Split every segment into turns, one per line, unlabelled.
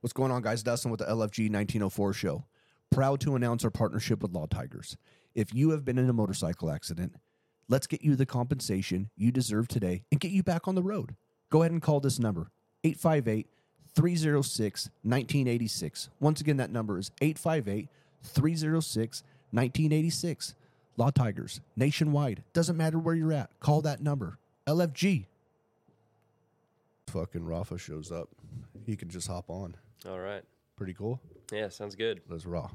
What's going on, guys? Dustin with the LFG 1904 show. Proud to announce our partnership with Law Tigers. If you have been in a motorcycle accident, let's get you the compensation you deserve today and get you back on the road. Go ahead and call this number 858 306 1986. Once again, that number is 858 306 1986. Law Tigers, nationwide. Doesn't matter where you're at. Call that number. LFG. Fucking Rafa shows up. He can just hop on.
All right.
Pretty cool.
Yeah, sounds good.
Let's raw.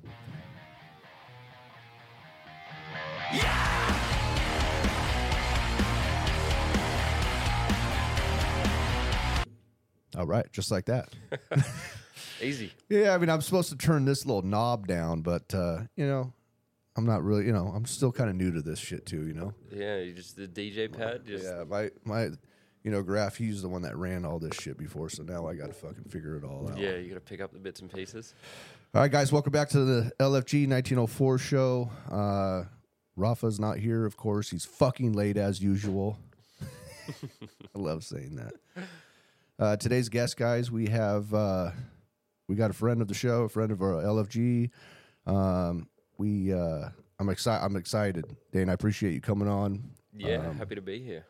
All right, just like that.
Easy.
Yeah, I mean, I'm supposed to turn this little knob down, but uh, you know, I'm not really. You know, I'm still kind of new to this shit too. You know.
Yeah, you just the DJ pad. Just
Yeah, my my, you know, Graf. He's the one that ran all this shit before, so now I got to fucking figure it all out.
yeah, you got to pick up the bits and pieces.
All right, guys, welcome back to the LFG 1904 show. Uh, Rafa's not here, of course. He's fucking late as usual. I love saying that. Uh, today's guest, guys, we have uh, we got a friend of the show, a friend of our LFG. Um, we uh, I'm excited. I'm excited, Dane. I appreciate you coming on.
Yeah,
Um,
happy to be here.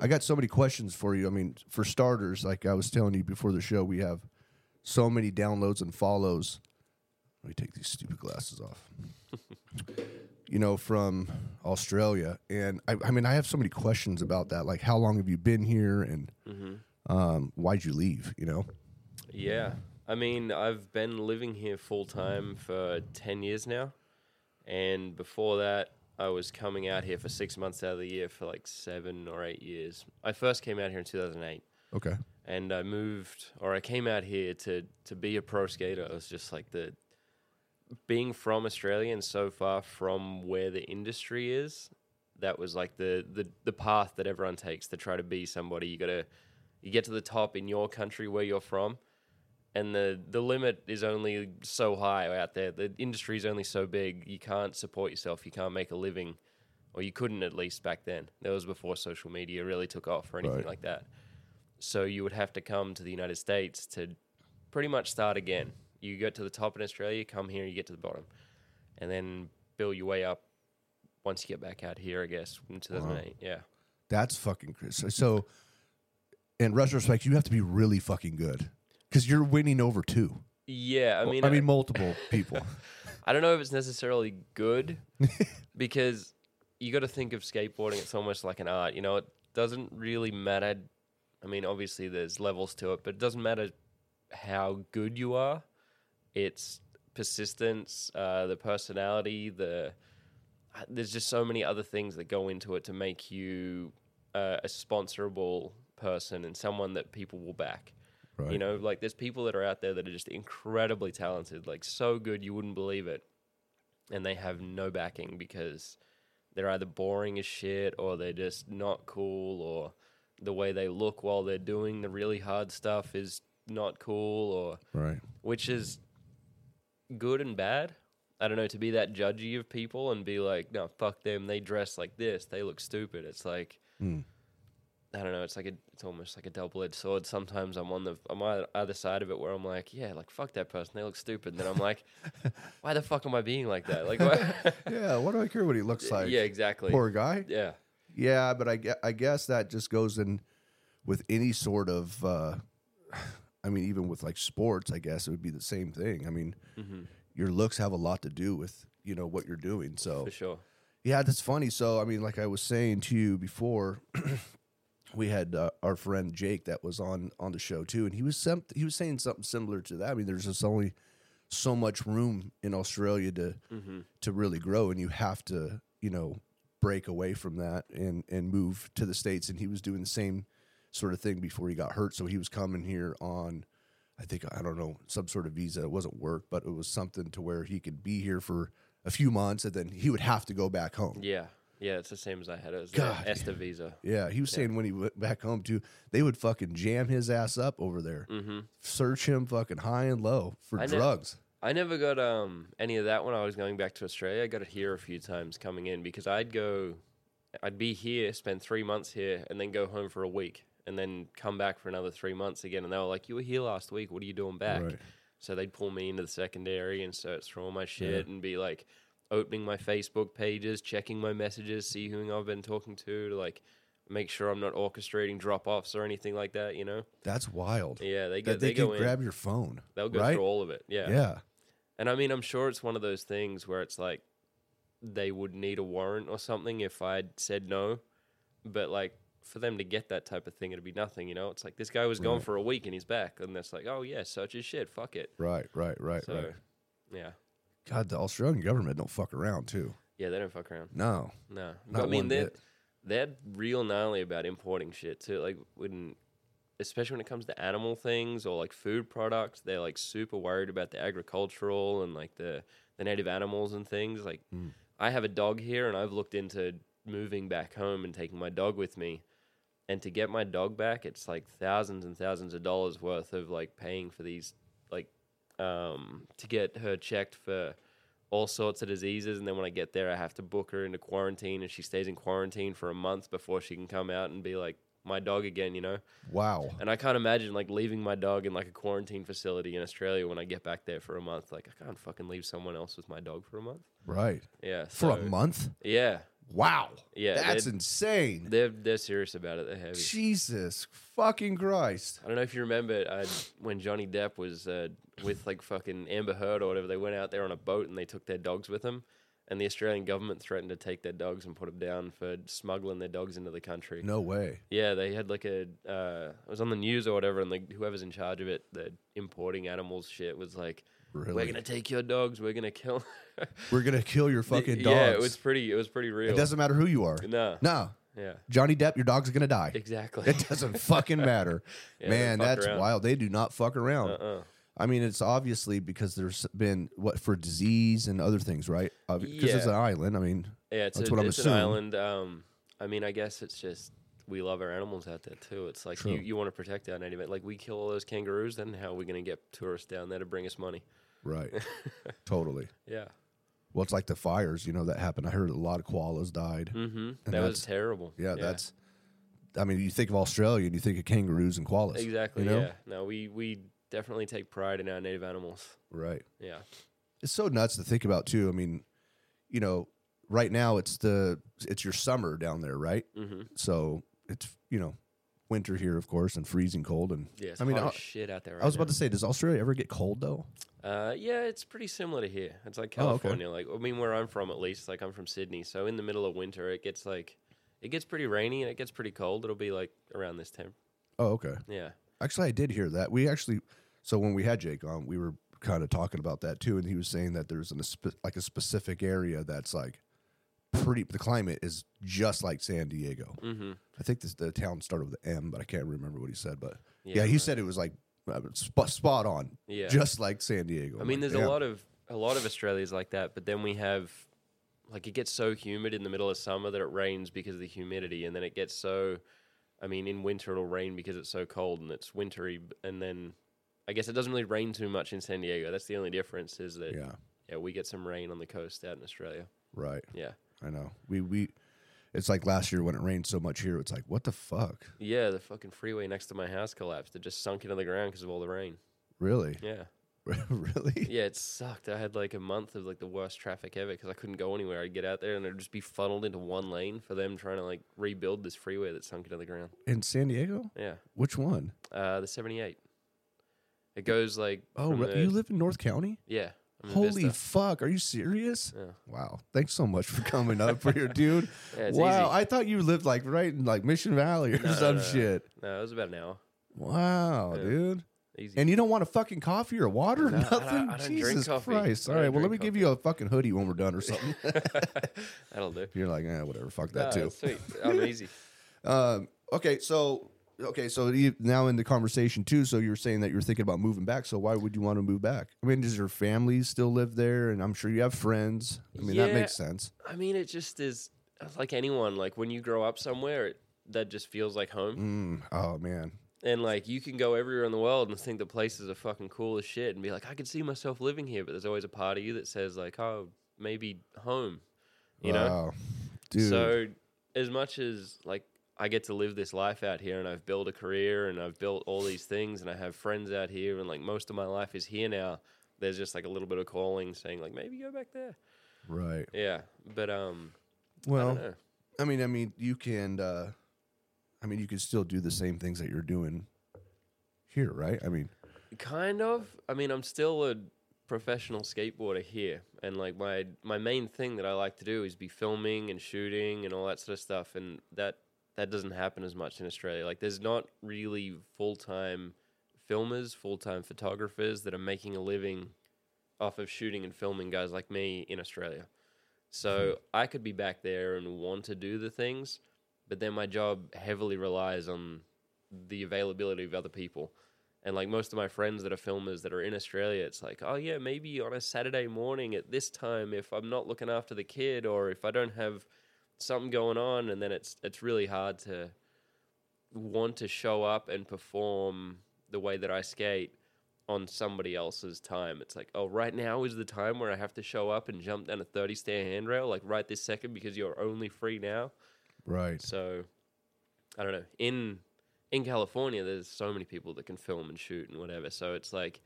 I got so many questions for you. I mean, for starters, like I was telling you before the show, we have so many downloads and follows. Let me take these stupid glasses off. you know, from Australia, and I, I mean, I have so many questions about that. Like, how long have you been here, and um, why'd you leave? You know,
Yeah, I mean, I've been living here full time for ten years now, and before that, I was coming out here for six months out of the year for like seven or eight years. I first came out here in two thousand eight.
okay,
and I moved or I came out here to to be a pro skater. It was just like the being from Australia and so far from where the industry is. That was like the the the path that everyone takes to try to be somebody. You gotta you get to the top in your country where you're from, and the the limit is only so high out there. The industry is only so big. You can't support yourself. You can't make a living, or you couldn't at least back then. That was before social media really took off or anything
Right.
like that. So you would have to come to the United States to pretty much start again. You get to the top in Australia, come here, you get to the bottom, and then build your way up. Once you get back out here, I guess in 2008. Yeah.
that's fucking crazy. So, in retrospect, you have to be really fucking good because you're winning over two.
Yeah, I mean,
I mean, multiple people.
I don't know if it's necessarily good because you got to think of skateboarding. It's almost like an art. You know, it doesn't really matter. I mean, obviously there's levels to it, but it doesn't matter how good you are. It's persistence, uh, the personality, the uh, there's just so many other things that go into it to make you uh, a sponsorable person and someone that people will back.
Right.
You know, like there's people that are out there that are just incredibly talented, like so good you wouldn't believe it. And they have no backing because they're either boring as shit or they're just not cool or the way they look while they're doing the really hard stuff is not cool or
right.
which is good and bad. I don't know to be that judgy of people and be like, no, fuck them. They dress like this. They look stupid. It's like,
Mm.
I don't know. It's like a, it's almost like a double edged sword. Sometimes I'm on the I'm on the other side of it where I'm like, yeah, like fuck that person. They look stupid. And then I'm like, why the fuck am I being like that? Like, why?
Yeah, what do I care what he looks like?
yeah, exactly.
Poor guy.
Yeah,
Yeah, but I, I guess that just goes in with any sort of, uh, I mean, even with like sports, I guess it would be the same thing. I mean,
Mm-hmm.
your looks have a lot to do with, you know, what you're doing. So,
for sure.
yeah, that's funny. So, I mean, like I was saying to you before, we had uh, our friend Jake that was on on the show too, and he was some, he was saying something similar to that. I mean, there's just only so much room in Australia to
Mm-hmm.
to really grow, and you have to, you know, break away from that and and move to the states. And he was doing the same sort of thing before he got hurt. So he was coming here on, I think I don't know, some sort of visa. It wasn't work, but it was something to where he could be here for a few months, and then he would have to go back home.
Yeah, yeah. It's the same as I had. It was
God.
the ESTA visa.
Yeah, he was saying when he went back home too, they would fucking jam his ass up over there,
Mm-hmm.
search him fucking high and low for
I
drugs.
I never got um any of that when I was going back to Australia. I got it here a few times coming in because I'd go, I'd be here, spend three months here, and then go home for a week, and then come back for another three months again. And they were like, "You were here last week. What are you doing back?"
Right.
So they'd pull me into the secondary and search through all my shit and be like opening my Facebook pages, checking my messages, see who I've been talking to, to like make sure I'm not orchestrating drop offs or anything like that. You know?
That's wild.
Yeah, they go.
that they,
they, go
can
in.
grab your phone.
They'll go
right?
through all of it. Yeah.
Yeah.
And I mean, I'm sure it's one of those things where it's like they would need a warrant or something if I'd said no. But like for them to get that type of thing, it'd be nothing, you know? It's like this guy was gone
Right.
for a week and he's back. And that's like, oh, yeah, such his shit. Fuck it.
Right. Right. Right.
so,
right.
yeah.
God, the Australian government don't fuck around too.
Yeah, they don't fuck around.
No.
No.
Not
I mean,
one
they're,
bit.
they're real gnarly about importing shit too. Like, when, especially when it comes to animal things or like food products, they're like super worried about the agricultural and like the, the native animals and things. Like,
Mm.
I have a dog here and I've looked into moving back home and taking my dog with me. And to get my dog back, it's like thousands and thousands of dollars worth of like paying for these, um, to get her checked for all sorts of diseases. And then when I get there, I have to book her into quarantine and she stays in quarantine for a month before she can come out and be like my dog again, you know?
Wow.
And I can't imagine like leaving my dog in like a quarantine facility in Australia when I get back there for a month. Like, I can't fucking leave someone else with my dog for a month.
Right.
Yeah.
For a month.
Yeah.
Wow.
Yeah,
That's
they'd-
insane.
They're they're serious about it. They're heavy.
Jesus fucking Christ.
I don't know if you remember uh, when Johnny Depp was uh, with like fucking Amber Heard or whatever. They went out there on a boat and they took their dogs with them, and the Australian government threatened to take their dogs and put them down for smuggling their dogs into the country.
No way.
Yeah, they had like a uh, it was on the news or whatever, and like whoever's in charge of it, the importing animals shit was like,
Really?
"We're gonna take your dogs. We're gonna kill."
We're gonna kill your fucking dogs.
Yeah, it was pretty. It was pretty real.
It doesn't matter who you are.
No.
No.
Yeah.
Johnny Depp, your dog's gonna die.
Exactly.
It doesn't fucking matter.
Yeah,
Man, that's
around.
wild. They do not fuck around.
Uh-uh.
I mean, it's obviously because there's been what for disease and other things, right? Because it's an island. I mean,
Yeah, it's,
That's
a,
what I'm
it's an
assuming.
island. Um, I mean, I guess it's just we love our animals out there too. It's like you,
True.
you want to protect our native. Like we kill all those kangaroos, then how are we going to get tourists down there to bring us money?
right? totally.
Yeah.
Well, it's like the fires, you know, that happened. I heard a lot of koalas died.
Mm-hmm. That was terrible.
Yeah, that's. I mean, you think of Australia and you think of kangaroos and koalas.
exactly.
you know?
Yeah. No, we we definitely take pride in our native animals.
Right.
Yeah.
It's so nuts to think about too. I mean, you know, right now it's the it's your summer down there, right?
Mm-hmm.
So it's you know, winter here, of course, and freezing cold. And
Yeah.
I mean, I-
shit out there. Right
I was
now.
about to say, does Australia ever get cold though?
Uh, yeah, it's pretty similar to here. It's like
Oh, okay.
California. Like, I mean, where I'm from, at least. Like, I'm from Sydney, so in the middle of winter, it gets like, it gets pretty rainy and it gets pretty cold. It'll be like around this temp.
Oh, okay.
Yeah.
Actually, I did hear that. We actually, so when we had Jake on, we were kind of talking about that too, and he was saying that there's an, a like a specific area that's like pretty. The climate is just like San Diego.
Mm-hmm.
I think this the town started with M, but I can't remember what he said. But yeah,
Yeah,
he
right.
said it was like uh, spot, spot on,
Yeah.
just like San Diego.
I mean, there's
a
a lot of a lot of Australia's like that, but then we have like it gets so humid in the middle of summer that it rains because of the humidity, and then it gets so. I mean, in winter it'll rain because it's so cold and it's wintry, and then I guess it doesn't really rain too much in San Diego. That's the only difference is that yeah,
Yeah,
we get some rain on the coast out in Australia.
right.
Yeah,
I know. We we. It's like last year when it rained so much here. It's like what the fuck,
yeah. The fucking freeway next to my house collapsed. It just sunk into the ground because of all the rain.
really,
Yeah,
really.
yeah. It sucked. I had like a month of like the worst traffic ever because I couldn't go anywhere. I'd get out there and it'd just be funneled into one lane for them trying to like rebuild this freeway that sunk into the ground.
In San Diego,
Yeah,
which one?
uh, the seventy-eight. It goes like
Oh,
the-
you live in North County?
yeah. I'm
Holy fuck! Are you serious?
Yeah.
Wow! Thanks so much for coming up for your dude.
Yeah,
wow!
easy.
I thought you lived like right in like Mission Valley or
no,
some
no, no.
shit.
No, it was about an hour.
Wow,
Yeah.
dude!
Easy.
And you don't want a fucking coffee or water?
No, I don't-
Nothing?
I don't
Jesus
coffee.
Christ!
I
All right, well, let me
drink
give you a fucking hoodie when we're done or something.
That'll do.
You're like, eh, whatever. Fuck that
Nah,
too.
Sweet. I'm easy.
Um, okay, so okay, so you, now in the conversation too. So you're saying that you're thinking about moving back. So why would you want to move back? I mean, does your family still live there? And I'm sure you have friends. I mean, that makes sense.
I mean, it just is like anyone. Like when you grow up somewhere, it, that just feels like home.
Mm, oh man,
And like you can go everywhere in the world and think the places are fucking cool as shit and be like, I could see myself living here. But there's always a part of you that says like, oh, maybe home. You know.
dude.
So as much as like I get to live this life out here, and I've built a career, and I've built all these things, and I have friends out here, and like most of my life is here now. There's just like a little bit of calling saying like maybe go back there.
Right.
Yeah, but um, I
Well,
know.
I mean, I mean, you can. Uh, I mean, you can still do the same things that you're doing here, right? I mean,
Kind of. I mean, I'm still a professional skateboarder here, and like my my main thing that I like to do is be filming and shooting and all that sort of stuff, and that that doesn't happen as much in Australia. Like, there's not really full time filmers, full time photographers that are making a living off of shooting and filming guys like me in Australia. So mm-hmm. I could be back there and want to do the things, but then my job heavily relies on the availability of other people. And like most of my friends that are filmers that are in Australia, it's like, oh yeah, maybe on a Saturday morning at this time if I'm not looking after the kid or if I don't have something going on and then it's it's really hard to want to show up and perform the way that I skate on somebody else's time. It's like, oh, right now is the time where I have to show up and jump down a 30 stair handrail, like right this second because you're only free now.
Right.
So I don't know. In in California, there's so many people that can film and shoot and whatever. So it's like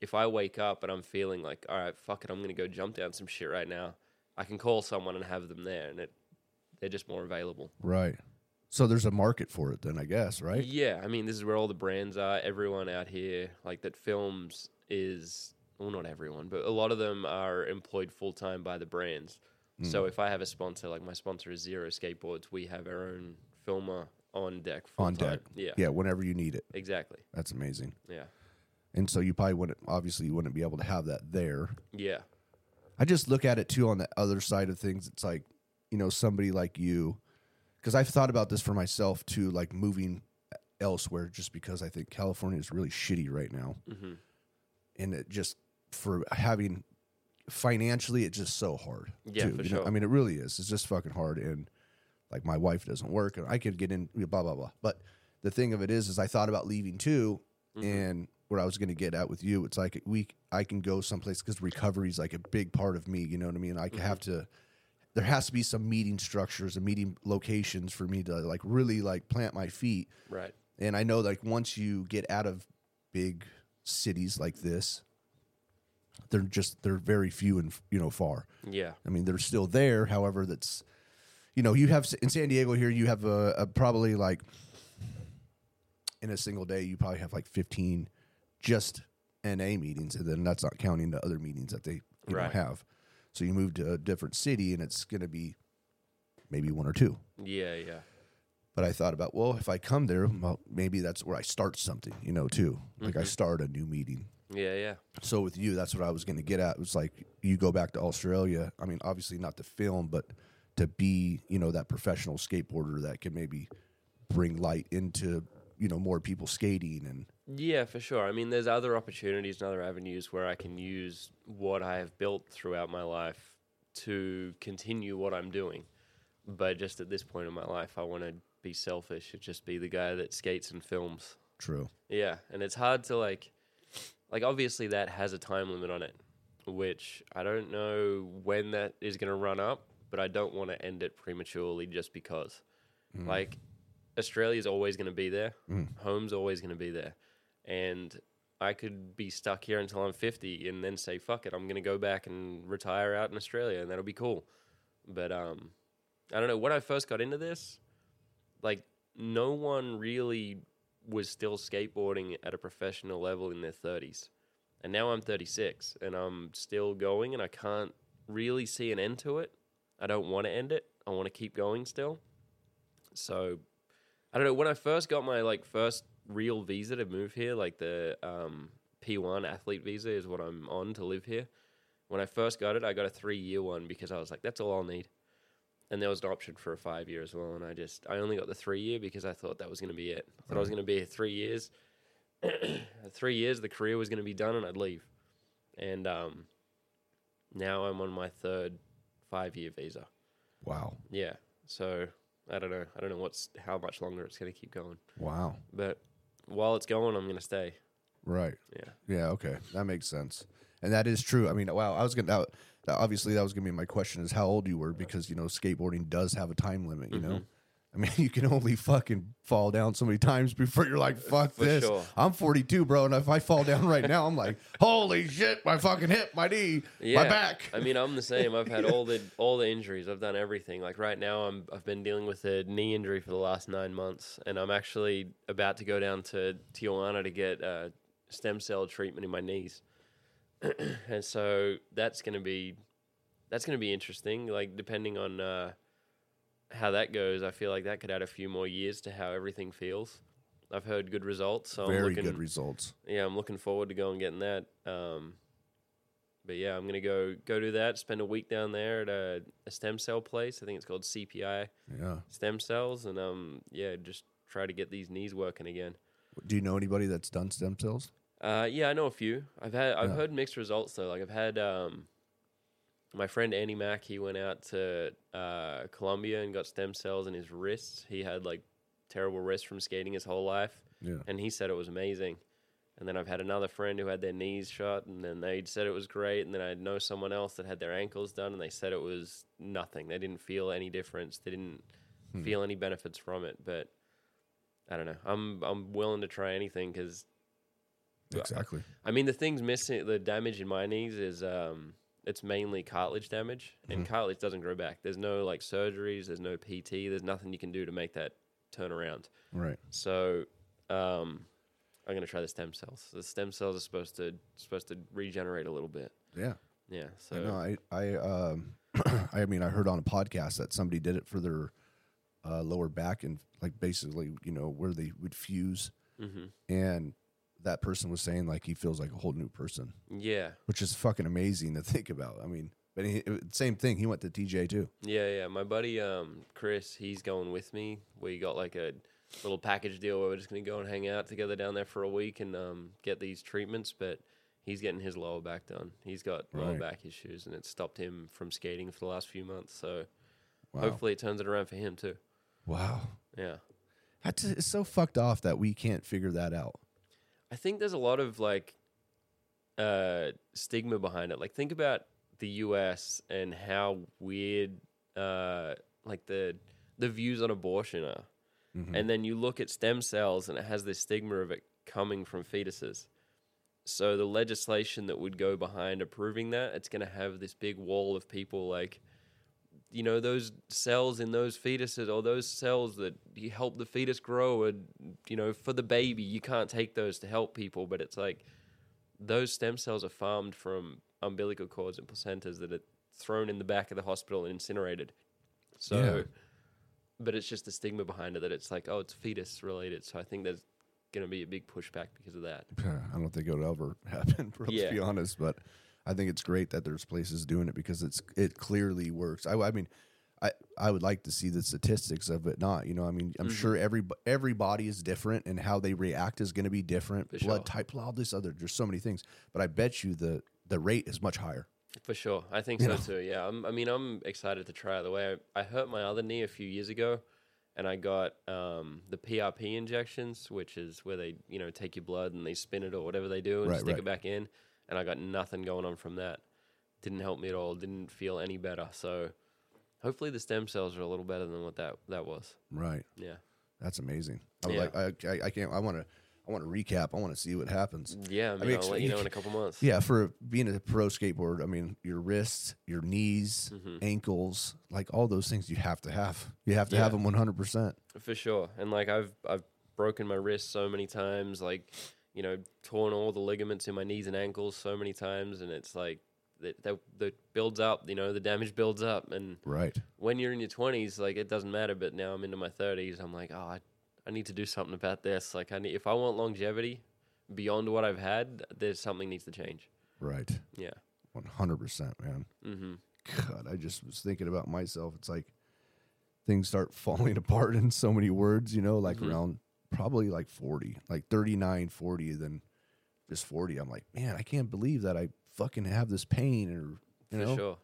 if I wake up and I'm feeling like, all right, fuck it, I'm gonna go jump down some shit right now. I can call someone and have them there, and it they're just more available.
Right. So there's a market for it then, I guess, right?
Yeah, I mean, this is where all the brands are. Everyone out here, like that films, is well, not everyone, but a lot of them are employed full time by the brands. So
Mm.
if I have a sponsor, like my sponsor is Zero Skateboards, we have our own filmer on deck.
On
full-time.
deck.
Yeah,
Yeah, whenever you need it.
exactly.
That's amazing.
Yeah,
And so you probably wouldn't, obviously, you wouldn't be able to have that there.
yeah,
I just look at it too on the other side of things. It's like, you know, somebody like you, because I've thought about this for myself too, like moving elsewhere, just because I think California is really shitty right now,
hmm
and it just for having financially, it's just so hard.
Yeah,
too,
for
you know?
sure.
I mean, it really is. It's just fucking hard, and like my wife doesn't work, and I could get in blah blah blah. But the thing of it is, is I thought about leaving too,
Mhm.
and where I was going to get at with you, it's like we I can go someplace because recovery is like a big part of me. You know what I mean? I
Mm-hmm.
have to. There has to be some meeting structures and meeting locations for me to like really like plant my feet.
right.
And I know like once you get out of big cities like this, they're just they're very few and you know far.
Yeah,
I mean, they're still there. However, that's you know you have in San Diego here you have a, a probably like in a single day you probably have like fifteen just NA meetings, and then that's not counting the other meetings that they you
Right.
know have. So you move to a different city, and it's going to be maybe one or two.
yeah, yeah,
But I thought about, well, if I come there, well, maybe that's where I start something, you know, too. Like I mm-hmm. start a new meeting.
Yeah, yeah.
So with you, that's what I was going to get at. It was like you go back to Australia. I mean, obviously not to film, but to be, you know, that professional skateboarder that can maybe bring light into, you know, more people skating and
Yeah, for sure. I mean, there's other opportunities and other avenues where I can use what I have built throughout my life to continue what I'm doing. But just at this point in my life, I want to be selfish and just be the guy that skates and films.
true.
Yeah, and it's hard to like, like obviously that has a time limit on it, which I don't know when that is going to run up, but I don't want to end it prematurely just because. Like, Australia's always going to be there. Home's always going to be there, and I could be stuck here until I'm 50 and then say fuck it, I'm going to go back and retire out in Australia, and that'll be cool. But um, I don't know. When I first got into this, like no one really was still skateboarding at a professional level in their 30s. And now I'm 36 and I'm still going and I can't really see an end to it. I don't want to end it. I want to keep going still. So I don't know when I first got my like first real visa to move here, like the um, P1 athlete visa is what I'm on to live here. When I first got it, I got a 3-year one because I was like that's all I'll need and there was an option for a five year as well. And I just I only got the three year because I thought that was going to be it. I thought I was going to be here three years. three years, the career was going to be done, and I'd leave. And um, now I'm on my third five year visa.
Wow.
Yeah, so I don't know. I don't know what's how much longer it's going to keep going.
Wow.
But while it's going, I'm going to stay.
Right.
Yeah.
Yeah. Okay. That makes sense. And that is true. I mean, wow. I was going to, obviously, that was going to be my question is how old you were because, you know, skateboarding does have a time limit, you know? I mean, you can only fucking fall down so many times before you're like, fuck
For
this.
sure.
I'm 42, bro. And if I fall down right now, I'm like, holy shit, my fucking hip, my knee, my back.
I mean, I'm the same. I've had all the all the injuries. I've done everything. Like right now, I'm I've been dealing with a knee injury for the last nine months, and I'm actually about to go down to Tijuana to get uh, stem cell treatment in my knees. and so that's gonna be that's gonna be interesting. Like depending on uh, how that goes, I feel like that could add a few more years to how everything feels. I've heard good results, so
Very
looking,
good results.
yeah, I'm looking forward to going getting that. Um, but yeah, I'm gonna go go do that. Spend a week down there at a, a stem cell place. I think it's called CPI
Yeah.
Stem Cells, and um, yeah, just try to get these knees working again.
Do you know anybody that's done stem cells?
Uh, yeah, I know a few. I've had I've
Yeah.
heard mixed results though. Like I've had um, my friend Andy Mack. He went out to uh, Colombia and got stem cells in his wrists. He had like terrible wrists from skating his whole life.
Yeah.
and he said it was amazing. And then I've had another friend who had their knees shot, and then they said it was great. And then I know someone else that had their ankles done, and they said it was nothing. They didn't feel any difference. They didn't
Hmm.
feel any benefits from it. But I don't know. I'm I'm willing to try anything because
Exactly.
I mean the things missing, the damage in my knees is um it's mainly cartilage damage, and
Mm-hmm.
cartilage doesn't grow back. There's no like surgeries. There's no PT. There's nothing you can do to make that turn around.
Right.
So um, I'm gonna try the stem cells. The stem cells are supposed to supposed to regenerate a little bit.
Yeah.
Yeah. So
I know. I I um I mean I heard on a podcast that somebody did it for their uh, lower back and like basically you know where they would fuse
mhm.
and that person was saying like he feels like a whole new person,
yeah,
which is fucking amazing to think about. I mean, but he, same thing. He went to TJ too.
yeah, yeah. My buddy um, Chris, he's going with me. We got like a little package deal where we're just gonna go and hang out together down there for a week and um, get these treatments. But he's getting his lower back done. He's got lower back issues, and it stopped him from skating for the last few months. So
Wow.
hopefully it turns it around for him too.
Wow.
Yeah.
That's it's so fucked off that we can't figure that out.
I think there's a lot of like uh, stigma behind it. Like think about the U.S. and how weird uh, like the the views on abortion are,
Mhm.
and then you look at stem cells and it has this stigma of it coming from fetuses. So the legislation that would go behind approving that, it's going to have this big wall of people like, you know, those cells in those fetuses or those cells that help the fetus grow, and you know, for the baby, you can't take those to help people. But it's like those stem cells are farmed from umbilical cords and placentas that are thrown in the back of the hospital and incinerated. So,
Yeah.
but it's just the stigma behind it that it's like, oh, it's fetus related. So I think there's going to be a big pushback because of that.
I don't think it'll ever happen. Bro,
Yeah.
Be honest, but I think it's great that there's places doing it because it's it clearly works. I, I mean, I I would like to see the statistics of it. Not, you know, I mean, I'm
Mhm.
sure every every body is different and how they react is going to be different.
For
Blood
sure.
type, all this other. There's so many things, but I bet you the the rate is much higher.
For sure, I think
You
so
know?
too. Yeah, I'm, I mean, I'm excited to try it. The way I, I hurt my other knee a few years ago, and I got um, the PRP injections, which is where they you know take your blood and they spin it or whatever they do and
Right,
stick
right.
it back in, and I got nothing going on from that. Didn't help me at all. Didn't feel any better. So hopefully the stem cells are a little better than what that that was.
Right.
Yeah,
That's amazing. I
Yeah.
like. I, I I can't. I want to. I want to recap. I want to see what happens.
yeah. I mean,
mean,
I'll let you know in a couple months.
Yeah, for being a pro skateboard, I mean, your wrists, your knees,
Mhm.
ankles, like all those things you have to have. You have to have them 100%.
For sure. And like I've I've broken my wrist so many times, like, you know, torn all the ligaments in my knees and ankles so many times and it's like that that, that builds up, you know, the damage builds up and
Right.
when you're in your 20s, like it doesn't matter, but now I'm into my 30s, I'm like, "Oh, I, I need to do something about this. Like I need if I want longevity beyond what I've had, there's something needs to change."
Right.
Yeah.
100%, man.
Mhm.
God, I just was thinking about myself. It's like things start falling apart in so many words, you know, like
Mhm.
around probably like 40, like 39, 40, then just 40. I'm like, man, I can't believe that I fucking have this pain or, you
For
know,
sure.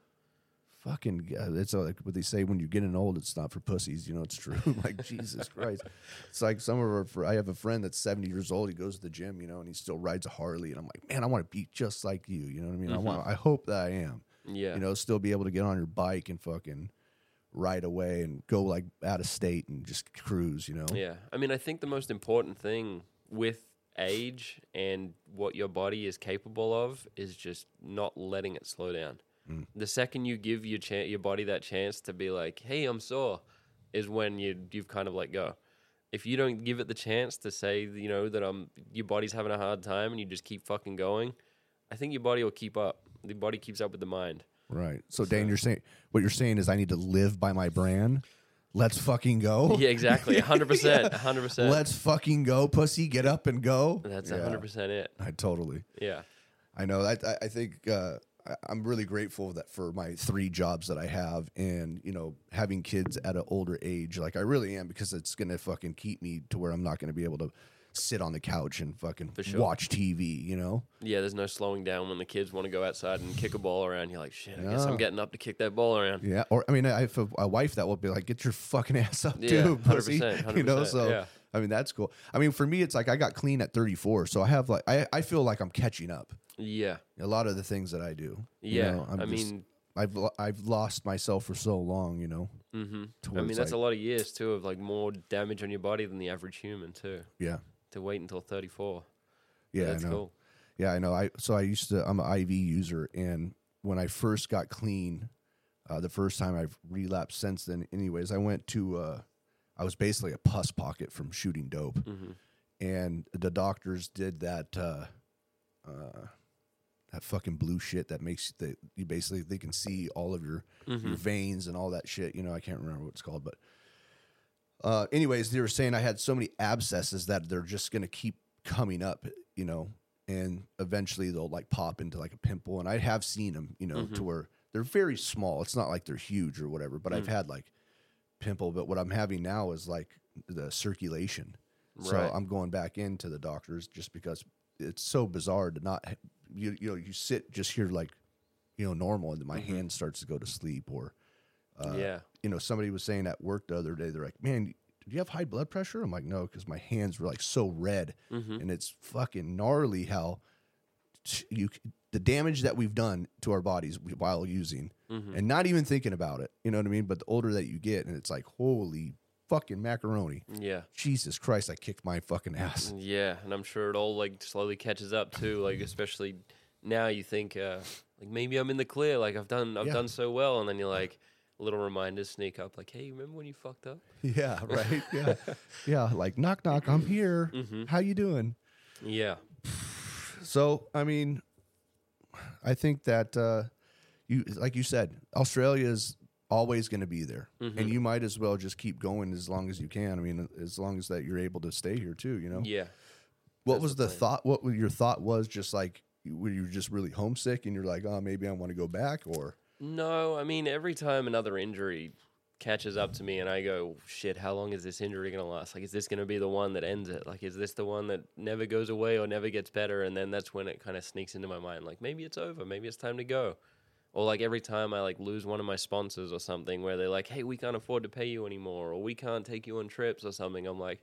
fucking uh, it's like what they say when you're getting old it's not for pussies you know it's true like jesus christ it's like some of our i have a friend that's 70 years old he goes to the gym you know and he still rides a harley and i'm like man i want to be just like you you know what i mean i want i hope that i am
Yeah.
you know still be able to get on your bike and fucking right away and go like out of state and just cruise. You know.
Yeah. I mean, I think the most important thing with age and what your body is capable of is just not letting it slow down.
Mm.
The second you give your cha- your body that chance to be like, "Hey, I'm sore," is when you you've kind of let go. If you don't give it the chance to say, you know, that um your body's having a hard time and you just keep fucking going, I think your body will keep up. The body keeps up with the mind.
Right. So, Dan, you're saying what you're saying is I need to live by my brand. Let's fucking go.
Yeah, exactly. 100%. 100%.
Let's fucking go, pussy. Get up and go.
That's
Yeah,
100% it.
I totally.
Yeah.
I know. I I, think uh, I'm really grateful that for my three jobs that I have, and you know, having kids at an older age, like I really am, because it's gonna fucking keep me to where I'm not gonna be able to sit on the couch and fucking
sure.
watch TV. You know.
Yeah, there's no slowing down when the kids want to go outside and kick a ball around. You're like, shit, I guess I'm getting up to kick that ball around.
Yeah. Or I mean, I have a, a wife that will be like, "Get your fucking ass up,
Yeah,
too, pussy."
100%,
You know. So
yeah.
I mean, that's cool. I mean, for me, it's like I got clean at 34, so I have like I I feel like I'm catching up.
Yeah.
A lot of the things that I do. you
Yeah.
know, I'm
I
just-
mean,
I've I've lost myself for so long. You know.
hmm I mean, that's
like-
a lot of years too of like more damage on your body than the average human too.
Yeah.
To wait until 34.
Yeah.
that's
I know.
cool.
Yeah, I know. I so I used to. I'm an IV user, and when I first got clean, uh, the first time I've relapsed since then. Anyways, I went to. Uh, I was basically a pus pocket from shooting dope,
hmm
and the doctors did that. Uh, uh, that fucking blue shit that makes the you basically they can see all of your
Mm-hmm.
your veins and all that shit. You know, I can't remember what it's called, but uh, anyways, they were saying I had so many abscesses that they're just gonna keep coming up. You know, and eventually they'll like pop into like a pimple. And I have seen them, you know,
Mm-hmm.
to where they're very small. It's not like they're huge or whatever, but
Mm.
I've had like pimple. But what I'm having now is like the circulation. So I'm going back into the doctors just because it's so bizarre to not you you know you sit just here like you know normal and then my hand starts to go to sleep or uh,
yeah.
you know somebody was saying at work the other day they're like man do you have high blood pressure I'm like no because my hands were like so red
Mm-hmm.
and it's fucking gnarly how t- you the damage that we've done to our bodies while using
Mm-hmm.
and not even thinking about it you know what I mean but the older that you get and it's like holy fucking macaroni
Yeah.
Jesus Christ I kicked my fucking ass
Yeah, and I'm sure it all like slowly catches up too. Like especially now, you think uh, like maybe I'm in the clear. Like I've done, I've
Yeah.
done so well, and then you're like, little reminders sneak up. Like, hey, remember when you fucked up?
Yeah, right. Yeah, yeah. Like knock, knock. I'm here.
Mm-hmm.
How you doing?
Yeah,
So, I mean, I think that uh, you, like you said, Australia is always going to be there,
Mm-hmm.
and you might as well just keep going as long as you can. I mean, as long as that you're able to stay here too. You know,
yeah.
what
that's
was
the
the thought? What your thought was just like were you just really homesick and you're like, oh, maybe I want to go back, or
No, I mean every time another injury catches up to me and I go, shit, how long is this injury gonna last? Like, is this gonna be the one that ends it? Like, is this the one that never goes away or never gets better? And then that's when it kind of sneaks into my mind, like maybe it's over, maybe it's time to go. Or like every time I like lose one of my sponsors or something, where they're like, hey, we can't afford to pay you anymore, or we can't take you on trips or something. I'm like,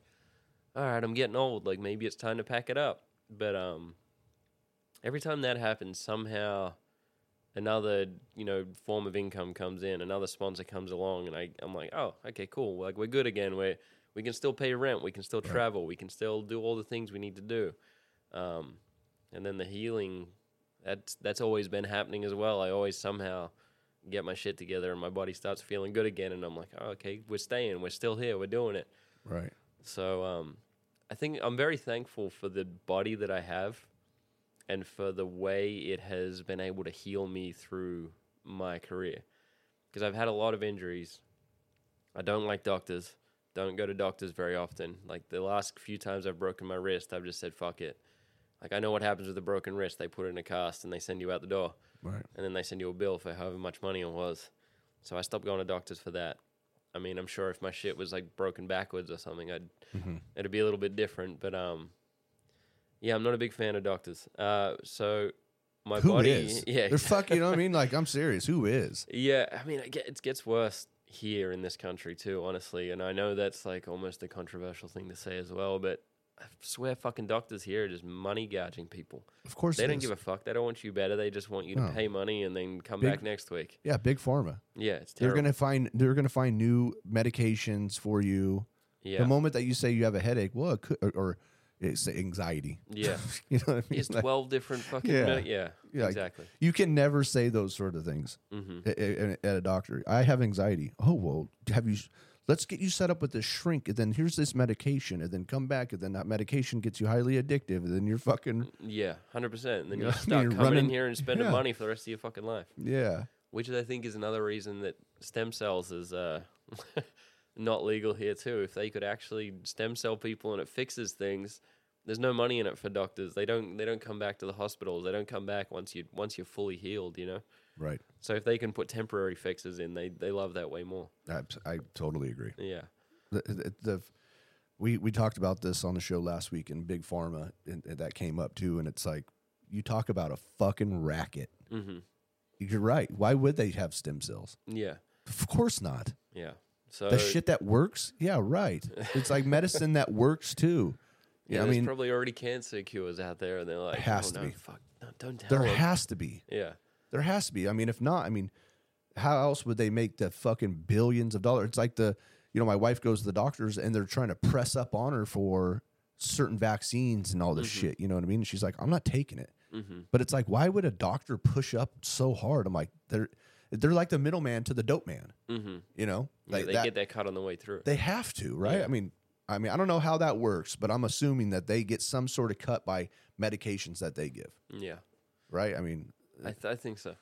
all right, I'm getting old. Like maybe it's time to pack it up. But um, every time that happens, somehow another you know form of income comes in, another sponsor comes along, and I I'm like, oh, okay, cool. Like we're good again. We we can still pay rent, we can still travel, we can still do all the things we need to do. Um, and then the healing, that's that's always been happening as well. I always somehow get my shit together and my body starts feeling good again, and I'm like, oh, okay, we're staying, we're still here, we're doing it.
right?
So um, I think I'm very thankful for the body that I have and for the way it has been able to heal me through my career. Because I've had a lot of injuries. I don't like doctors. Don't go to doctors very often. Like the last few times I've broken my wrist, I've just said, fuck it. Like I know what happens with a broken wrist. They put it in a cast and they send you out the door
Right.
and then they send you a bill for however much money it was. So I stopped going to doctors for that. I mean, I'm sure if my shit was like broken backwards or something, I'd
Mm-hmm.
it'd be a little bit different. But um, yeah, I'm not a big fan of doctors. Uh, so my
Who
body,
is?
yeah,
They're fuck. You know what I mean? Like I'm serious. Who is?
yeah. I mean, it, get, it gets worse here in this country too, honestly. And I know that's like almost a controversial thing to say as well, but I swear, fucking doctors here are just money gouging people.
Of course,
They don't
is.
give a fuck. They don't want you better. They just want you to pay money and then come
Big-
back next week.
yeah, big pharma.
Yeah, it's
They're gonna find they're gonna find new medications for you.
yeah,
The moment that you say you have a headache, well, it could, or, or it's anxiety.
yeah.
you know what I mean?
It's
Like,
twelve different fucking.
Yeah.
Yeah, yeah,
Yeah,
exactly.
you can never say those sort of things
hmm
at, at, a doctor. I have anxiety. Oh well, have you? Let's get you set up with this shrink, and then here's this medication, and then come back, and then that medication gets you highly addictive, and then you're fucking
Yeah, hundred percent. And then
You
you're stuck
you're
coming
running-
in here and spending
yeah.
money for the rest of your fucking life.
yeah,
Which I think is another reason that stem cells is uh, not legal here too. If they could actually stem cell people and it fixes things, there's no money in it for doctors. They don't they don't come back to the hospitals. They don't come back once you once you're fully healed. You know.
right.
So if they can put temporary fixes in, they they love that way more.
I, I totally agree.
Yeah.
the, the, the we we talked about this on the show last week in big pharma and, and that came up too and it's like you talk about a fucking racket
hmm
you're right why would they have stem cells
Yeah.
of course not
Yeah. So
the shit that works yeah right it's like medicine that works too
yeah,
yeah, i
there's
mean
probably already cancer cures out there, and they're like,
has
oh,
to
no,
be.
fuck, no, don't tell
there
them.
has to be
yeah.
there has to be i mean if not i mean how else would they make the fucking billions of dollars it's like the you know my wife goes to the doctors and they're trying to press up on her for certain vaccines and all this
Mhm.
shit you know what i mean and she's like i'm not taking it
hmm
But it's like, why would a doctor push up so hard? I'm like, they're they're like the middleman to the dope man.
hmm
You know,
Yeah,
like
they
that,
get that cut on the way through.
they have to, right?
Yeah.
I mean, I mean, I don't know how that works, but I'm assuming that they get some sort of cut by medications that they give,
yeah,
right? I mean,
I, th- I think so.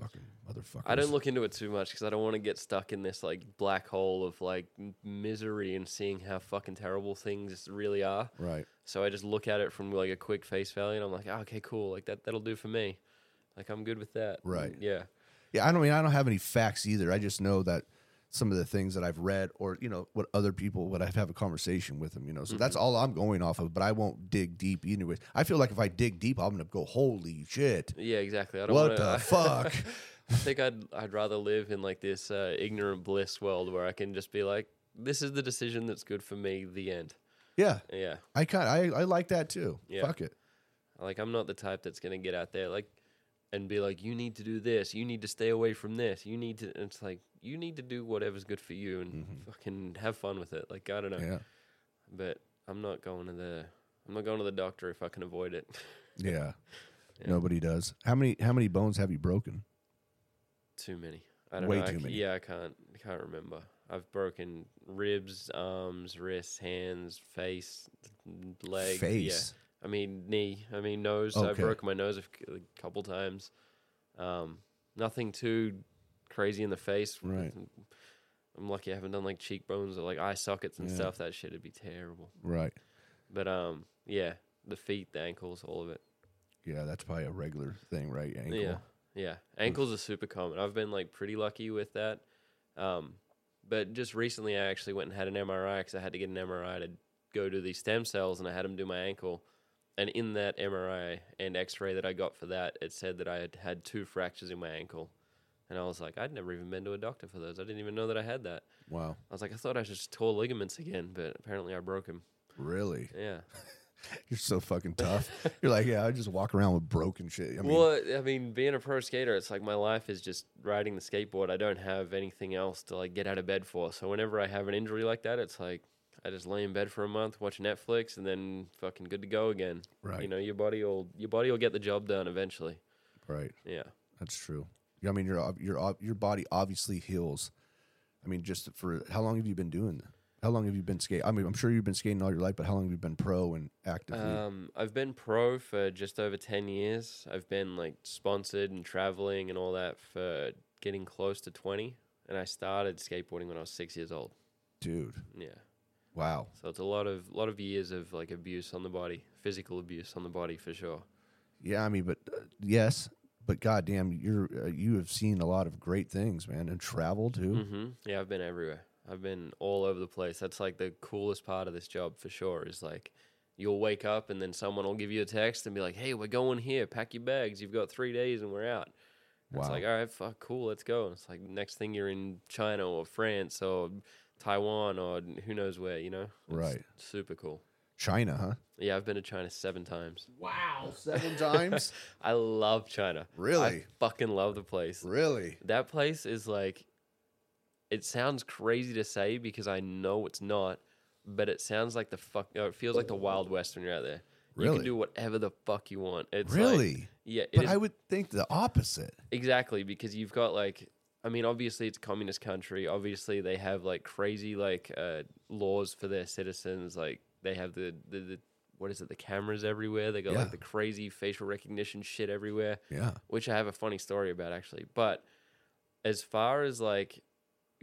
fucking motherfuckers.
I don't look into it too much because I don't want to get stuck in this like black hole of like misery and seeing how fucking terrible things really are.
right.
So I just look at it from like a quick face value, and I'm like, oh, okay, cool, like that that'll do for me. Like I'm good with that.
Right.
And Yeah.
Yeah, I don't mean I don't have any facts either. I just know that some of the things that I've read, or you know, what other people, what I've a conversation with them, you know. So that's all I'm going off of. But I won't dig deep anyway. I feel like if I dig deep, I'm gonna go, holy shit,
Yeah. Exactly. I don't
what
wanna,
the fuck?
I think I'd I'd rather live in like this uh, ignorant bliss world where I can just be like, this is the decision that's good for me. The end.
yeah,
Yeah.
I kind I I like that too.
Yeah.
Fuck it.
Like I'm not the type that's gonna get out there like and be like, you need to do this, you need to stay away from this, you need to. It's like you need to do whatever's good for you and fucking have fun with it. Like I don't know,
Mm-hmm. Yeah,
but I'm not going to the I'm not going to the doctor if I can avoid it.
yeah.
Yeah.
Nobody does. How many how many bones have you broken?
too many. I don't
Way
know. I
too
c-
many.
Yeah, I can't I can't remember. I've broken ribs, arms, wrists, hands, face, leg. Yeah.
Face.
I mean knee. I mean nose. I've
Okay.
broken my nose a couple times. Um, nothing too crazy in the face.
Right.
I'm lucky I haven't done like cheekbones or like eye sockets and
Yeah.
stuff. That shit would be terrible.
Right.
But um, yeah, the feet, the ankles, all of it.
Yeah, that's probably a regular thing, right? Ankle.
Yeah, yeah. Ankles are super common. I've been like pretty lucky with that. Um, but just recently, I actually went and had an MRI because I had to get an MRI to go to these stem cells, and I had them do my ankle. And in that MRI and X-ray that I got for that, it said that I had had two fractures in my ankle. And I was like, I'd never even been to a doctor for those. I didn't even know that I had that.
Wow.
I was like, I thought I just tore ligaments again, but apparently I broke them.
Really?
Yeah.
You're so fucking tough. You're like, yeah, I just walk around with broken shit. I mean,
well, I mean, being a pro skater, it's like my life is just riding the skateboard. I don't have anything else to like get out of bed for. So whenever I have an injury like that, it's like I just lay in bed for a month, watch Netflix, and then fucking good to go again.
right,
You know, your body will your body will get the job done eventually.
right.
Yeah.
That's true. I mean, your your your body obviously heals. I mean, just for how long have you been doing that? How long have you been skating? I mean, I'm sure you've been skating all your life, but how long have you been pro and active?
Um, I've been pro for just over ten years. I've been like sponsored and traveling and all that for getting close to twenty. And I started skateboarding when I was six years old.
Dude,
Yeah.
Wow.
So it's a lot of lot of years of like abuse on the body, physical abuse on the body for sure.
Yeah, I mean, but uh, yes, but goddamn, you're uh, you have seen a lot of great things, man, and travel too.
hmm Yeah, I've been everywhere. I've been all over the place. That's like the coolest part of this job for sure. Is like you'll wake up and then someone will give you a text and be like, "Hey, we're going here. Pack your bags. You've got three days and we're out."
Wow.
It's like, all right, fuck, cool, let's go. And it's like next thing you're in China or France or Taiwan or who knows where, you know? It's
Right.
Super cool.
China, huh?
Yeah, I've been to China seven times.
Wow, seven times.
I love China.
Really?
I fucking love the place.
really?
That place is like, it sounds crazy to say because I know it's not, but it sounds like the fuck. No, it feels like the Wild West when you're out there. Really? You
Really?
can do whatever the fuck you want. It's like-
Really?
yeah, it
But
is-
I would think the opposite.
exactly because you've got like, I mean, obviously it's a communist country. Obviously they have like crazy like uh, laws for their citizens. Like they have the, the the what is it? The cameras everywhere. They got
Yeah.
like the crazy facial recognition shit everywhere.
Yeah.
which I have a funny story about actually. But as far as like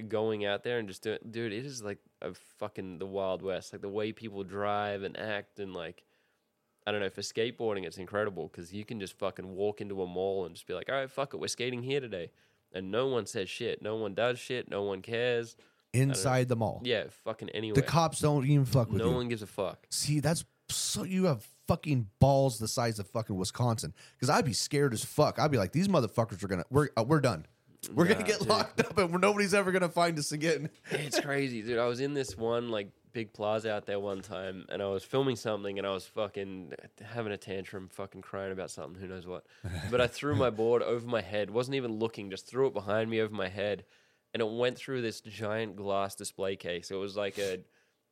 going out there and just doing, dude, it is like a fucking the Wild West. Like the way people drive and act and like, I don't know. For skateboarding, it's incredible because you can just fucking walk into a mall and just be like, all right, fuck it, we're skating here today, and no one says shit. No one does shit. No one cares.
Inside the mall.
Yeah, fucking anywhere.
The cops don't even fuck with
no
you.
one gives a fuck.
See, that's so you have fucking balls the size of fucking Wisconsin. Because I'd be scared as fuck. I'd be like, these motherfuckers are gonna we're uh, we're done. We're gonna
Nah,
get
dude.
locked up and nobody's ever gonna find us again.
It's crazy, dude. I was in this one like big plaza out there one time, and I was filming something, and I was fucking having a tantrum, fucking crying about something, who knows what. But I threw my board over my head, wasn't even looking, just threw it behind me over my head, and it went through this giant glass display case. It was like a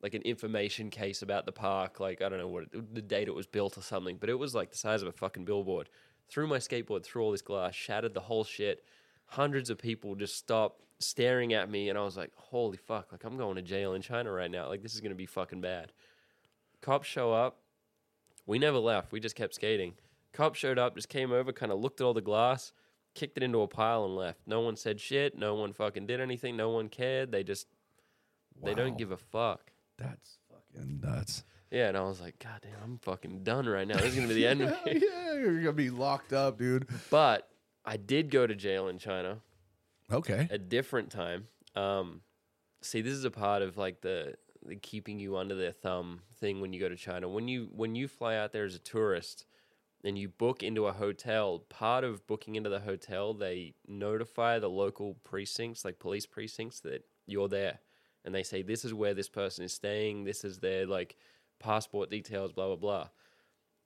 like an information case about the park, like I don't know what it, the date it was built or something, but it was like the size of a fucking billboard. Threw my skateboard through all this glass, shattered the whole shit. Hundreds of people just stopped staring at me, and I was like, "Holy fuck! Like I'm going to jail in China right now. Like this is gonna be fucking bad." Cops show up. We never left. We just kept skating. Cops showed up, just came over, kind of looked at all the glass, kicked it into a pile, and left. No one said shit. No one fucking did anything. No one cared. They just they don't give a fuck.
That's fucking nuts.
Yeah, and I was like, God damn, I'm fucking done right now. This is gonna be the end of me.
yeah, you're gonna be locked up, dude.
But I did go to jail in China
Okay.
a different time. Um, see, this is a part of like the, the keeping you under their thumb thing when you go to China. When you when you fly out there as a tourist and you book into a hotel, part of booking into the hotel, they notify the local precincts, like police precincts, that you're there, and they say this is where this person is staying. This is their like passport details, blah blah blah.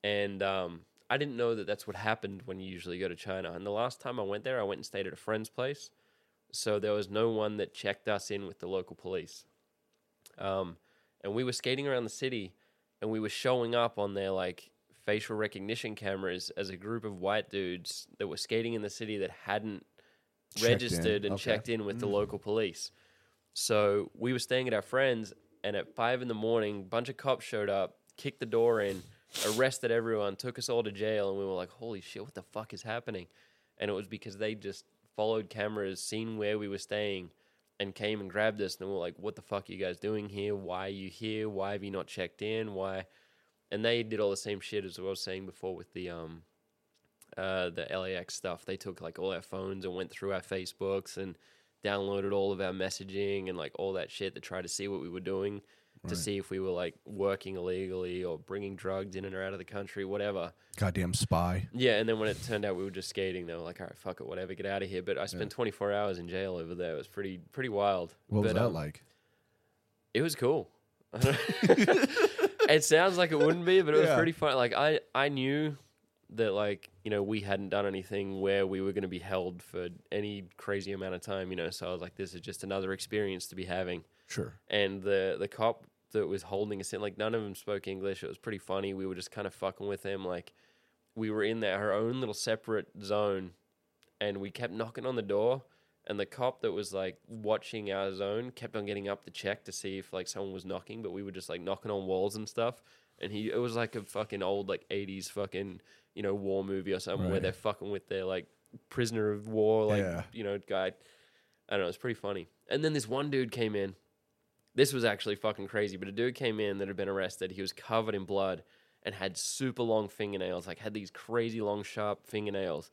And um, I didn't know that that's what happened when you usually go to China. And the last time I went there, I went and stayed at a friend's place so there was no one that checked us in with the local police. Um, and we were skating around the city, and we were showing up on their like facial recognition cameras as a group of white dudes that were skating in the city that hadn't
Checked in,
registered and
okay.
checked in with the local police. So we were staying at our friends, and at five in the morning, a bunch of cops showed up, kicked the door in, arrested everyone, took us all to jail, and we were like, "Holy shit, what the fuck is happening?" And it was because they just followed cameras, seen where we were staying, and came and grabbed us. And we were like, "What the fuck are you guys doing here? Why are you here? Why have you not checked in? Why?" And they did all the same shit as I was saying before with the um, uh, the LAX stuff. They took like all our phones and went through our Facebooks and downloaded all of our messaging and like all that shit to try to see what we were doing to see if we were like working illegally or bringing drugs in and or out of the country, whatever.
Goddamn spy.
Yeah, and then when it turned out we were just skating, they were like, "All right, fuck it, whatever, get out of here." But I spent 24 hours in jail over there. It was pretty pretty wild.
What was
But,
that
um,
like?
It was cool. it sounds like it wouldn't be, but it was pretty fun. Like I I knew that like you know we hadn't done anything where we were going to be held for any crazy amount of time. You know, so I was like, this is just another experience to be having
Sure.
and the the cop that was holding us in, like none of them spoke English. It was pretty funny. We were just kind of fucking with him. Like we were in there, our own little separate zone, and we kept knocking on the door. And the cop that was like watching our zone kept on getting up to check to see if like someone was knocking, but we were just like knocking on walls and stuff. And he, it was like a fucking old like '80s fucking you know war movie or something where they're fucking with their like prisoner of war like
Yeah.
you know guy. I don't know. It's pretty funny. And then this one dude came in. This was actually fucking crazy. But a dude came in that had been arrested. He was covered in blood and had super long fingernails, like had these crazy long, sharp fingernails.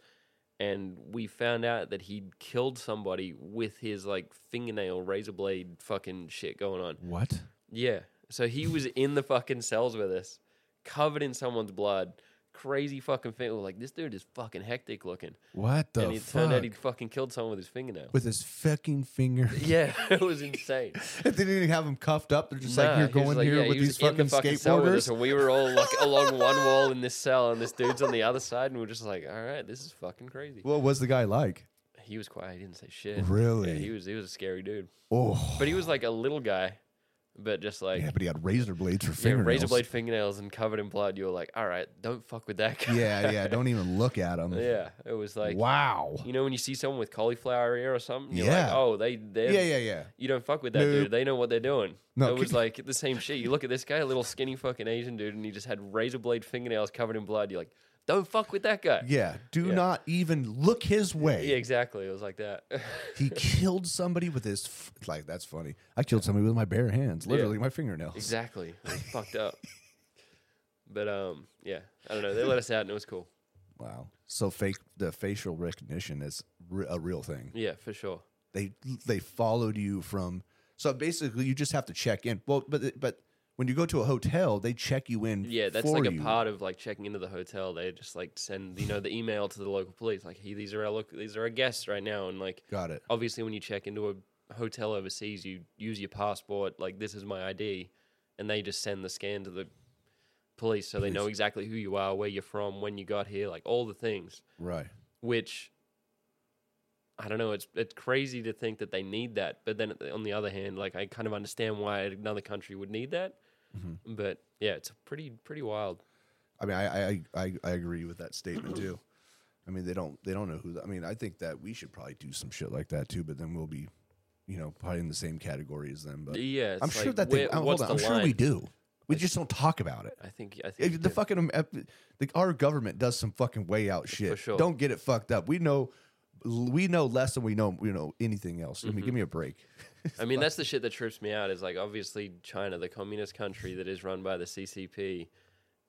And we found out that he'd killed somebody with his like fingernail razor blade fucking shit going on.
What?
Yeah. So he was in the fucking cells with us, covered in someone's blood, crazy fucking thing. Like this dude is fucking hectic looking,
What the
and he
fuck?
turned out he'd fucking killed someone with his fingernail.
With his fucking finger.
yeah, it was insane.
they didn't even have him cuffed up. They're just
Nah,
like, you're going
like-
here
yeah,
with these
in the
fucking skateboarders.
and we were all like along one wall in this cell, and this dude's on the other side, and we're just like, all right, this is fucking crazy.
What was the guy like?
He was quiet. He didn't say shit.
Really?
Yeah, he was. He was a scary dude.
Oh,
But he was like a little guy, but just like
yeah, but he had razor blades for
yeah, razor blade fingernails and covered in blood. You were like, all right, don't fuck with that guy.
yeah, yeah. Don't even look at him.
yeah. It was like,
wow.
you know, when you see someone with cauliflower ear or something, you're
Yeah.
like, oh, they, they,
Yeah, yeah, yeah.
You don't fuck with that
Nope.
dude. They know what they're doing.
No,
it was like the same shit. You look at this guy, a little skinny fucking Asian dude, and he just had razor blade fingernails covered in blood. You're like, don't fuck with that guy.
Yeah. Do
Yeah.
not even look his way.
Yeah, exactly. It was like that.
He killed somebody with his f- like. That's funny. I killed somebody with my bare hands,
Yeah.
literally my fingernails.
exactly. Fucked up. But um, yeah, I don't know. They let us out, and it was cool.
Wow. So fake the facial recognition is re- a real thing.
Yeah, for sure.
They they followed you from. So basically, you just have to check in. Well, but but when you go to a hotel, they check you in.
Yeah, that's like a part of like checking into the hotel. They just like send you know the email to the local police, like, hey, these are our local, these are our guests right now, and like
Got it.
obviously when you check into a hotel overseas, you use your passport, like this is my ID, and they just send the scan to the police so they know exactly who you are, where you're from, when you got here, like all the things.
Right.
Which I don't know. It's it's crazy to think that they need that, but then on the other hand, like I kind of understand why another country would need that.
Mm-hmm.
But yeah, it's pretty pretty wild.
I mean, I I, I I agree with that statement too. I mean, they don't they don't know who. The, I mean, I think that we should probably do some shit like that too. But then we'll be, you know, probably in the same category as them. But
yeah,
I'm sure that they. oh, hold on,
the
I'm sure we do. We just don't talk about it.
I think I think
The fucking the, our government does some fucking way out shit.
sure.
Don't get it fucked up. We know we know less than we know you know anything else. I mean,
Mm-hmm.
give me a break.
I mean, that's the shit that trips me out. Is like obviously China, the communist country that is run by the CCP,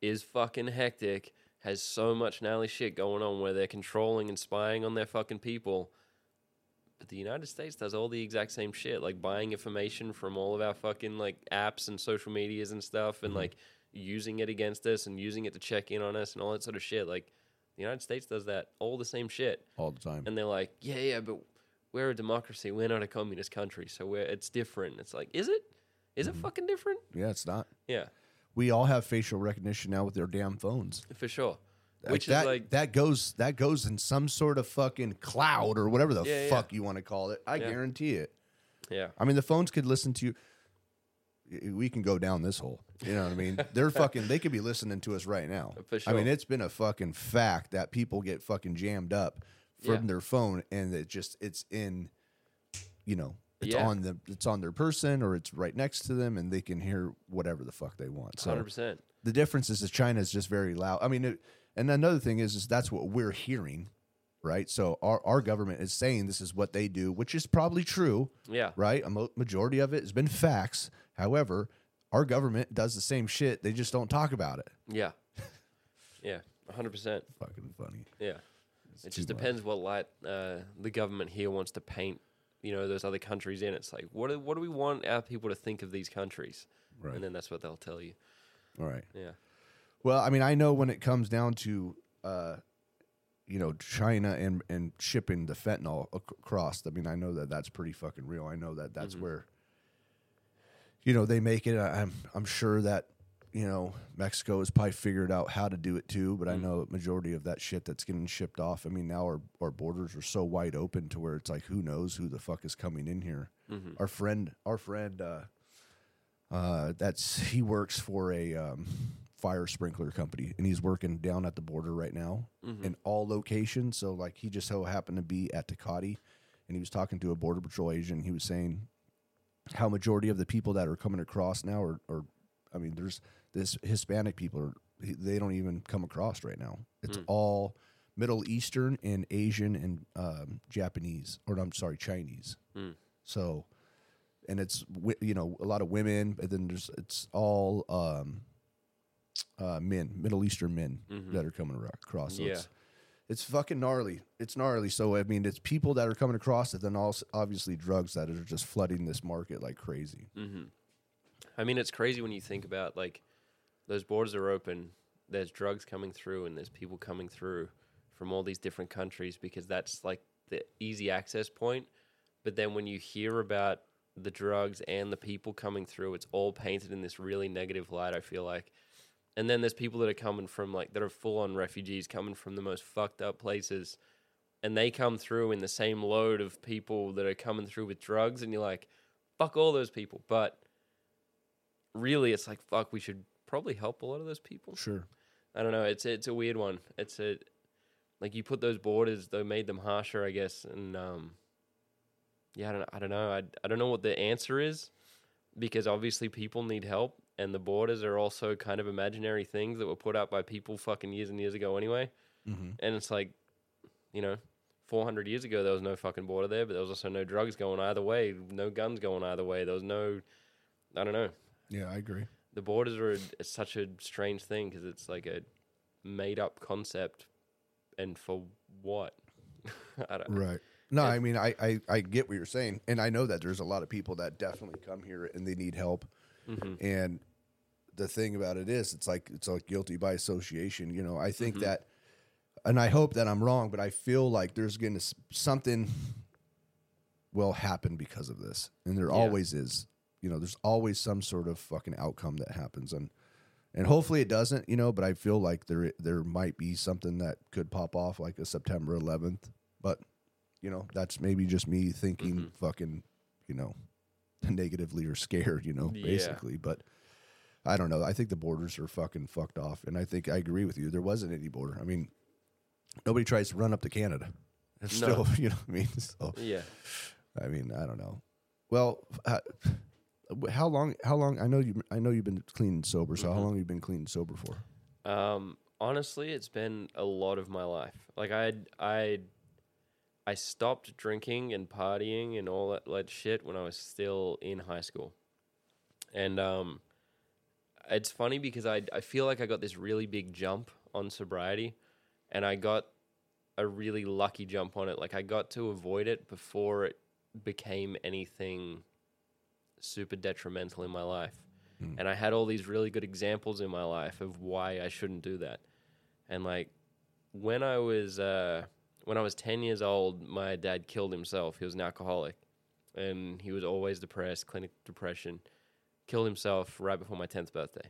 is fucking hectic. Has so much gnarly shit going on where they're controlling and spying on their fucking people. But the United States does all the exact same shit, like buying information from all of our fucking like apps and social medias and stuff, and mm-hmm. like using it against us and using it to check in on us and all that sort of shit. Like the United States does that all the same shit
all the time.
and they're like, yeah, yeah, but we're a democracy. We're not a communist country, so we're it's different. It's like, is it? Is it mm-hmm. fucking different?
yeah, it's not.
Yeah,
We all have facial recognition now with their damn phones.
for sure.
Like,
Which
that,
is like,
that goes that goes in some sort of fucking cloud or whatever the
Yeah, yeah.
fuck you want to call it. I
Yeah.
guarantee it.
yeah,
I mean, the phones could listen to you. y- We can go down this hole. You know what I mean? They're fucking. They could be listening to us right now.
For
I mean,
sure.
it's been a fucking fact that people get fucking jammed up from
Yeah.
their phone, and it just it's in, you know, it's
Yeah.
on the it's on their person or it's right next to them, and they can hear whatever the fuck they want. So
hundred percent.
the difference is that China is just very loud. I mean, it, and another thing is, is that's what we're hearing, right? So our, our government is saying this is what they do, which is probably true,
Yeah,
right? A mo- majority of it has been facts. However, our government does the same shit. They just don't talk about it.
yeah, yeah, hundred percent.
Fucking funny.
Yeah, it just depends what light uh, the government here wants to paint. You know, those other countries in. It's like, what do, what do we want our people to think of these countries?
Right.
And then that's what they'll tell you.
All right.
Yeah,
Well, I mean, I know when it comes down to, uh, you know, China and and shipping the fentanyl across. I mean, I know that that's pretty fucking real. I know that that's where, you know, they make it. I'm I'm sure that you know Mexico has probably figured out how to do it too. But I know majority of that shit that's getting shipped off. I mean, now our our borders are so wide open to where it's like, who knows who the fuck is coming in here. Our friend, our friend. uh uh, that's he works for a um, fire sprinkler company, and he's working down at the border right now in all locations. So like he just so happened to be at Tecate, and he was talking to a border patrol agent. He was saying how majority of the people that are coming across now are, are I mean, there's this Hispanic people are they don't even come across right now. It's all Middle Eastern and Asian and um, Japanese, or I'm sorry, Chinese. So and it's you know a lot of women, and then there's it's all um, uh, men, Middle Eastern men that are coming across. So
Yeah.
it's, it's fucking gnarly. It's gnarly. So I mean, it's people that are coming across it, then also obviously drugs that are just flooding this market like crazy.
I mean, it's crazy when you think about like those borders are open, there's drugs coming through and there's people coming through from all these different countries because that's like the easy access point. But then when you hear about the drugs and the people coming through, it's all painted in this really negative light, I feel like. And then there's people that are coming from like that are full on refugees coming from the most fucked up places and they come through in the same load of people that are coming through with drugs and you're like, fuck all those people. But really it's like fuck, we should probably help a lot of those people.
Sure.
I don't know. It's it's a weird one. It's a like you put those borders, they made them harsher, I guess, and um, yeah, I don't, I don't know. I, I don't know what the answer is because obviously people need help, and the borders are also kind of imaginary things that were put up by people fucking years and years ago anyway.
Mm-hmm.
And it's like, you know, 400 years ago there was no fucking border there, but there was also no drugs going either way, no guns going either way. There was no, I don't know.
Yeah, I agree.
The borders are a, such a strange thing because it's like a made up concept, and for what? I don't.
Right. No. I mean, I, I, I get what you're saying. And I know that there's a lot of people that definitely come here and they need help.
hmm
And the thing about it is, it's like, it's like guilty by association. You know, I think
Mhm.
that, and I hope that I'm wrong, but I feel like there's going to, something will happen because of this. And there
Yeah.
always is. You know, there's always some sort of fucking outcome that happens. And, and hopefully it doesn't, you know, but I feel like there there might be something that could pop off like a September 11th. But, you know, that's maybe just me thinking
Mhm.
fucking, you know, negatively or scared, you know,
Yeah.
basically. But I don't know. I think the borders are fucking fucked off. And I think I agree with you. There wasn't any border. I mean, nobody tries to run up to Canada. It's
No.
still, you know what I mean? So,
Yeah.
I mean, I don't know. Well, uh, how long? How long? I know you. I know you've been clean and sober. So how
Mhm.
long have you been clean and sober for?
Um, honestly, it's been a lot of my life. Like I, I, I stopped drinking and partying and all that, that shit when I was still in high school, and um, it's funny because I I feel like I got this really big jump on sobriety, and I got a really lucky jump on it. Like I got to avoid it before it became anything super detrimental in my life.
Mm.
And I had all these really good examples in my life of why I shouldn't do that. And like when I was uh, when I was 10 years old, my dad killed himself. He was an alcoholic and he was always depressed, clinic depression. Killed himself right before my 10th birthday.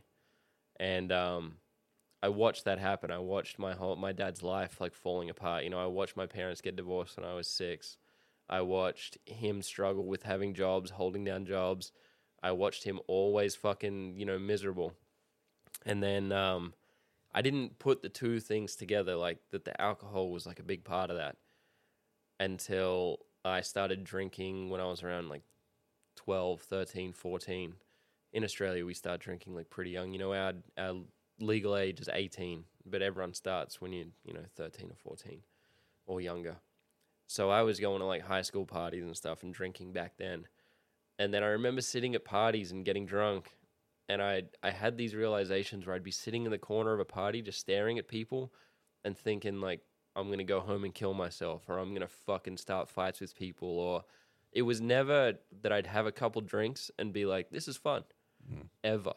And um, I watched that happen. I watched my whole my dad's life like falling apart. You know, I watched my parents get divorced when I was 6. I watched him struggle with having jobs, holding down jobs. I watched him always fucking, you know, miserable. And then um, I didn't put the two things together, like that the alcohol was like a big part of that until I started drinking when I was around like 12, 13, 14. In Australia, we start drinking like pretty young. You know, our, our legal age is 18, but everyone starts when you're, you know, 13 or 14 or younger. So I was going to like high school parties and stuff and drinking back then. And then I remember sitting at parties and getting drunk. And I I had these realizations where I'd be sitting in the corner of a party just staring at people and thinking like I'm going to go home and kill myself or I'm going to fucking start fights with people or it was never that I'd have a couple drinks and be like this is fun.
Mm.
Ever.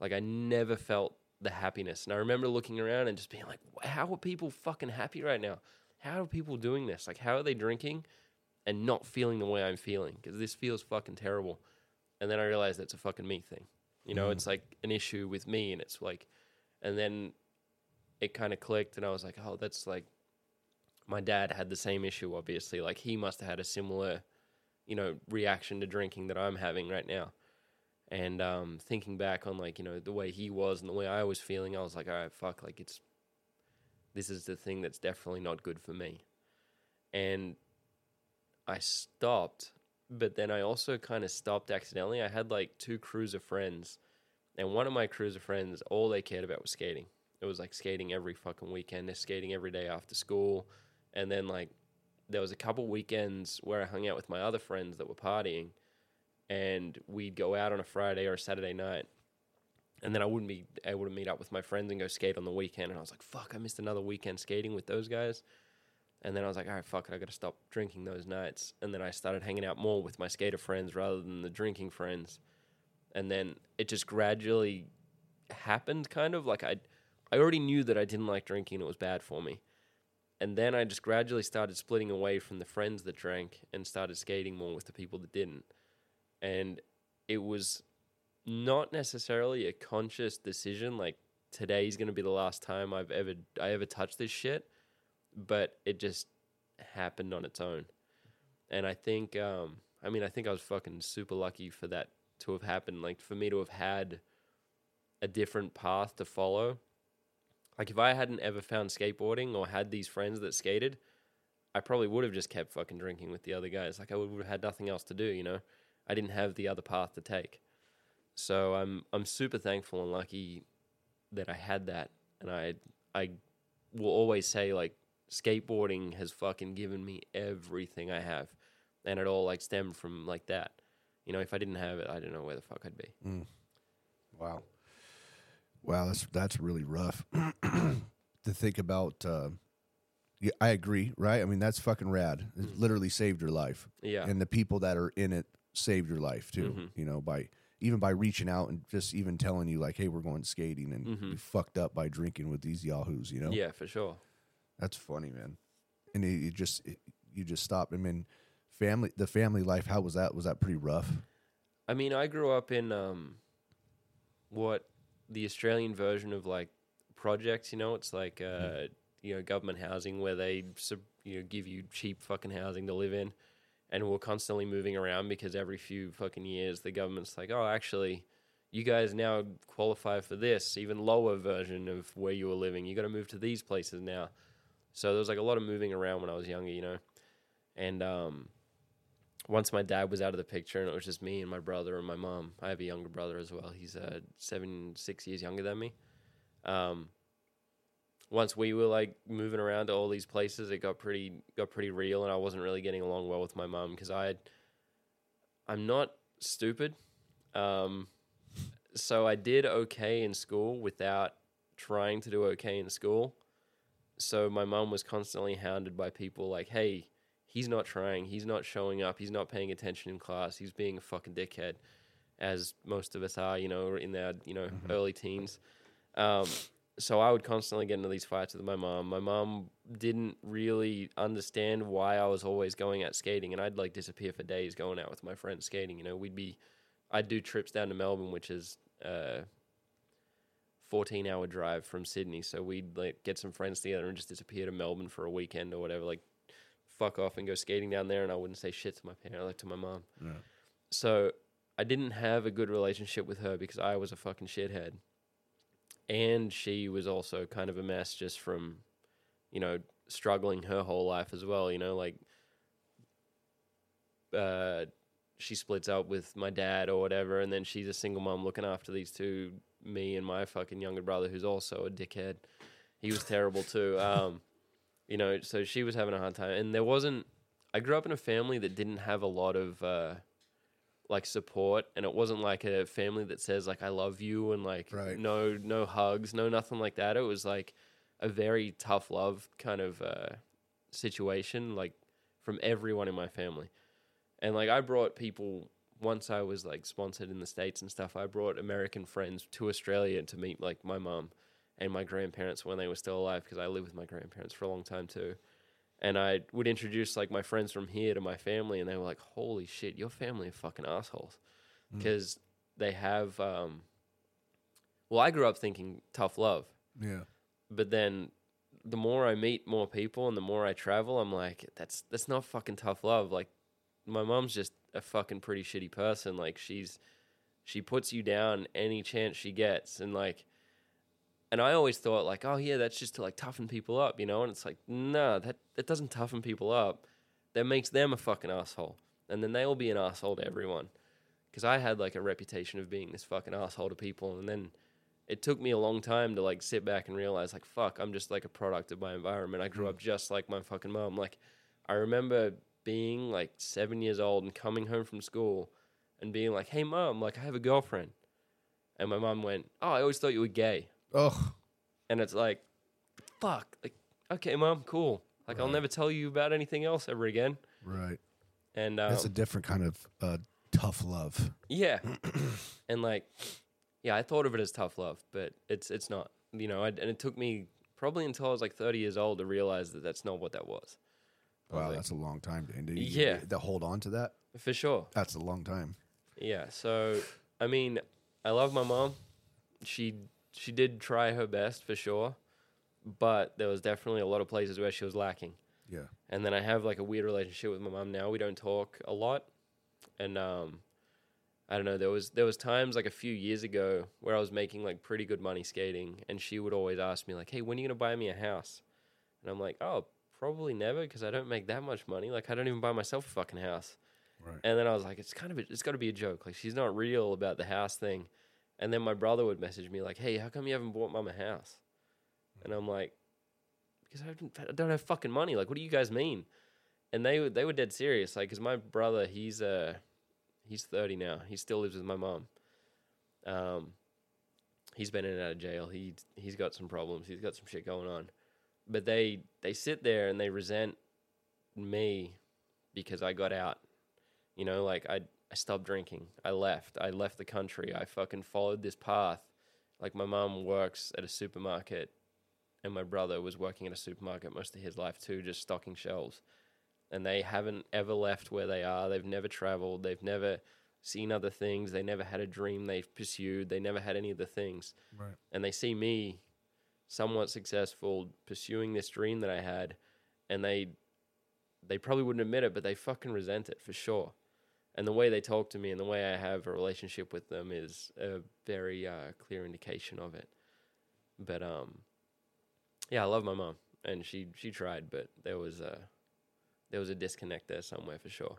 Like I never felt the happiness. And I remember looking around and just being like how are people fucking happy right now? How are people doing this? Like how are they drinking and not feeling the way I'm feeling because this feels fucking terrible. And then I realized that's a fucking me thing. You know,
Mhm.
it's like an issue with me, and it's like, and then it kind of clicked, and I was like, oh, that's like, my dad had the same issue, obviously. Like, he must have had a similar, you know, reaction to drinking that I'm having right now. And um, thinking back on, like, you know, the way he was and the way I was feeling, I was like, all right, fuck, like, it's, this is the thing that's definitely not good for me. And I stopped, but then I also kind of stopped accidentally. I had like two cruiser friends, and one of my cruiser friends, all they cared about was skating. It was like skating every fucking weekend. They're skating every day after school, and then like there was a couple weekends where I hung out with my other friends that were partying, and we'd go out on a Friday or a Saturday night. And then I wouldn't be able to meet up with my friends and go skate on the weekend. And I was like, fuck, I missed another weekend skating with those guys. And then I was like, all right, fuck it, I got to stop drinking those nights. And then I started hanging out more with my skater friends rather than the drinking friends. And then it just gradually happened, kind of like I, I already knew that I didn't like drinking it was bad for me. And then I just gradually started splitting away from the friends that drank and started skating more with the people that didn't. And it was not necessarily a conscious decision like today's going to be the last time I've ever I ever touched this shit, but it just happened on its own. And I think um I mean I think I was fucking super lucky for that to have happened like for me to have had a different path to follow. Like if I hadn't ever found skateboarding or had these friends that skated, I probably would have just kept fucking drinking with the other guys. Like I would have had nothing else to do, you know. I didn't have the other path to take. So I'm I'm super thankful and lucky that I had that, and I I will always say like skateboarding has fucking given me everything I have, and it all like stemmed from like that. You know, if I didn't have it, I don't know where the fuck I'd be.
Wow. Wow, that's that's really rough to think about. Uh, yeah, I agree, right? I mean, that's fucking rad. It literally saved your life,
Yeah,
and the people that are in it saved your life too.
Mhm.
You know, by even by reaching out and just even telling you like, "Hey, we're going skating," and
Mhm.
you fucked up by drinking with these yahoos. You know,
yeah, for sure.
that's funny, man. And it, you just it, you just stopped. I mean, family, the family life. How was that? Was that pretty rough?
I mean, I grew up in um, what the Australian version of like projects. You know, it's like uh, you know government housing where they sub- you know give you cheap fucking housing to live in, and we're constantly moving around because every few fucking years the government's like, oh, actually, you guys now qualify for this even lower version of where you were living. You got to move to these places now. So there was like a lot of moving around when I was younger, you know, and um, once my dad was out of the picture and it was just me and my brother and my mom. I have a younger brother as well. He's uh, seven, six years younger than me. Um, once we were like moving around to all these places, it got pretty got pretty real, and I wasn't really getting along well with my mom because I, I'm not stupid, um, so I did okay in school without trying to do okay in school. So my mom was constantly hounded by people like, "Hey, he's not trying. He's not showing up. He's not paying attention in class. He's being a fucking dickhead, as most of us are, you know, in our you know early teens. Um, so I would constantly get into these fights with my mom. My mom didn't really understand why I was always going out skating, and I'd like disappear for days going out with my friends skating. You know, we'd be, I'd do trips down to Melbourne, which is. Uh, a 14 hour drive from Sydney. So we'd like get some friends together and just disappear to Melbourne for a weekend or whatever. Like fuck off and go skating down there, and I wouldn't say shit to my parent, like to my mom.
Yeah.
So I didn't have a good relationship with her because I was a fucking shithead, and she was also kind of a mess just from, you know, struggling her whole life as well. You know, like, uh, she splits up with my dad or whatever, and then she's a single mom looking after these two, me and my fucking younger brother, who's also a dickhead. He was terrible too. Um, you know, so she was having a hard time, and there wasn't. I grew up in a family that didn't have a lot of uh, like support, and it wasn't like a family that says like "I love you" and like
Right.
no no hugs, no nothing like that. It was like a very tough love kind of uh, situation, like from everyone in my family, and like I brought people once I was like sponsored in the states and stuff. I brought American friends to Australia to meet like my mom and my grandparents when they were still alive because I lived with my grandparents for a long time too. And I would introduce like my friends from here to my family, and they were like, "Holy shit, your family are fucking assholes," because they have. Um, well, I grew up thinking tough love,
Yeah.
but then the more I meet more people and the more I travel, I'm like, that's that's not fucking tough love. Like, my mom's just a fucking pretty shitty person. Like, she's she puts you down any chance she gets, and like, and I always thought like, oh yeah, that's just to like toughen people up, you know. And it's like, no, that that doesn't toughen people up. That makes them a fucking asshole, and then they'll be an asshole to everyone. Because I had like a reputation of being this fucking asshole to people, and then it took me a long time to like sit back and realize like fuck i'm just like a product of my environment. I grew mm. up just like my fucking mom. Like i remember being like seven years old and coming home from school and being like hey mom like i have a girlfriend. And my mom went oh i always thought you were gay
Oh,
and it's like fuck like okay mom cool like i'll
Right.
never tell you about anything else ever again
right.
and um,
That's a different kind of uh, tough love.
Yeah. and like yeah, I thought of it as tough love, but it's it's not. you know, I, and it took me probably until I was like 30 years old to realize that that's not what that was. I was
Wow,
like,
that's a long time, Dan. To,
Yeah.
To hold on to that,
for sure.
that's a long time.
Yeah. So, I mean, I love my mom. She she did try her best for sure, but there was definitely a lot of places where she was lacking.
Yeah.
And then I have like a weird relationship with my mom now. We don't talk a lot, and um, I don't know. There was there was times like a few years ago where I was making like pretty good money skating, and she would always ask me like, "Hey, when are you gonna buy me a house?" And I'm like, "Oh, probably never, because I don't make that much money. Like, I don't even buy myself a fucking house."
Right.
And then I was like, "It's kind of a, it's got to be a joke. Like, she's not real about the house thing." And then my brother would message me like, "Hey, how come you haven't bought mom a house?" And I'm like, "Because I don't, I don't have fucking money. Like, what do you guys mean?" And they they were dead serious. Like, because my brother, he's uh, he's 30 now. He still lives with my mom. Um, he's been in and out of jail. He he's got some problems. He's got some shit going on. But they they sit there and they resent me because I got out. You know, like I I stopped drinking. I left. I left the country. I fucking followed this path. Like my mom works at a supermarket and my brother was working at a supermarket most of his life too, just stocking shelves. And they haven't ever left where they are. They've never traveled. They've never seen other things. They never had a dream they've pursued. They never had any of the things.
Right.
And they see me somewhat successful pursuing this dream that I had and they they probably wouldn't admit it, but they fucking resent it for sure. And the way they talk to me and the way I have a relationship with them is a very uh, clear indication of it. But um, yeah, I love my mom, and she she tried, but there was a there was a disconnect there somewhere for sure.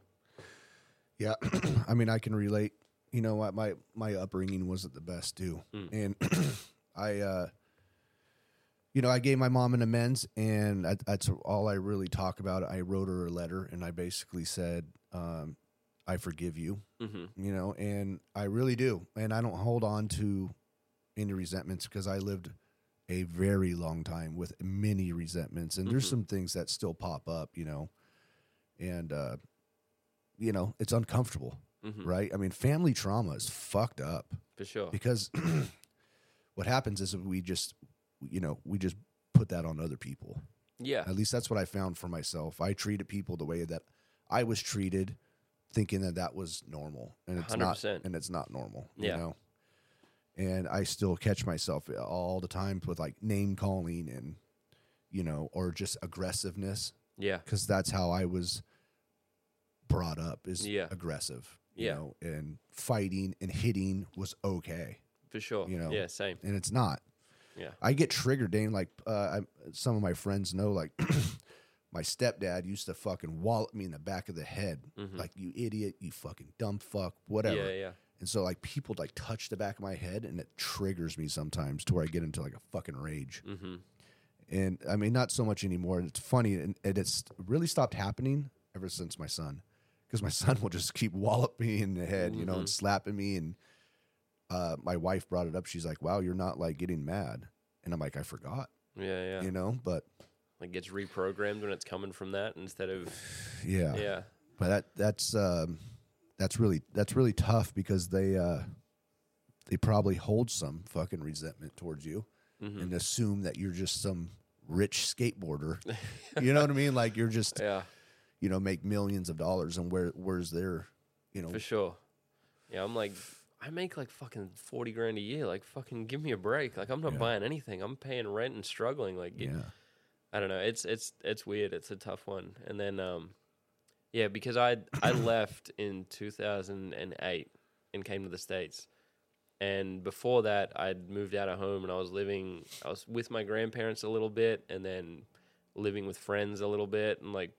Yeah, I mean, I can relate. You know, what my my upbringing wasn't the best too,
Mm.
and I, uh, you know, I gave my mom an amends, and that, that's all I really talk about. I wrote her a letter, and I basically said, um, "I forgive you,"
hmm
you know, and I really do, and I don't hold on to any resentments because I lived a very long time with many resentments, and there's
Mhm.
some things that still pop up, you know, and uh, you know, it's uncomfortable
hmm
right? I mean, family trauma is fucked up
for sure.
because what happens is we just, you know, we just put that on other people.
Yeah,
At least that's what I found for myself. I treated people the way that I was treated, thinking that that was normal, and it's not,
100%.
and it's not normal.
Yeah.
You know, and I still catch myself all the time with like name calling and, you know, or just aggressiveness
yeah,
because that's how I was brought up is
Yeah.
aggressive. You
Yeah.
know, and fighting and hitting was okay,
for sure.
You know,
yeah, same.
and it's not.
Yeah.
I get triggered, Dane. Like uh, I, some of my friends know, like my stepdad used to fucking wallop me in the back of the head,
Mhm.
like you idiot, you fucking dumb fuck, whatever.
Yeah, yeah,
And so like people like touch the back of my head, and it triggers me sometimes to where I get into like a fucking rage.
hmm
And I mean, not so much anymore. It's funny, and, and it's really stopped happening ever since my son, because my son will just keep walloping me in the head, you know, and slapping me. And uh, my wife brought it up. She's like, "Wow, you're not like getting mad," and I'm like, "I forgot,"
yeah, yeah.
you know. But
Like gets reprogrammed when it's coming from that instead of
yeah,
yeah,
but that that's um, that's really that's really tough because they uh, they probably hold some fucking resentment towards you
Mhm.
and assume that you're just some rich skateboarder. you know what I mean? Like you're just
yeah,
you know, make millions of dollars and where where's their you know
for sure. Yeah, I'm like, I make like fucking forty grand a year. Like, fucking give me a break. Like, I'm not
Yeah.
buying anything. I'm paying rent and struggling. Like,
yeah.
I don't know. It's it's it's weird. It's a tough one. And then um, yeah, because I I left in 2008 and came to the states. And before that, I'd moved out of home and I was living. I was with my grandparents a little bit, and then living with friends a little bit. And like,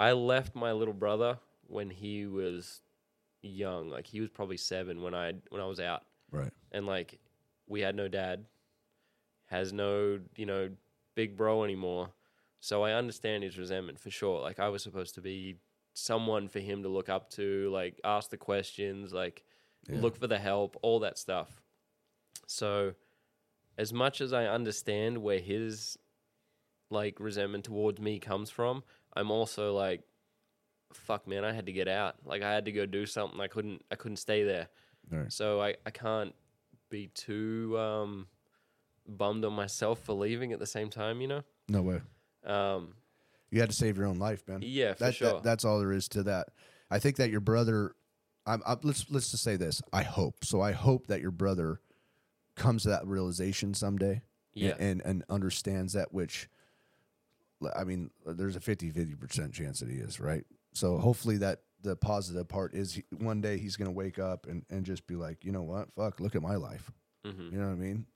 I left my little brother when he was young. Like he was probably seven when I when I was out
Right.
and like we had no dad has no you know big bro anymore. So i understand his resentment for sure. Like i was supposed to be someone for him to look up to like ask the questions like
Yeah.
look for the help all that stuff. So as much as i understand where his like resentment towards me comes from i'm also like fuck man i had to get out. Like i had to go do something. I couldn't i couldn't stay there.
Right.
so I, I can't be too um, bummed on myself for leaving at the same time. You know.
No way.
Um,
You had to save your own life, man.
yeah, for
that,
sure.
that that's all there is to that. I think that your brother. I'm, i let's let's just say this. I hope so. I hope that your brother comes to that realization someday.
yeah.
And and understands that. Which, I mean, there's a 50 50 percent chance that he is right. So hopefully that the positive part is he, one day he's going to wake up and and just be like, you know what, fuck, look at my life.
hmm
You know what I mean?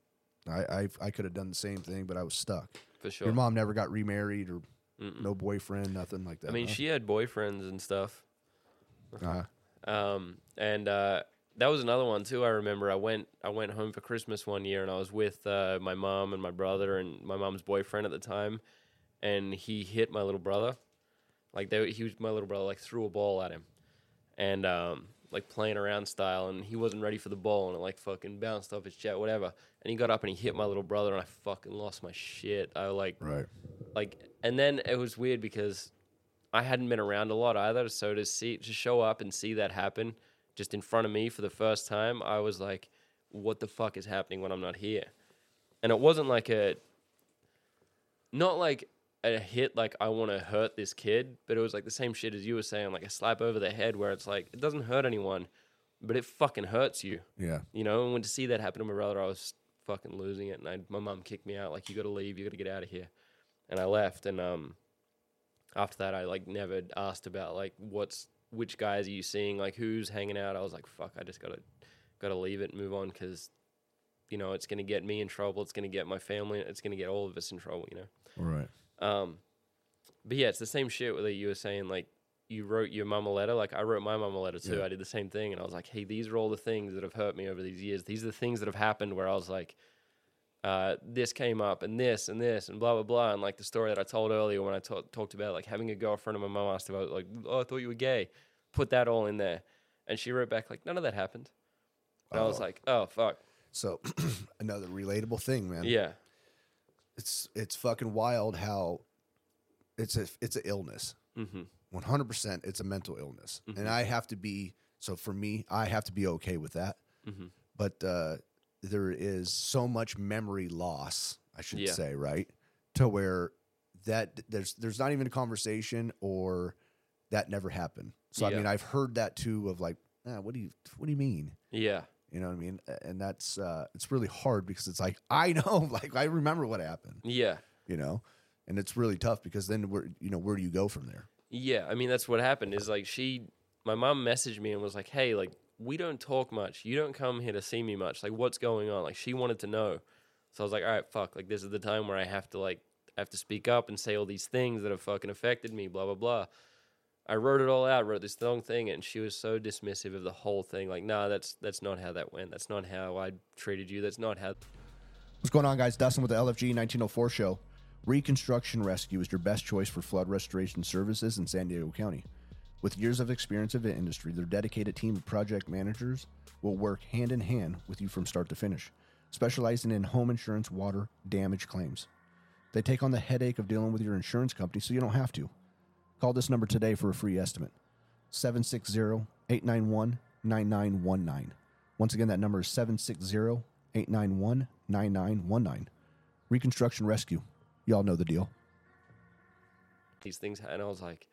I I, I could have done the same thing, but I was stuck.
For sure.
Your mom never got remarried or
Mm-mm.
no boyfriend, nothing like that.
I mean,
huh?
she had boyfriends and stuff.
Uh-huh.
Um, and uh, that was another one too. I remember I went I went home for Christmas one year, and I was with uh, my mom and my brother and my mom's boyfriend at the time, and he hit my little brother. Like they, he was my little brother. Like threw a ball at him, and um, like playing around style, and he wasn't ready for the ball, and it like fucking bounced off his jet, whatever. And he got up and he hit my little brother, and I fucking lost my shit. I like
Right.
like and then it was weird because I hadn't been around a lot either. So to see to show up and see that happen just in front of me for the first time, I was like, "What the fuck is happening when I'm not here?" And it wasn't like a, not like a hit like I want to hurt this kid, but it was like the same shit as you were saying, like a slap over the head where it's like it doesn't hurt anyone, but it fucking hurts you.
Yeah.
You know, and when to see that happen to my brother, I was fucking losing it. And I, my mom kicked me out, like, you got to leave, you got to get out of here. And I left. And um, after that, I like never asked about like what's which guys are you seeing, like who's hanging out. I was like, fuck, I just gotta gotta leave it and move on because you know it's gonna get me in trouble. It's gonna get my family. It's gonna get all of us in trouble. You know.
Right.
Um, but yeah, it's the same shit that you were saying. Like you wrote your mum a letter. Like I wrote my mum a letter too.
Yeah.
I did the same thing, and I was like, hey, these are all the things that have hurt me over these years. These are the things that have happened where I was like, uh, this came up, and this, and this, and blah blah blah, and like the story that I told earlier when I ta- talked about like having a girlfriend, and my mom asked about like, oh, I thought you were gay. Put that all in there, and she wrote back like, none of that happened. And I was
Oh.
like, oh fuck,
So another relatable thing, man.
yeah,
It's it's fucking wild how it's a it's an illness.
mm-hmm.
One hundred percent, it's a mental illness,
Mhm.
and I have to be. So for me, I have to be okay with that.
Mhm.
But uh, there is so much memory loss, I should
Yeah.
say, right, to where that there's there's not even a conversation or that never happened. So I mean, I've heard that too of like, ah, what do you what do you mean?
yeah,
You know what I mean? And that's uh, it's really hard because it's like I know, like I remember what happened.
yeah.
You know, and it's really tough because then where you know where do you go from there?
Yeah, I mean that's what happened. Is like she, my mom messaged me and was like, "Hey, like we don't talk much. You don't come here to see me much. Like what's going on?" Like she wanted to know. So I was like, "All right, fuck. Like this is the time where I have to like I have to speak up and say all these things that have fucking affected me. Blah blah blah." I wrote it all out, wrote this long thing, and she was so dismissive of the whole thing. Like, nah, that's that's not how that went. That's not how I treated you. That's not how.
What's going on, guys? Dustin with the LFG 1904 show. Reconstruction Rescue is your best choice for flood restoration services in San Diego County. With years of experience in the industry, their dedicated team of project managers will work hand in hand with you from start to finish, specializing in home insurance water damage claims. They take on the headache of dealing with your insurance company so you don't have to. Call this number today for a free estimate 760 891 9919. Once again, that number is 760 891 9919. Reconstruction Rescue. Y'all know the deal.
these things and I was like,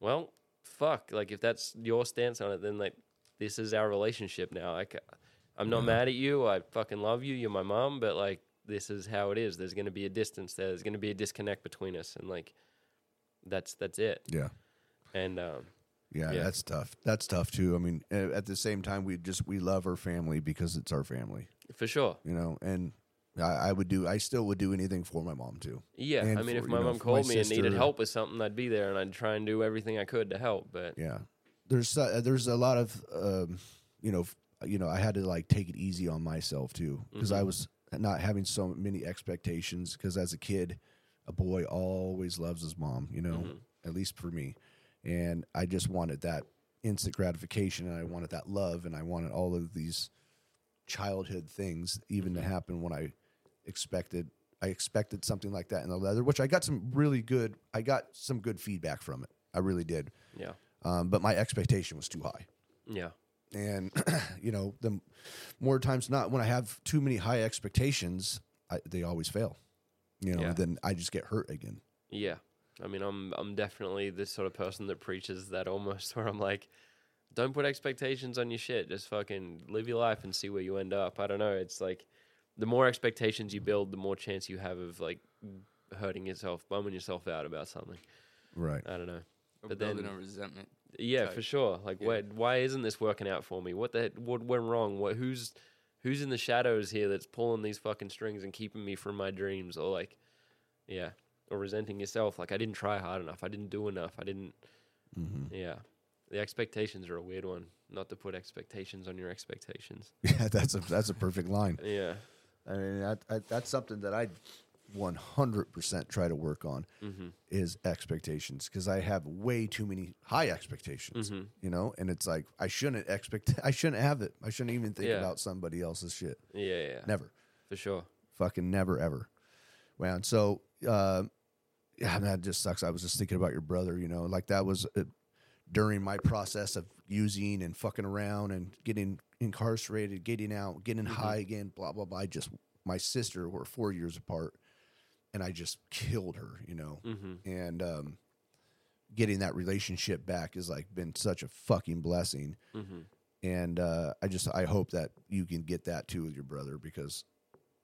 well, fuck. Like if that's your stance on it, then like this is our relationship now. Like I'm not mad at you. I fucking love you. You're my mom, but like this is how it is. There's going to be a distance there. There's going to be a disconnect between us, and like that's that's it.
Yeah.
And um,
Yeah,
Yeah.
that's tough. That's tough too. I mean, at the same time, we just we love our family because it's our family,
for sure,
you know. And I, I would do, I still would do anything for my mom too.
yeah.
And
I mean,
for,
if
you
my
know,
mom
for my
called me and needed help with something, I'd be there and I'd try and do everything I could to help. But
Yeah, there's uh, there's a lot of um, you know f- you know I had to like take it easy on myself too because I
Mhm.
was not having so many expectations because as a kid, a boy always loves his mom, you know,
Mhm.
at least for me, and I just wanted that instant gratification and I wanted that love and I wanted all of these childhood things even to happen when I expected I expected something like that in the leather, which I got some really good I got some good feedback from it. I really did.
yeah,
Um, but my expectation was too high.
yeah,
and you know the more times not when I have too many high expectations, I, they always fail. You know,
Yeah.
then I just get hurt again.
Yeah. I mean, I'm I'm definitely this sort of person that preaches that almost where I'm like, don't put expectations on your shit. Just fucking live your life and see where you end up. I don't know. It's like the more expectations you build, the more chance you have of like hurting yourself, bumming yourself out about something.
Right.
I don't know.
Or
But
building
then-
a resentment.
Yeah,
type.
for sure. Like,
Yeah.
why why isn't this working out for me? What the what went wrong? What who's who's in the shadows here that's pulling these fucking strings and keeping me from my dreams? Or like, yeah, or resenting yourself. Like, I didn't try hard enough. I didn't do enough. I didn't.
Mm-hmm.
Yeah, the expectations are a weird one. Not to put expectations on your expectations.
Yeah, that's a that's a perfect line.
Yeah.
I mean, that, I, that's something that I 100% try to work on
Mm-hmm.
is expectations because I have way too many high expectations,
Mm-hmm.
you know, and it's like I shouldn't expect, I shouldn't have it. I shouldn't even think
Yeah.
about somebody else's shit.
Yeah, yeah,
Never,
for sure.
fucking never, ever. Wow. And so, uh, yeah, that just sucks. I was just thinking about your brother, you know, like that was uh, during my process of using and fucking around and getting incarcerated, getting out, getting
Mhm.
high again, blah, blah, blah. I just, my sister, we're four years apart and I just killed her, you know,
Mm-hmm.
and, um, getting that relationship back has like been such a fucking blessing.
Mm-hmm.
And, uh, I just, I hope that you can get that too with your brother because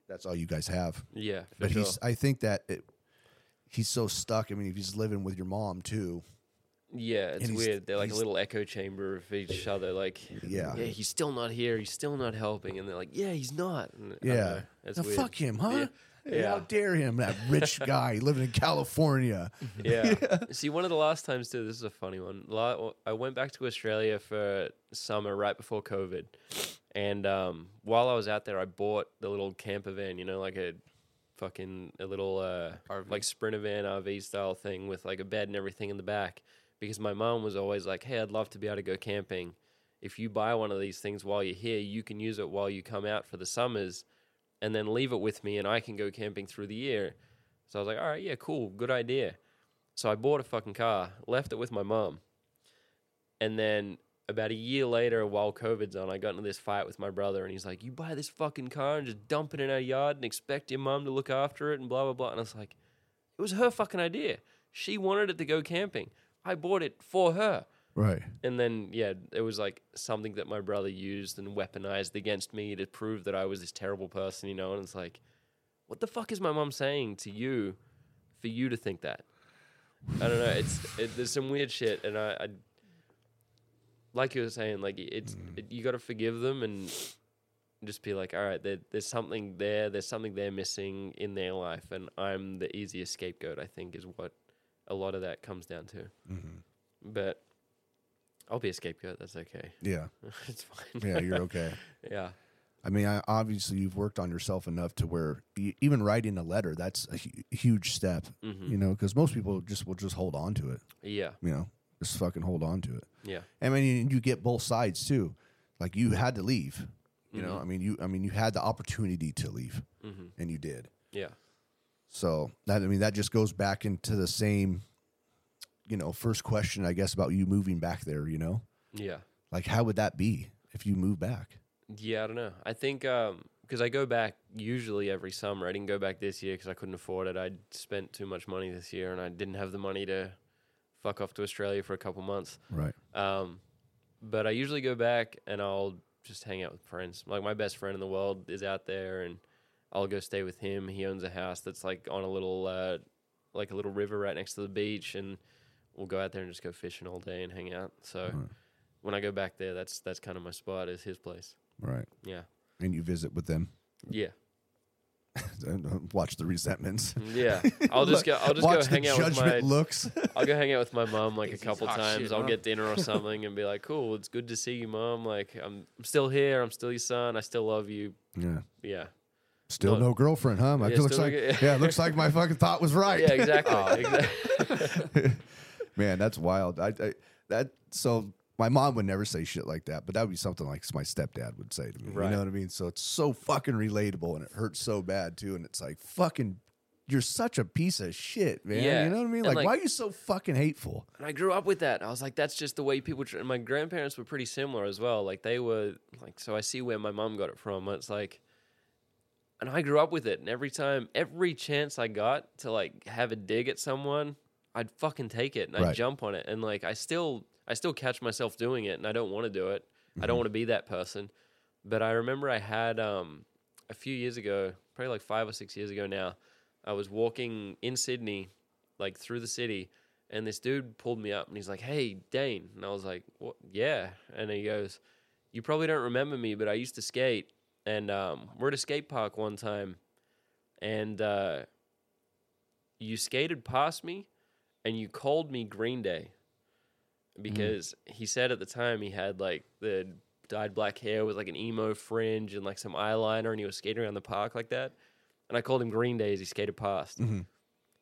that's all you guys have
Yeah, for
but
sure.
he's i think that it, he's so stuck i mean if he's living with your mom too
Yeah, it's weird. They're like a little echo chamber of each other. Like,
Yeah.
yeah, he's still not here. He's still not helping, and they're like, yeah, he's not. And
Yeah.
it's
now fuck him huh
Yeah.
Hey, how dare him that rich guy living in california
Yeah. See, one of the last times too. This is a funny one. I went back to Australia for summer right before COVID, and um, while I was out there, I bought the little camper van. You know, like a fucking a little uh,
RV.
like sprinter van RV style thing with like a bed and everything in the back. Because my mom was always like, "Hey, I'd love to be able to go camping. If you buy one of these things while you're here, you can use it while you come out for the summers." And then leave it with me and I can go camping through the year. So I was like, all right, yeah, cool, good idea. So I bought a fucking car, left it with my mom. And then about a year later, while COVID's on, I got into this fight with my brother and he's like, you buy this fucking car and just dump it in our yard and expect your mom to look after it and blah, blah, blah. And I was like, it was her fucking idea. She wanted it to go camping. I bought it for her.
Right
And then, yeah, it was like something that my brother used and weaponized against me to prove that I was this terrible person, you know? And it's like, what the fuck is my mom saying to you for you to think that? I don't know. It's it, there's some weird shit, and I, I like you were saying, like it's it, you got to forgive them and just be like, all right, there, there's something there, there's something they're missing in their life, and I'm the easiest scapegoat. I think is what a lot of that comes down to.
Mhm.
But I'll be a scapegoat. That's okay.
yeah
it's fine.
yeah you're okay
yeah.
i mean I, obviously you've worked on yourself enough to where e- even writing a letter that's a hu- huge step
hmm
you know because most people just will just hold on to it
Yeah.
you know just fucking hold on to it
Yeah.
I mean, you get both sides too. Like you had to leave. You know,
Mhm.
I mean, you I mean, you had the opportunity to leave,
hmm
and you did.
Yeah.
So that I mean, that just goes back into the same, you know, first question I guess about you moving back there. You know,
Yeah.
like how would that be if you move back?
Yeah. I don't know. I think um because I go back usually every summer. I didn't go back this year because I couldn't afford it. I'd spent too much money this year, and I didn't have the money to fuck off to Australia for a couple months.
Right.
Um, but I usually go back and I'll just hang out with friends. Like my best friend in the world is out there, and I'll go stay with him. He owns a house that's like on a little, uh, like a little river right next to the beach, and we'll go out there and just go fishing all day and hang out. So
Right.
when I go back there, that's that's kind of my spot. Is his place.
Right.
Yeah,
And you visit with them.
yeah,
Watch the resentments.
yeah. I'll just go. I'll just
Watch
go
the
hang out with my.
judgment looks.
I'll go hang out with my mom like a couple times.
shit,
I'll
huh?
get dinner or something and be like, "Cool, it's good to see you, mom. Like, I'm, I'm still here. I'm still your son. I still love you.
yeah.
Yeah,
Still
No-
no girlfriend, huh? Like,
Yeah,
looks
still
like
no-
yeah, looks like my fucking thought was right.
yeah, exactly. exactly.
Man, that's wild. I, I that so my mom would never say shit like that, but that would be something like my stepdad would say to me. You know what I mean? So it's so fucking relatable and it hurts so bad too. And it's like fucking you're such a piece of shit, man.
Yeah.
You know what I mean? Like,
like-
why are you so fucking hateful?
And I grew up with that. I was like, that's just the way people. Tr-. And my grandparents were pretty similar as well. Like they were like, so I see where my mom got it from. It's like, and I grew up with it. And every time, every chance I got to like have a dig at someone, I'd fucking take it and I'd
Right.
jump on it. And like, I still, I still catch myself doing it, and I don't want to do it. I
Mm-hmm.
don't want to be that person. But I remember I had um a few years ago, probably like five or six years ago now. I was walking in Sydney, like through the city, and this dude pulled me up and he's like, "Hey, Dane," and I was like, "What? Yeah," and he goes, "You probably don't remember me, but I used to skate, and um, we're at a skate park one time, and uh, you skated past me, and you called me Green Day." Because he said at the time he had like the dyed black hair with like an emo fringe and like some eyeliner, and he was skating around the park like that. And I called him Green Day as he skated past.
Mhm.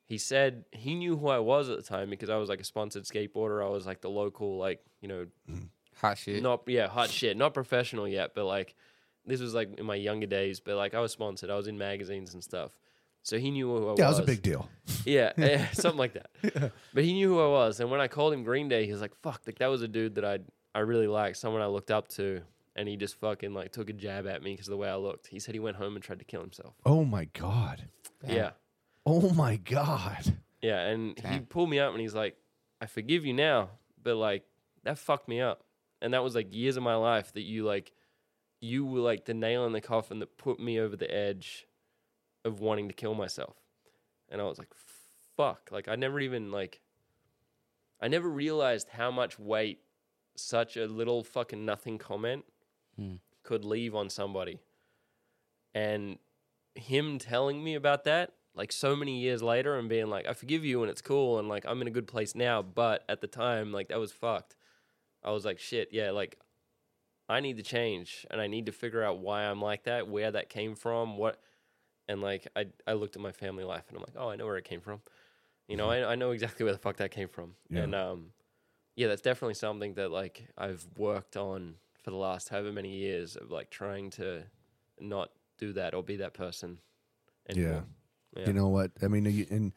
He said he knew who I was at the time because I was like a sponsored skateboarder. I was like the local, like you know,
Hot shit.
not yeah, hot shit, not professional yet, but like this was like in my younger days. But like I was sponsored. I was in magazines and stuff. So he knew who I was.
Yeah, it was a big deal.
Yeah, yeah, something like that. But he knew who I was, and when I called him Green Day, he was like, "Fuck!" Like that was a dude that I I really liked, someone I looked up to, and he just fucking like took a jab at me because of the way I looked. He said he went home and tried to kill himself.
Oh my god.
Damn.
Yeah,
Oh my god.
yeah, and he pulled me up and he's like, "I forgive you now, but like that fucked me up," and that was like years of my life that you like, you were like the nail in the coffin that put me over the edge of wanting to kill myself. And I was like, fuck. Like, I never even, like, I never realized how much weight such a little fucking nothing comment
Hmm.
could leave on somebody. And him telling me about that, like, so many years later and being like, I forgive you and it's cool and, like, I'm in a good place now. But at the time, like, that was fucked. I was like, shit, yeah, like, I need to change and I need to figure out why I'm like that, where that came from, what and like I I looked at my family life and I'm like, oh, I know where it came from. You know, I I know exactly where the fuck that came from.
Yeah.
And um yeah, that's definitely something that like I've worked on for the last however many years of like trying to not do that or be that person anymore. Yeah.
You know what? I mean, and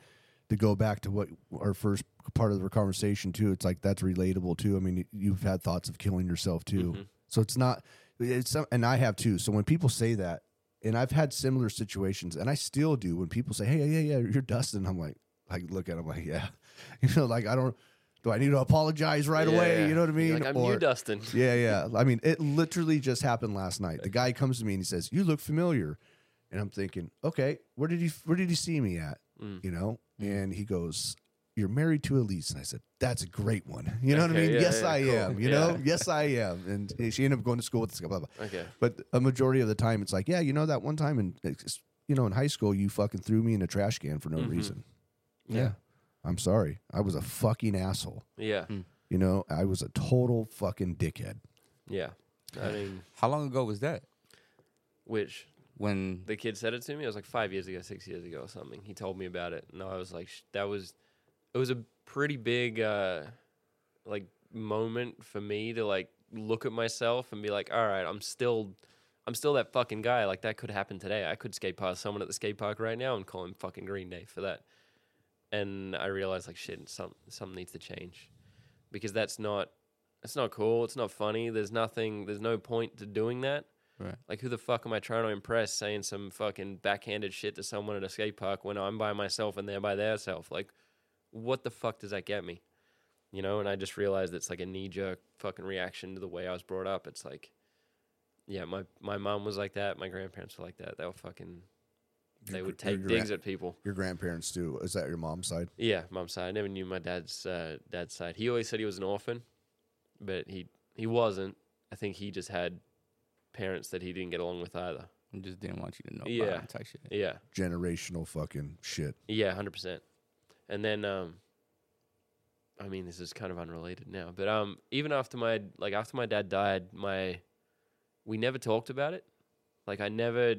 to go back to what our first part of the conversation too, it's like that's relatable too. I mean, you've had thoughts of killing yourself too,
Mhm.
so it's not. It's some- and I have too. So when people say that, and I've had similar situations, and I still do. When people say, "Hey, yeah, yeah, you're Dustin," I'm like, I look at them like, yeah, you know, like I don't. Do I need to apologize right
Yeah,
away? You know what I mean?
You're like I'm
Or-
you, Dustin.
yeah, yeah. I mean, it literally just happened last night. The guy comes to me and he says, "You look familiar," and I'm thinking, "Okay, where did he where did he see me at?"
Mm.
You know, and he goes, "You're married to Elise," and I said, "That's a great one." You know what I mean?
yeah,
yes,
yeah,
I
cool.
am. You
Yeah.
know, yes, I am. And she ended up going to school with this guy. Blah, blah.
Okay.
But a majority of the time, it's like, yeah, you know, that one time in you know in high school, you fucking threw me in a trash can for no
Mhm.
reason.
Yeah.
yeah, I'm sorry. I was a fucking asshole.
Yeah.
You know, I was a total fucking dickhead.
Yeah. I mean,
How long ago was that?
which
When
the kid said it to me. It was like five years ago, six years ago, or something. He told me about it, and I was like, sh- that was, it was a pretty big, uh, like moment for me to like look at myself and be like, all right, I'm still, I'm still that fucking guy. Like that could happen today. I could skate past someone at the skate park right now and call him fucking Green Day for that. And I realized like shit, some something needs to change because that's not, that's not cool. It's not funny. There's nothing. There's no point to doing that.
right.
Like, who the fuck am I trying to impress saying some fucking backhanded shit to someone at a skate park when I'm by myself and they're by their self? Like, what the fuck does that get me? You know, and I just realized it's like a knee jerk fucking reaction to the way I was brought up. It's like, yeah, my, my mom was like that. My grandparents were like that. They were fucking, they
Your
would
gr- your
take
gra-
digs at people.
Your grandparents do. Is that your mom's side?
Yeah, mom's side. I never knew my dad's uh, dad's side. He always said he was an orphan, but he he wasn't. I think he just had parents that he didn't get along with either.
And just didn't want you to know.
Yeah.
about type shit.
Yeah.
Generational fucking shit.
Yeah, hundred percent. And then, um, I mean, this is kind of unrelated now, but um, even after my like after my dad died, my we never talked about it. Like I never,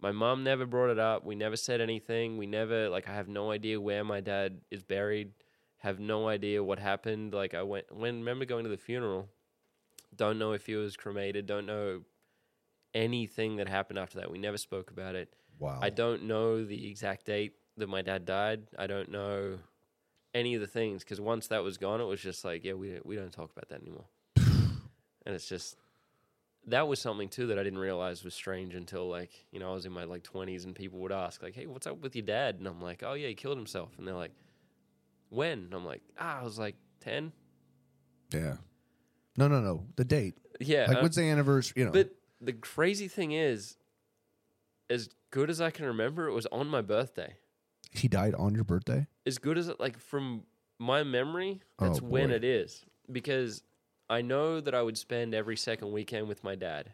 my mom never brought it up. We never said anything. We never like I have no idea where my dad is buried. Have no idea what happened. Like I went when remember going to the funeral. Don't know if he was cremated. Don't know anything that happened after that. We never spoke about it.
Wow.
I don't know the exact date that my dad died. I don't know any of the things because once that was gone, it was just like, yeah, we we don't talk about that anymore. and it's just that was something too that I didn't realize was strange until like you know I was in my like twenties and people would ask like, hey, what's up with your dad? And I'm like, oh yeah, he killed himself. And they're like, when? And I'm like, ah, I was like ten.
Yeah. No, no, no. The date.
Yeah,
Like,
uh,
what's the anniversary? You know.
But the crazy thing is, as good as I can remember, it was on my birthday.
He died on your birthday.
As good as it, like from my memory,
Oh,
that's when
boy.
it is. Because I know that I would spend every second weekend with my dad.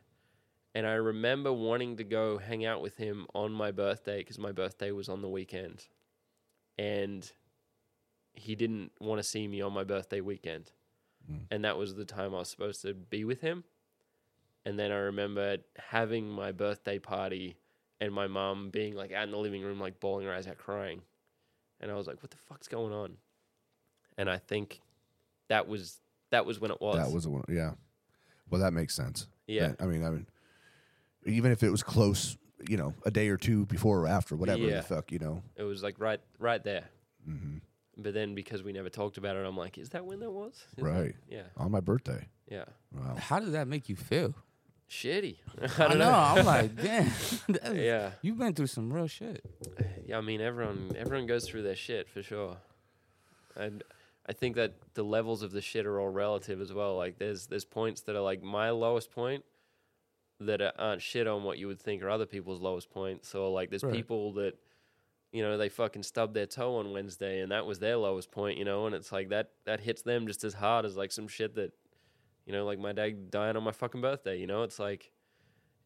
And I remember wanting to go hang out with him on my birthday because my birthday was on the weekend. And he didn't want to see me on my birthday weekend.
Mm.
And that was the time I was supposed to be with him. And then I remember having my birthday party and my mom being like out in the living room, like bawling her eyes out, crying. And I was like, what the fuck's going on? And I think that was that was when it was.
That was the one. Yeah. Well, that makes sense.
yeah.
That- I mean, I mean, even if it was close, you know, a day or two before or after, whatever
Yeah.
the fuck, you know.
It was like right right there.
hmm
But then because we never talked about it, I'm like, is that when that was? Is that-
Right.
Yeah.
On my birthday.
Yeah.
Wow.
How did that make you feel?
Shitty.
I,
I don't
know.
know.
I'm like, damn. is-
Yeah.
You've been through some real shit.
Yeah, I mean everyone everyone goes through their shit for sure. And I think that the levels of the shit are all relative as well. Like there's there's points that are like my lowest point that are- aren't shit on what you would think are other people's lowest points. So like there's
Right.
people that you know they fucking stubbed their toe on Wednesday and that was their lowest point, you know, and it's like that that hits them just as hard as like some shit that you know like my dad dying on my fucking birthday, you know? It's like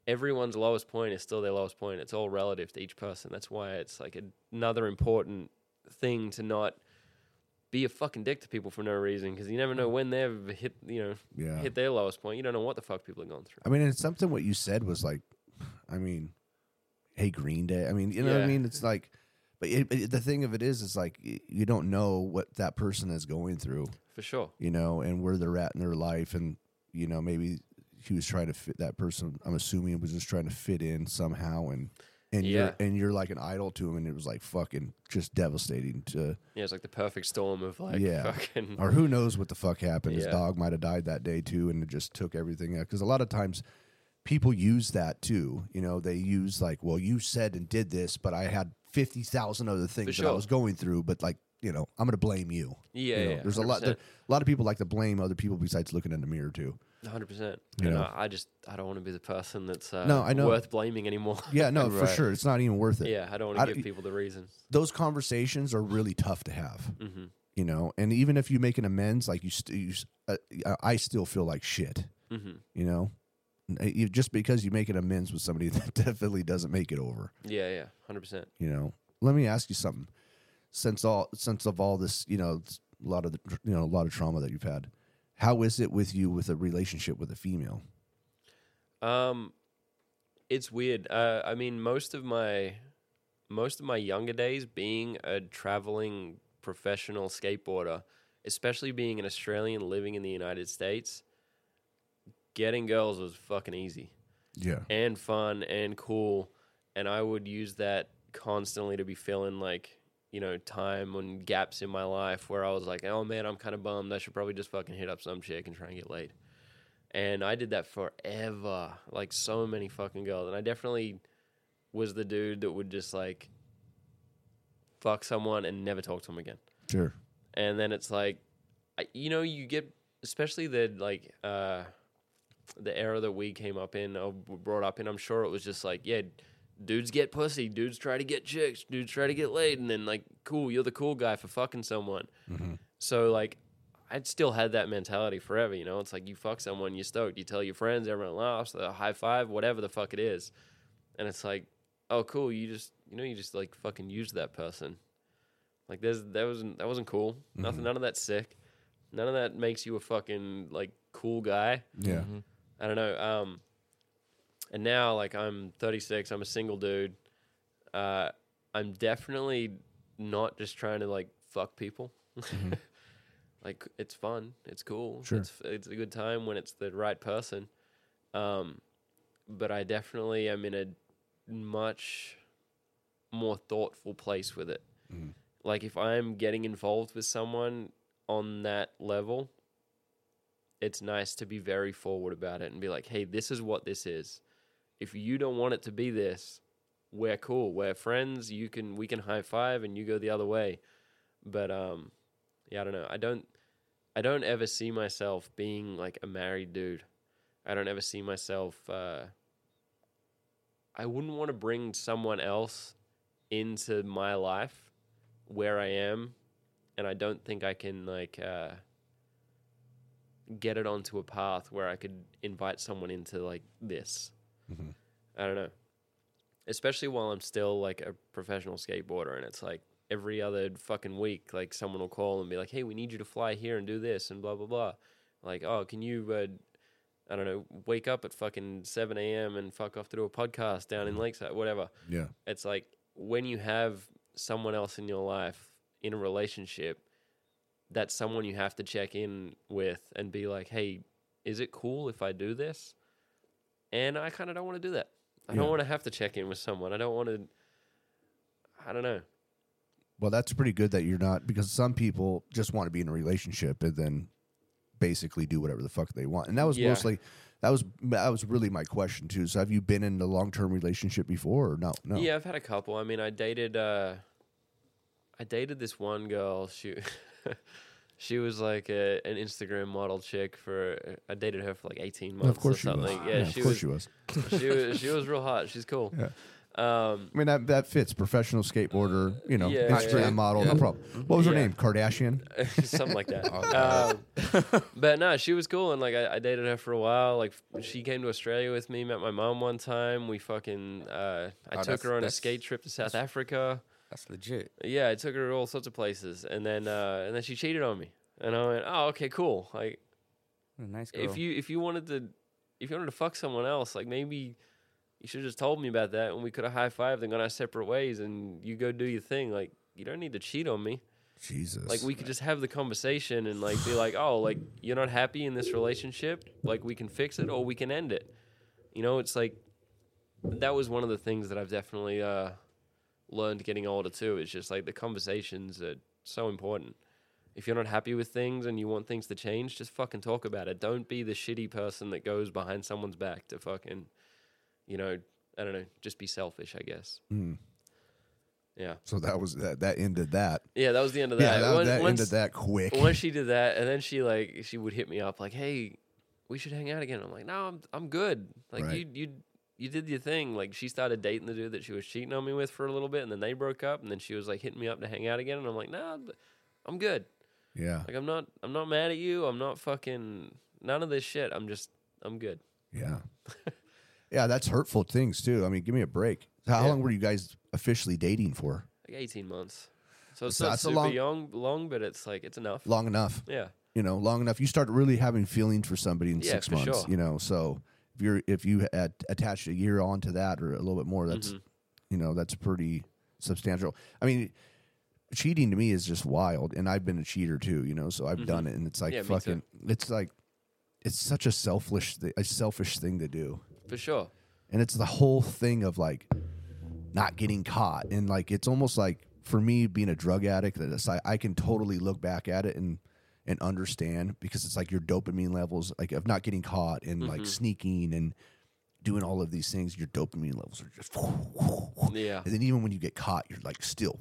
everyone's lowest point is still their lowest point. It's all relative to each person. That's why it's like another important thing to not be a fucking dick to people for no reason because you never know mm. when they've hit, you know,
Yeah.
hit their lowest point. You don't know what the fuck people are going through.
I mean, it's something what you said was like, I mean, hey, Green Day. I mean, you know what I mean? It's like, but it, it- the thing of it is, is like, you don't know what that person is going through,
For sure.
you know, and where they're at in their life. And, you know, maybe he was trying to fit that person, I'm assuming was just trying to fit in somehow. And, and
Yeah.
you're, and you're like an idol to him. And it was like fucking just devastating to,
Yeah, it's like the perfect storm of like
Yeah.
fucking.
or who knows what the fuck happened. His dog might have died that day too, and it just took everything out. Because a lot of times, people use that too. You know, they use like, well, you said and did this, but I had fifty thousand other things that I was going through. But like, you know, I'm going to blame you.
Yeah,
You know,
yeah.
there's a lot. There, a lot of people like to blame other people besides looking in the mirror too.
Hundred percent.
You know.
I just I don't want to be the person that's uh,
No, I know.
worth blaming anymore.
Yeah, no, for sure, it's not even worth it.
yeah, I don't want to give people the reason.
Those conversations are really tough to have.
hmm
You know, and even if you make an amends, like you, st- you uh, I still feel like shit.
hmm
you know you, just because you make an amends with somebody that definitely doesn't make it over
Yeah, yeah, hundred percent.
you know let me ask you something since all since of all this you know a lot of the you know a lot of trauma that you've had how is it with you with a relationship with a female
Um, it's weird. Uh, I mean, most of my most of my younger days being a traveling professional skateboarder, especially being an Australian living in the United States, getting girls was fucking easy
yeah
and fun and cool, and I would use that constantly to be filling like you know time and gaps in my life where I was like, oh man, I'm kind of bummed. I should probably just fucking hit up some chick and try and get laid. And I did that forever, like so many fucking girls. And I definitely was the dude that would just like fuck someone and never talk to them again.
sure
And then it's like, I, you know, you get, especially the like, uh, the era that we came up in, or brought up in. I'm sure it was just like, yeah, dudes get pussy, dudes try to get chicks, dudes try to get laid, and then like, cool, you're the cool guy for fucking someone.
Mhm.
So like, I'd still had that mentality forever. You know, it's like you fuck someone, you're stoked. You tell your friends, everyone laughs, the high five, whatever the fuck it is, and it's like, oh, cool. You just, you know, you just like fucking use that person. Like there's that wasn't that wasn't cool. Nothing, none of that's sick. None of that makes you a fucking like cool guy.
yeah
Mhm.
I don't know. Um, and now, like, I'm 36. I'm a single dude. Uh, I'm definitely not just trying to like fuck people. like, it's fun. It's cool.
Sure.
It's it's a good time when it's the right person. Um, but I definitely am in a much more thoughtful place with it. Like if I'm getting involved with someone on that level, it's nice to be very forward about it and be like, "Hey, this is what this is. If you don't want it to be this, we're cool. We're friends. You can we can high five and you go the other way." But um yeah, I don't know. I don't I don't ever see myself being like a married dude. I don't ever see myself uh I wouldn't want to bring someone else into my life where I am and I don't think I can like uh get it onto a path where I could invite someone into like this. I don't know. Especially while I'm still like a professional skateboarder and it's like every other fucking week like someone will call and be like, "Hey, we need you to fly here and do this and blah blah blah." Like, "Oh, can you uh, I don't know, wake up at fucking 7 a.m. and fuck off to do a podcast down in Lakeside, whatever."
Yeah.
it's like when you have someone else in your life in a relationship that's someone you have to check in with and be like hey is it cool if i do this and i kind of don't want to do that i
Yeah.
don't want to have to check in with someone i don't want to i don't know
Well, that's pretty good that you're not because some people just want to be in a relationship and then basically do whatever the fuck they want. And that was
Yeah.
mostly that was that was really my question too. So have you been in a long term relationship before or no? No.
yeah i've had a couple i mean i dated uh i dated this one girl she she was like a, an instagram model chick for i dated her for like 18 months
of course
or
she was.
something yeah,
of
she
course
was
she was.
she was she was real hot she's cool
Yeah.
um
I mean that that fits professional skateboarder, you know,
Yeah,
Instagram
yeah.
model,
Yeah.
no problem. What was her name? Kardashian.
something like that.
Oh,
um, but no, she was cool, and like I, I dated her for a while. Like she came to Australia with me, met my mom one time. We fucking uh, I
Oh,
took her on a skate trip to South Africa.
That's legit.
Yeah, I took her to all sorts of places, and then uh, and then she cheated on me, and I went, oh okay, cool. Like
a nice girl.
if you if you wanted to if you wanted to fuck someone else, like maybe. You should have just told me about that, and we could have high fived and gone our separate ways, and you go do your thing. Like you don't need to cheat on me.
Jesus.
Like we could just have the conversation and like be like, oh, like you're not happy in this relationship, like we can fix it or we can end it. You know, it's like that was one of the things that I've definitely uh, learned getting older too. It's just like the conversations are so important. If you're not happy with things and you want things to change, just fucking talk about it. Don't be the shitty person that goes behind someone's back to fucking, you know, I don't know, just be selfish, I guess.
Mm.
Yeah.
So that was that. That ended that.
Yeah, that was the end of
Yeah,
that.
that,
Once-
that
once-
ended that quick.
once she did that, and then she like she would hit me up like, "Hey, we should hang out again." I'm like, "No, I'm I'm good. Like
Right.
you you you did your thing." Like she started dating the dude that she was cheating on me with for a little bit, and then they broke up, and then she was like hitting me up to hang out again, and I'm like, "Nah, I'm good.
yeah,
Like I'm not I'm not mad at you. I'm not fucking none of this shit. I'm just I'm good."
yeah, yeah. That's hurtful things too. I mean, give me a break. How
Yeah.
long were you guys officially dating for?
Like 18 months. So it's
So
not
that's a
super
long-
young, long, but it's like it's enough.
Long enough.
Yeah,
you know, long enough, you start really having feelings for somebody in
Yeah,
six
for
months.
sure.
You know, so if you're if you had attached a year onto that or a little bit more, that's
Mhm.
you know that's pretty substantial. I mean, cheating to me is just wild, and I've been a cheater too. You know, so I've done it, and it's like
Mm-hmm. Yeah,
fucking. It's like it's such a selfish, a selfish thing to do,
for sure.
and it's the whole thing of like not getting caught, and like it's almost like for me being a drug addict that like I can totally look back at it and and understand because it's like your dopamine levels like of not getting caught and
Mm-hmm.
like sneaking and doing all of these things your dopamine levels are just
Yeah.
and then even when you get caught you're like still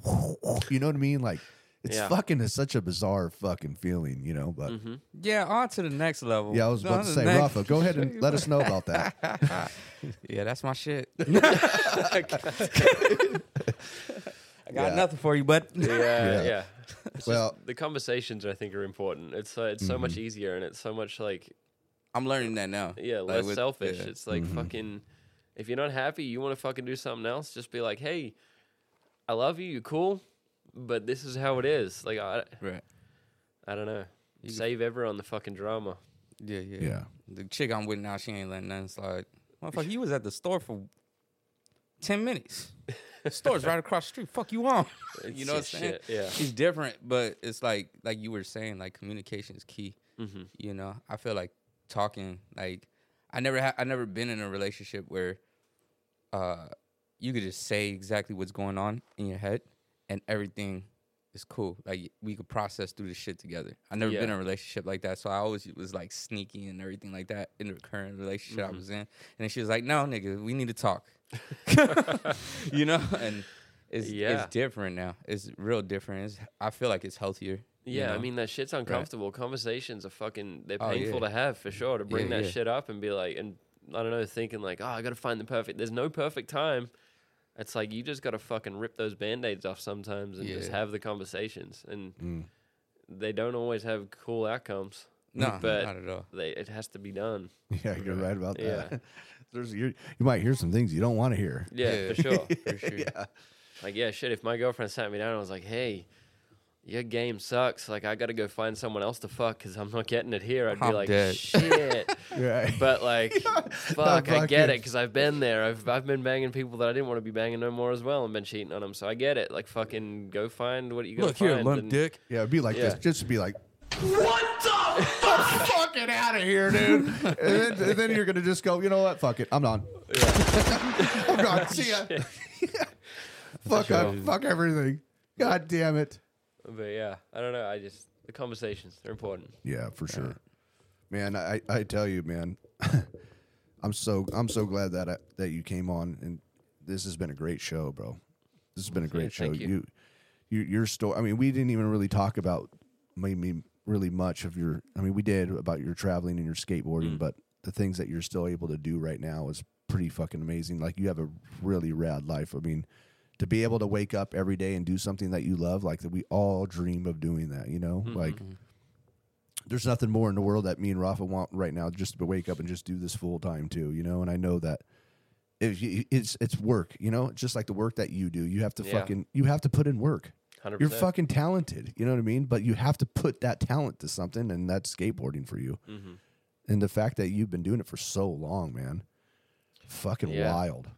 you know what i mean like it's
Yeah.
fucking it's such a bizarre fucking feeling you know but
Mm-hmm.
yeah, on to the next level.
yeah i was
On
about to say
next-
rafa go ahead and let us know about that
Yeah, that's my shit. I got
Yeah.
nothing for you, but
Yeah,
Yeah.
yeah. It's
Well-
just, the conversations I think are important. It's uh, it's so much easier and it's so much like
I'm learning that now.
yeah
Like
less
with-
selfish.
yeah.
It's like fucking if you're not happy, you want to fucking do something else. Just be like, hey, I love you. You cool, but this is how it is. Like I
Right.
I don't know.
You-
Save everyone the fucking drama.
Yeah, yeah.
yeah
The chick I'm with now, she ain't letting nothing slide. Motherfucker, you was at the store for ten minutes. Store's right across the street. Fuck you on. You know what I'm saying?
shit, Yeah.
She's different, but it's like like you were saying, like communication is key.
hmm
You know, I feel like talking. Like I never ha- I never been in a relationship where, uh, you could just say exactly what's going on in your head, and everything is cool. Like we could process through the shit together. I never been in a relationship like that, so I always was like sneaky and everything like that in the current relationship I
Mhm.
was in. And then she was like, "No, nigga, we need to talk." you know, and it's
Yeah.
it's different now. It's real different. It's, I feel like it's healthier. you
Yeah, I mean that shit's uncomfortable. Conversations are fucking they're
Oh,
painful
yeah.
to have for sure. To bring
Yeah,
that
yeah.
shit up and be like and I don't know, thinking like, oh, I gotta find the perfect there's no perfect time. It's like you just gotta fucking rip those band aids off sometimes and just have the conversations. And
Mm.
they don't always have cool outcomes.
no,
but-
not at all.
They it has to be done.
Yeah, you're right about that.
Yeah.
There's you you might hear some things you don't want to hear.
Yeah,
Yeah.
for sure.
For sure.
yeah.
Like, yeah, shit, if my girlfriend sat me down and was like, hey, your game sucks. Like, I got to go find someone else to fuck because I'm not getting it here. I'd be
I'm
like,
dead.
shit.
Right.
But, like, fuck, I get it because I've been there. I've, I've been banging people that I didn't want to be banging no more as well and been cheating on them. So I get it. Like, fucking go find what you got
Look here,
find.
limp dick.
Yeah, it'd be like this. Just be like, what the fuck? Fucking out of here, dude. and, then, and then you're gonna just go, you know what? Fuck it. I'm done. I'm gone. See ya. fuck
uh,
up. Fuck everything. God damn it.
But yeah, I don't know. I just, the conversations, they're important.
Yeah, for sure. Man, I, I tell you, man, I'm so I'm so glad that I, that you came on, and this has been a great show, bro. This has been a great show.
thank you.
you, you, your story. I mean, we didn't even really talk about maybe really much of your. I mean, we did about your traveling and your skateboarding,
Mm.
but the things that you're still able to do right now is pretty fucking amazing. Like you have a really rad life. I mean, to be able to wake up every day and do something that you love, like that we all dream of doing that. You know,
Mhm.
like there's nothing more in the world that me and Rafa want right now just to wake up and just do this full time too, you know. And I know that if you, it's it's work, you know, just like the work that you do, you have to
Yeah.
fucking you have to put in work.
100%.
You're fucking talented, you know what I mean? But you have to put that talent to something, and that's skateboarding for you.
Mhm.
And the fact that you've been doing it for so long, man, fucking
Yeah.
wild.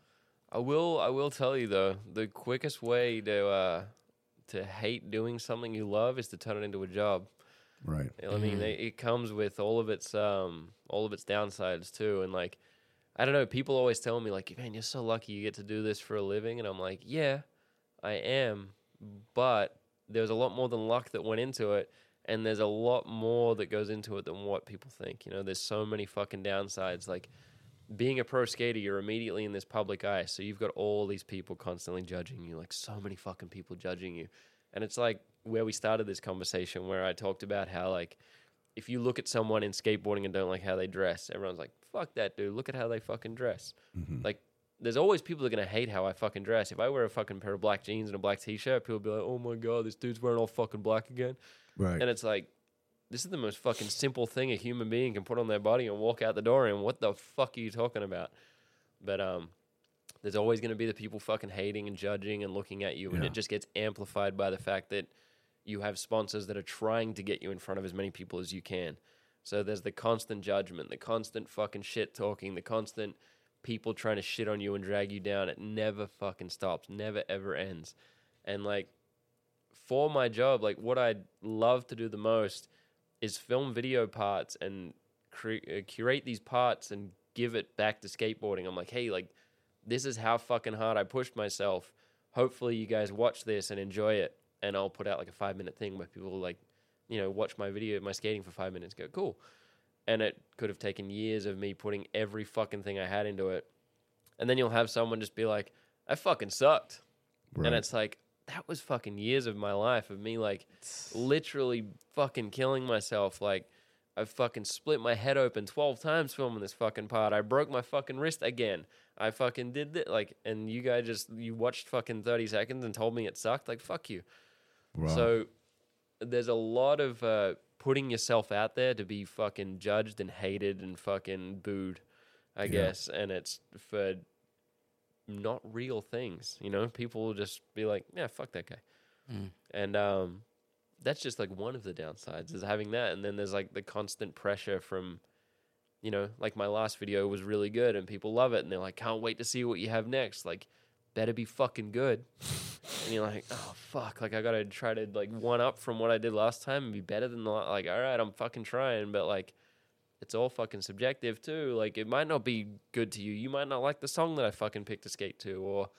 I will. I will tell you though, the quickest way to uh, to hate doing something you love is to turn it into a job.
Right.
I mean, it, it comes with all of its um, all of its downsides too. And like, I don't know. People always tell me like, "Man, you're so lucky you get to do this for a living," and I'm like, "Yeah, I am." But there's a lot more than luck that went into it, and there's a lot more that goes into it than what people think. You know, there's so many fucking downsides. Like, being a pro skater, you're immediately in this public eye. So you've got all these people constantly judging you, like so many fucking people judging you. And it's like where we started this conversation where I talked about how like if you look at someone in skateboarding and don't like how they dress, everyone's like, fuck that dude, look at how they fucking dress.
Mhm.
Like there's always people that are gonna hate how I fucking dress. If I wear a fucking pair of black jeans and a black t shirt, people will be like, Oh my god, this dude's wearing all fucking black again.
Right.
And it's like, this is the most fucking simple thing a human being can put on their body and walk out the door and What the fuck are you talking about? But um, there's always going to be the people fucking hating and judging and looking at you, and it just gets amplified by the fact that you have sponsors that are trying to get you in front of as many people as you can. So there's the constant judgment, the constant fucking shit talking, the constant people trying to shit on you and drag you down. It never fucking stops, never ever ends. And like for my job, like what I'd love to do the most is film video parts and cre- uh, curate these parts and give it back to skateboarding. I'm like, hey, like this is how fucking hard I pushed myself. Hopefully, you guys watch this and enjoy it. And I'll put out like a five minute thing where people like, you know, watch my video, my skating for five minutes, go cool. And it could have taken years of me putting every fucking thing I had into it. And then you'll have someone just be like, I fucking sucked.
right.
And it's like, that was fucking years of my life of me like literally fucking killing myself. Like I fucking split my head open 12 times filming this fucking part. I broke my fucking wrist again. I fucking did that. Like, and you guys just, you watched fucking 30 seconds and told me it sucked. Like, fuck you. So there's a lot of uh, putting yourself out there to be fucking judged and hated and fucking booed, I
Yeah.
guess. And it's for not real things, you know? People will just be like, yeah, fuck that guy.
Mm.
And um, that's just like one of the downsides is having that. And then there's like the constant pressure from, you know, like my last video was really good and people love it and they're like, can't wait to see what you have next. Like, better be fucking good. and you're like, oh fuck, like I gotta try to like one up from what I did last time and be better than the like. All right, I'm fucking trying, but like, it's all fucking subjective too. Like, it might not be good to you. You might not like the song that I fucking picked to skate to, or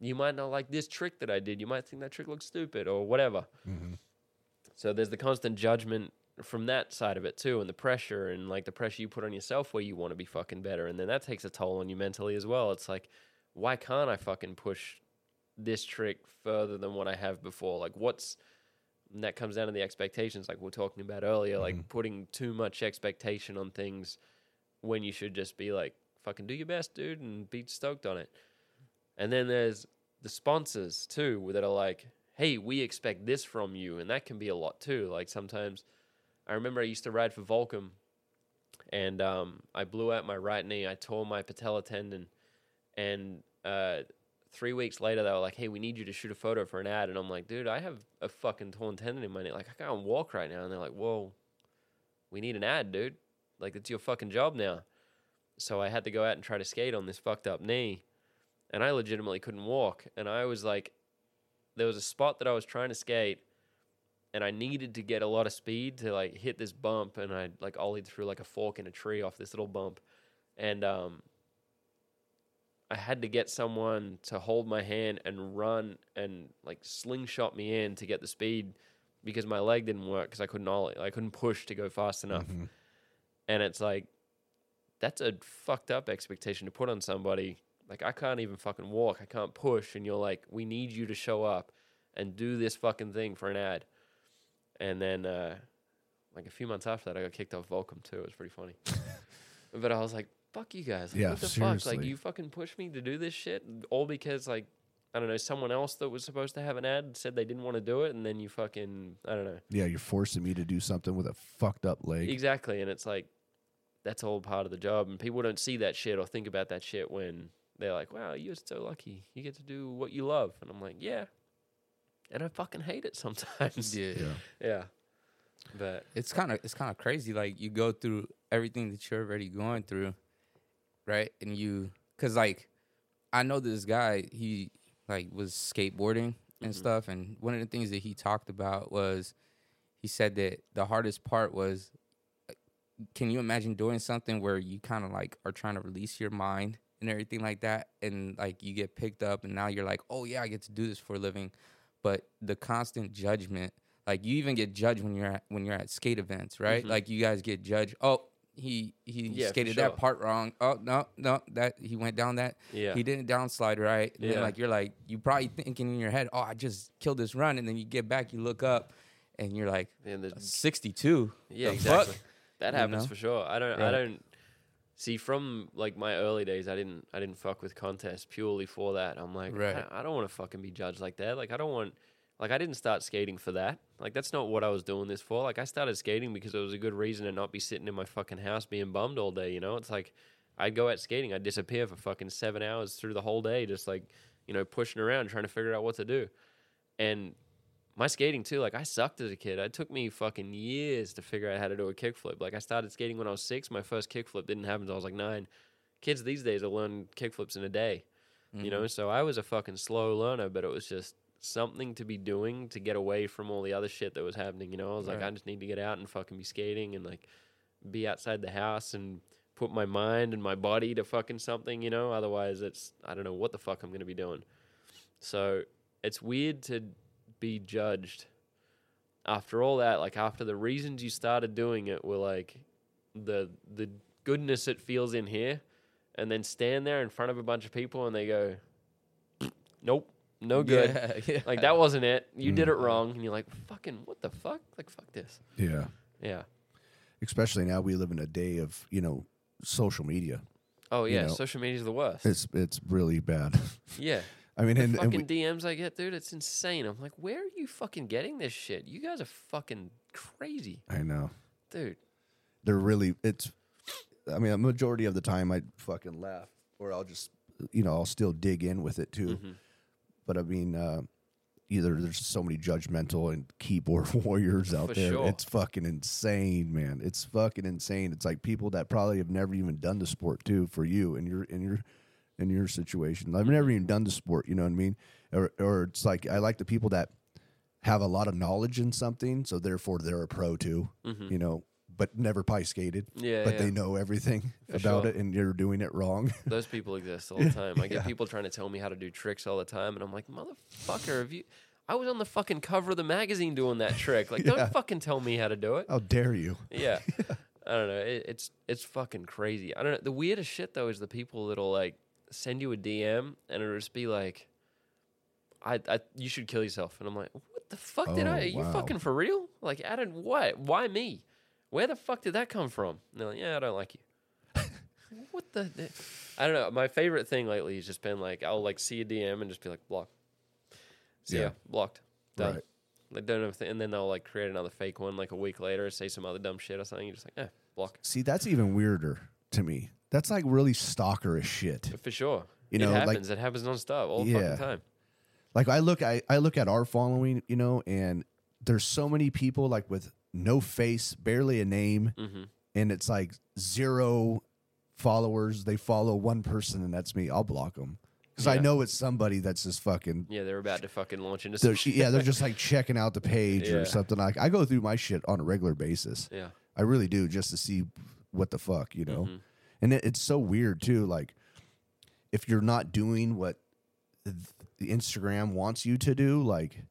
you might not like this trick that I did. You might think that trick looks stupid or whatever. Mm-hmm. So there's the constant judgment from that side of it too, and the pressure and like the pressure you put on yourself where you want to be fucking better, and then that takes a toll on you mentally as well. It's like, why can't I fucking push this trick further than what I have before? Like, what's and that comes down to the expectations, like we are talking about earlier, like putting too much expectation on things when you should just be like, fucking do your best, dude, and be stoked on it. And then there's the sponsors too that are like, hey, we expect this from you. And that can be a lot too. Like sometimes I remember I used to ride for Volcom and um, I blew out my right knee. I tore my patella tendon. And uh, three weeks later, they were like, hey, we need you to shoot a photo for an ad. And I'm like, dude, I have a fucking torn tendon in my knee. Like, I can't walk right now. And they're like, whoa, we need an ad, dude. Like, it's your fucking job now. So I had to go out and try to skate on this fucked up knee. And I legitimately couldn't walk. And I was like, there was a spot that I was trying to skate and I needed to get a lot of speed to like hit this bump, and I like ollied through like a fork in a tree off this little bump, and um, I had to get someone to hold my hand and run and like slingshot me in to get the speed because my leg didn't work because I couldn't ollie, I couldn't push to go fast enough, and it's like that's a fucked up expectation to put on somebody. Like I can't even fucking walk, I can't push, and you're like, we need you to show up and do this fucking thing for an ad and then, uh, like a few months after that, I got kicked off Volcom too. It was pretty funny. but I was like, "Fuck you guys! Like,
Yeah,
what the fuck? Like you fucking pushed me to do this shit, all because like I don't know, someone else that was supposed to have an ad said they didn't want to do it, and then you fucking I don't know
Yeah, you're forcing me to do something with a fucked up leg.
exactly. And it's like that's all part of the job, and people don't see that shit or think about that shit when they're like, "Wow, you're so lucky. You get to do what you love," and I'm like, "Yeah." And I fucking hate it sometimes.
Yeah.
Yeah.
yeah. But
It's kind of it's kind of crazy. Like you go through everything that you're already going through, right? And you, cause like, I know this guy. He like was skateboarding and
Mhm.
stuff. And one of the things that he talked about was, he said that the hardest part was, uh, can you imagine doing something where you kind of like are trying to release your mind and everything like that, and like you get picked up, and now you're like, oh yeah, I get to do this for a living, but the constant judgment like you even get judged when you're at when you're at skate events, right?
Mhm.
Like you guys get judged. Oh, he he
Yeah,
skated
sure.
that part wrong. Oh no, no, that he went down that.
yeah.
He didn't downslide right. And then
Yeah.
like you're like you probably thinking in your head, oh, I just killed this run, and then you get back, you look up, and you're like
And the,
62.
yeah,
the
exactly.
fuck?
That
You
happens
know?
for sure. I don't. I don't see from like my early days. I didn't. I didn't fuck with contests purely for that. I'm like,
Right.
I, I don't want to fucking be judged like that. Like I don't want. Like I didn't start skating for that. Like that's not what I was doing this for. Like I started skating because it was a good reason to not be sitting in my fucking house being bummed all day. You know, it's like I'd go out skating. I'd disappear for fucking seven hours through the whole day, just like you know pushing around trying to figure out what to do. And my skating too, like I sucked as a kid. It took me fucking years to figure out how to do a kickflip. Like I started skating when I was six. My first kickflip didn't happen until I was like nine. Kids these days will learn kickflips in a day. You mm-hmm. know, so I was a fucking slow learner, but it was just something to be doing to get away from all the other shit that was happening. You know, I was like, I just need to get out and fucking be skating and like be outside the house and put my mind and my body to fucking something. You know, otherwise it's I don't know what the fuck I'm gonna be doing. So it's weird to be judged after all that. Like after the reasons you started doing it were like the the goodness it feels in here, and then stand there in front of a bunch of people and they go, "Nope, no good."
Yeah, yeah.
Like that wasn't it. You did
Mm.
it wrong, and you're like, "Fucking what the fuck? Like fuck this."
Yeah.
Yeah.
Especially now we live in a day of, you know, social media.
Oh
You
yeah,
know,
social media's the worst.
It's it's really bad.
yeah.
I mean,
The
and, and
fucking
we,
DMs I get, dude, it's insane. I'm like, where are you fucking getting this shit? You guys are fucking crazy,
I know
dude.
they're really. It's. I mean, a majority of the time I fucking laugh, or I'll just, you know, I'll still dig in with it too.
Mhm.
But I mean, uh, either there's so many judgmental and keyboard warriors out
For
there.
sure.
It's fucking insane, man. It's fucking insane. It's like people that probably have never even done the sport too. For you and your in your in your situation, I've never even done the sport. You know what I mean? Or or it's like I like the people that have a lot of knowledge in something, so therefore they're a pro too.
Mhm.
You know, but never probably skated.
Yeah,
but
yeah.
they know everything
For
about
sure.
it, and you're doing it wrong.
Those people exist all the time. I get
Yeah.
people trying to tell me how to do tricks all the time, and I'm like, motherfucker, have you? I was on the fucking cover of the magazine doing that trick. Like, don't fucking tell me how to do it.
How dare you?
Yeah. I don't know. It, it's it's fucking crazy. I don't know. The weirdest shit though is the people that'll like send you a DM and it'll just be like, "I, I you should kill yourself," and I'm like, "What the fuck did
Oh,
I? Are you fucking for real? Like, added what? Why me? Where the fuck did that come from?" And they're like, "Yeah, I don't like you." what the? the- I don't know. My favorite thing lately has just been like I'll like see a DM and just be like, "Block." See
Yeah.
ya, blocked. Done.
Right.
Like don't know if they- and then they'll like create another fake one like a week later, say some other dumb shit or something. You're just like, eh, block
See, that's even weirder to me. That's like really stalkerish shit.
for sure.
You know,
it
like-
happens. it happens nonstop all the
Yeah.
fucking time.
Like I look, I, I look at our following, you know, and there's so many people like with no face, barely a name,
hmm
and it's like zero followers. They follow one person, and that's me. I'll block them because I know it's somebody that's just fucking.
Yeah, they're about to fucking launch into
They're, yeah, they're just like checking out the page
Yeah.
or something. Like I go through my shit on a regular basis.
yeah.
I really do, just to see what the fuck, you know.
Mhm.
And it, it's so weird too. Like if you're not doing what the Instagram wants you to do, like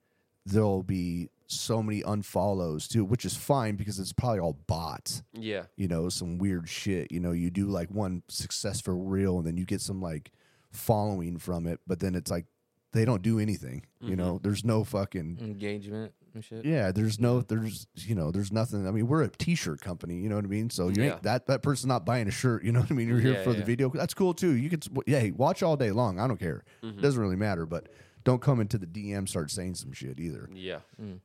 there'll be so many unfollows too, which is fine because it's probably all bots.
Yeah.
You know, some weird shit. You know, you do like one successful reel and then you get some like following from it, but then it's like they don't do anything. You know, there's no fucking
Engagement and shit.
yeah, there's no, there's, you know, there's nothing. I mean, we're a T-shirt company, you know what I mean. So you
Yeah.
ain't, that that person's not buying a shirt, you know what I mean. You're here
Yeah,
for the video. That's cool too. You can, yeah, hey, watch all day long. I don't care.
Mm-hmm.
Doesn't really matter. But don't come into the DM start saying some shit either.
Yeah.
In the,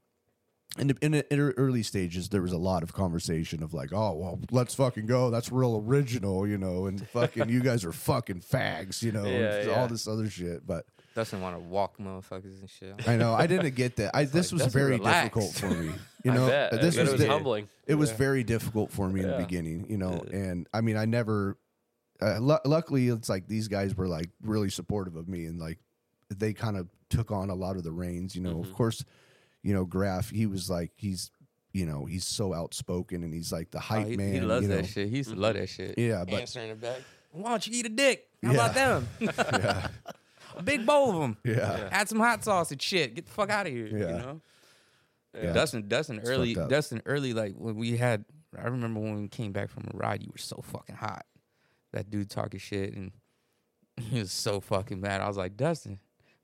in the in the early stages, there was a lot of conversation of like, oh well, let's fucking go. That's real original, you know, and fucking you guys are fucking fags, you know,
Yeah, yeah.
all this other shit. But
Doesn't want to walk motherfuckers and shit.
I know I didn't get that. I this
like,
was very
relax.
difficult for me. You know. This was,
it was humbling.
It was very difficult for me in the beginning, you know, and I mean, I never. Uh, lu- luckily, it's like these guys were like really supportive of me, and like they kind of took on a lot of the reins. You know,
Mm-hmm.
of course, you know, Graf. He was like he's, you know, he's so outspoken, and he's like the
Oh,
hype
he,
man.
he loves
you know?
that shit. He used to love that shit.
Yeah, but
Answering the back. Why don't you eat a dick? How
Yeah.
about them?
yeah,
a big bowl of them.
yeah,
Add some hot sauce and shit. Get the fuck out of here.
Yeah.
You know.
Yeah.
Dustin, Dustin, early,
fucked up.
Dustin, early, like when we had. I remember when we came back from a ride, you were so fucking hot. That dude talking shit, and he was so fucking mad. I was like, Dustin,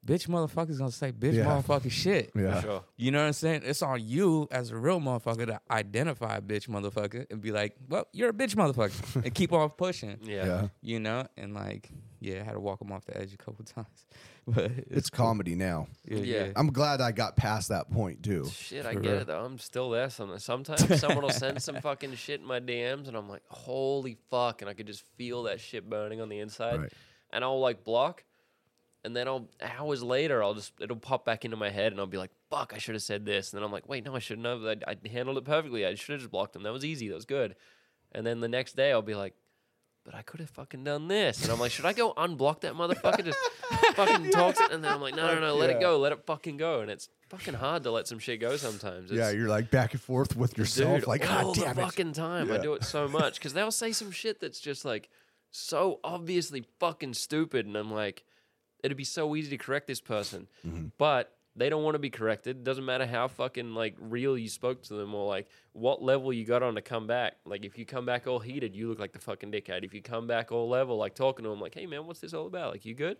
bitch, motherfuckers gonna say bitch,
Yeah.
motherfucking shit.
yeah.
For sure.
You know what I'm saying? It's on you as a real motherfucker to identify a bitch motherfucker and be like, well, you're a bitch motherfucker, and keep on pushing.
Yeah.
yeah.
You know, and like, yeah, I had to walk him off the edge a couple times, but it's,
It's
cool.
comedy now.
Yeah,
Yeah.
yeah.
I'm glad I got past that point too.
Shit, I
For
get
real.
it though. I'm still there. Some sometimes someone will send some fucking shit in my DMs, and I'm like, holy fuck, and I could just feel that shit burning on the inside,
Right.
and I'll like block, and then I'll hours later I'll just it'll pop back into my head, and I'll be like, fuck, I should have said this, and then I'm like, wait, no, I shouldn't have. I, I handled it perfectly. I should have just blocked them. That was easy. That was good. And then the next day I'll be like. But I could have fucking done this, and I'm like, should I go unblock that motherfucker? Just fucking talks, and then I'm like, no, no, no, let
Yeah.
it go, let it fucking go, and it's fucking hard to let some shit go sometimes. It's,
Yeah, you're like back and forth with yourself,
Dude,
like
all
God damn
the
it.
fucking time. I do it so much because they'll say some shit that's just like so obviously fucking stupid, and I'm like, it'd be so easy to correct this person,
Mm-hmm.
but they don't want to be corrected. Doesn't matter how fucking like real you spoke to them or like what level you got on to come back. Like if you come back all heated, you look like the fucking dickhead. If you come back all level, like talking to them, like, hey man, what's this all about? Like you good?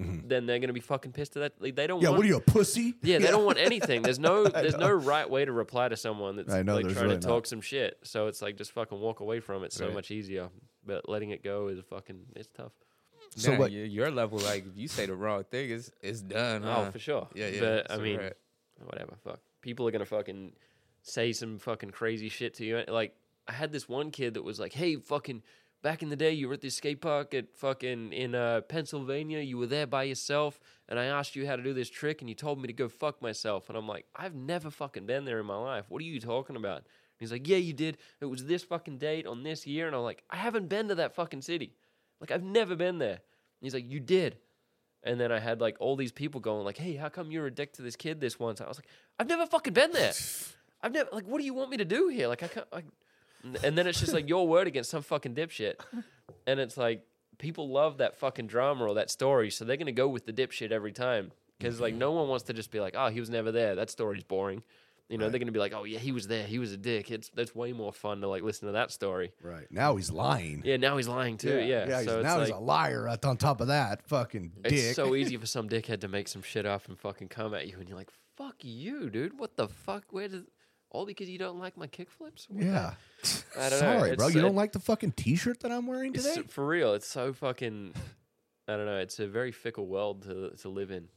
Then they're gonna be fucking pissed at that. Like, they don't.
Mm-hmm. Yeah,
want,
what are you, a pussy?
yeah, they don't want anything. There's no there's no right way to reply to someone that's
know,
like trying
really
to
not.
talk some shit. So it's like just fucking walk away from it. So
Right.
much easier. But letting it go is fucking it's tough.
So
Nah,
what-
Your, your level, like, if you say the wrong thing, it's it's done.
Oh,
huh?
for sure.
Yeah, yeah.
But
it's
I
a
mean,
wrap.
whatever. Fuck. People are gonna fucking say some fucking crazy shit to you. Like I had this one kid that was like, "Hey, fucking." Back in the day, you were at this skate park at fucking in uh, Pennsylvania. You were there by yourself, and I asked you how to do this trick, and you told me to go fuck myself. And I'm like, I've never fucking been there in my life. What are you talking about? And he's like, Yeah, you did. It was this fucking date on this year, and I'm like, I haven't been to that fucking city. Like I've never been there. And he's like, You did. And then I had like all these people going like, "Hey, how come you're a dick to this kid this one time?" I was like, "I've never fucking been there. I've never like, what do you want me to do here? Like, I can't. Like, And- And then it's just like your word against some fucking dipshit. And it's like people love that fucking drama or that story, so they're gonna go with the dipshit every time. Because like mm-hmm. no one wants to just be like, oh, he was never there. That story's boring. You know,
Right.
they're gonna be like, oh yeah, he was there. He was a dick. It's that's way more fun to like listen to that story.
Right now he's lying.
Yeah, now he's lying too. Yeah,
yeah. he's-
so it's
now
like,
he's a liar. On top of that, fucking dick.
It's so easy for some dickhead to make some shit up and fucking come at you, and you're like, "Fuck you, dude! What the fuck? Where did all because you don't like my kickflips?
Yeah.
I don't know.
Sorry, bro.
It's-
You don't like the fucking T-shirt that I'm wearing today?
for real. It's so fucking. I don't know. It's a very fickle world to to live in,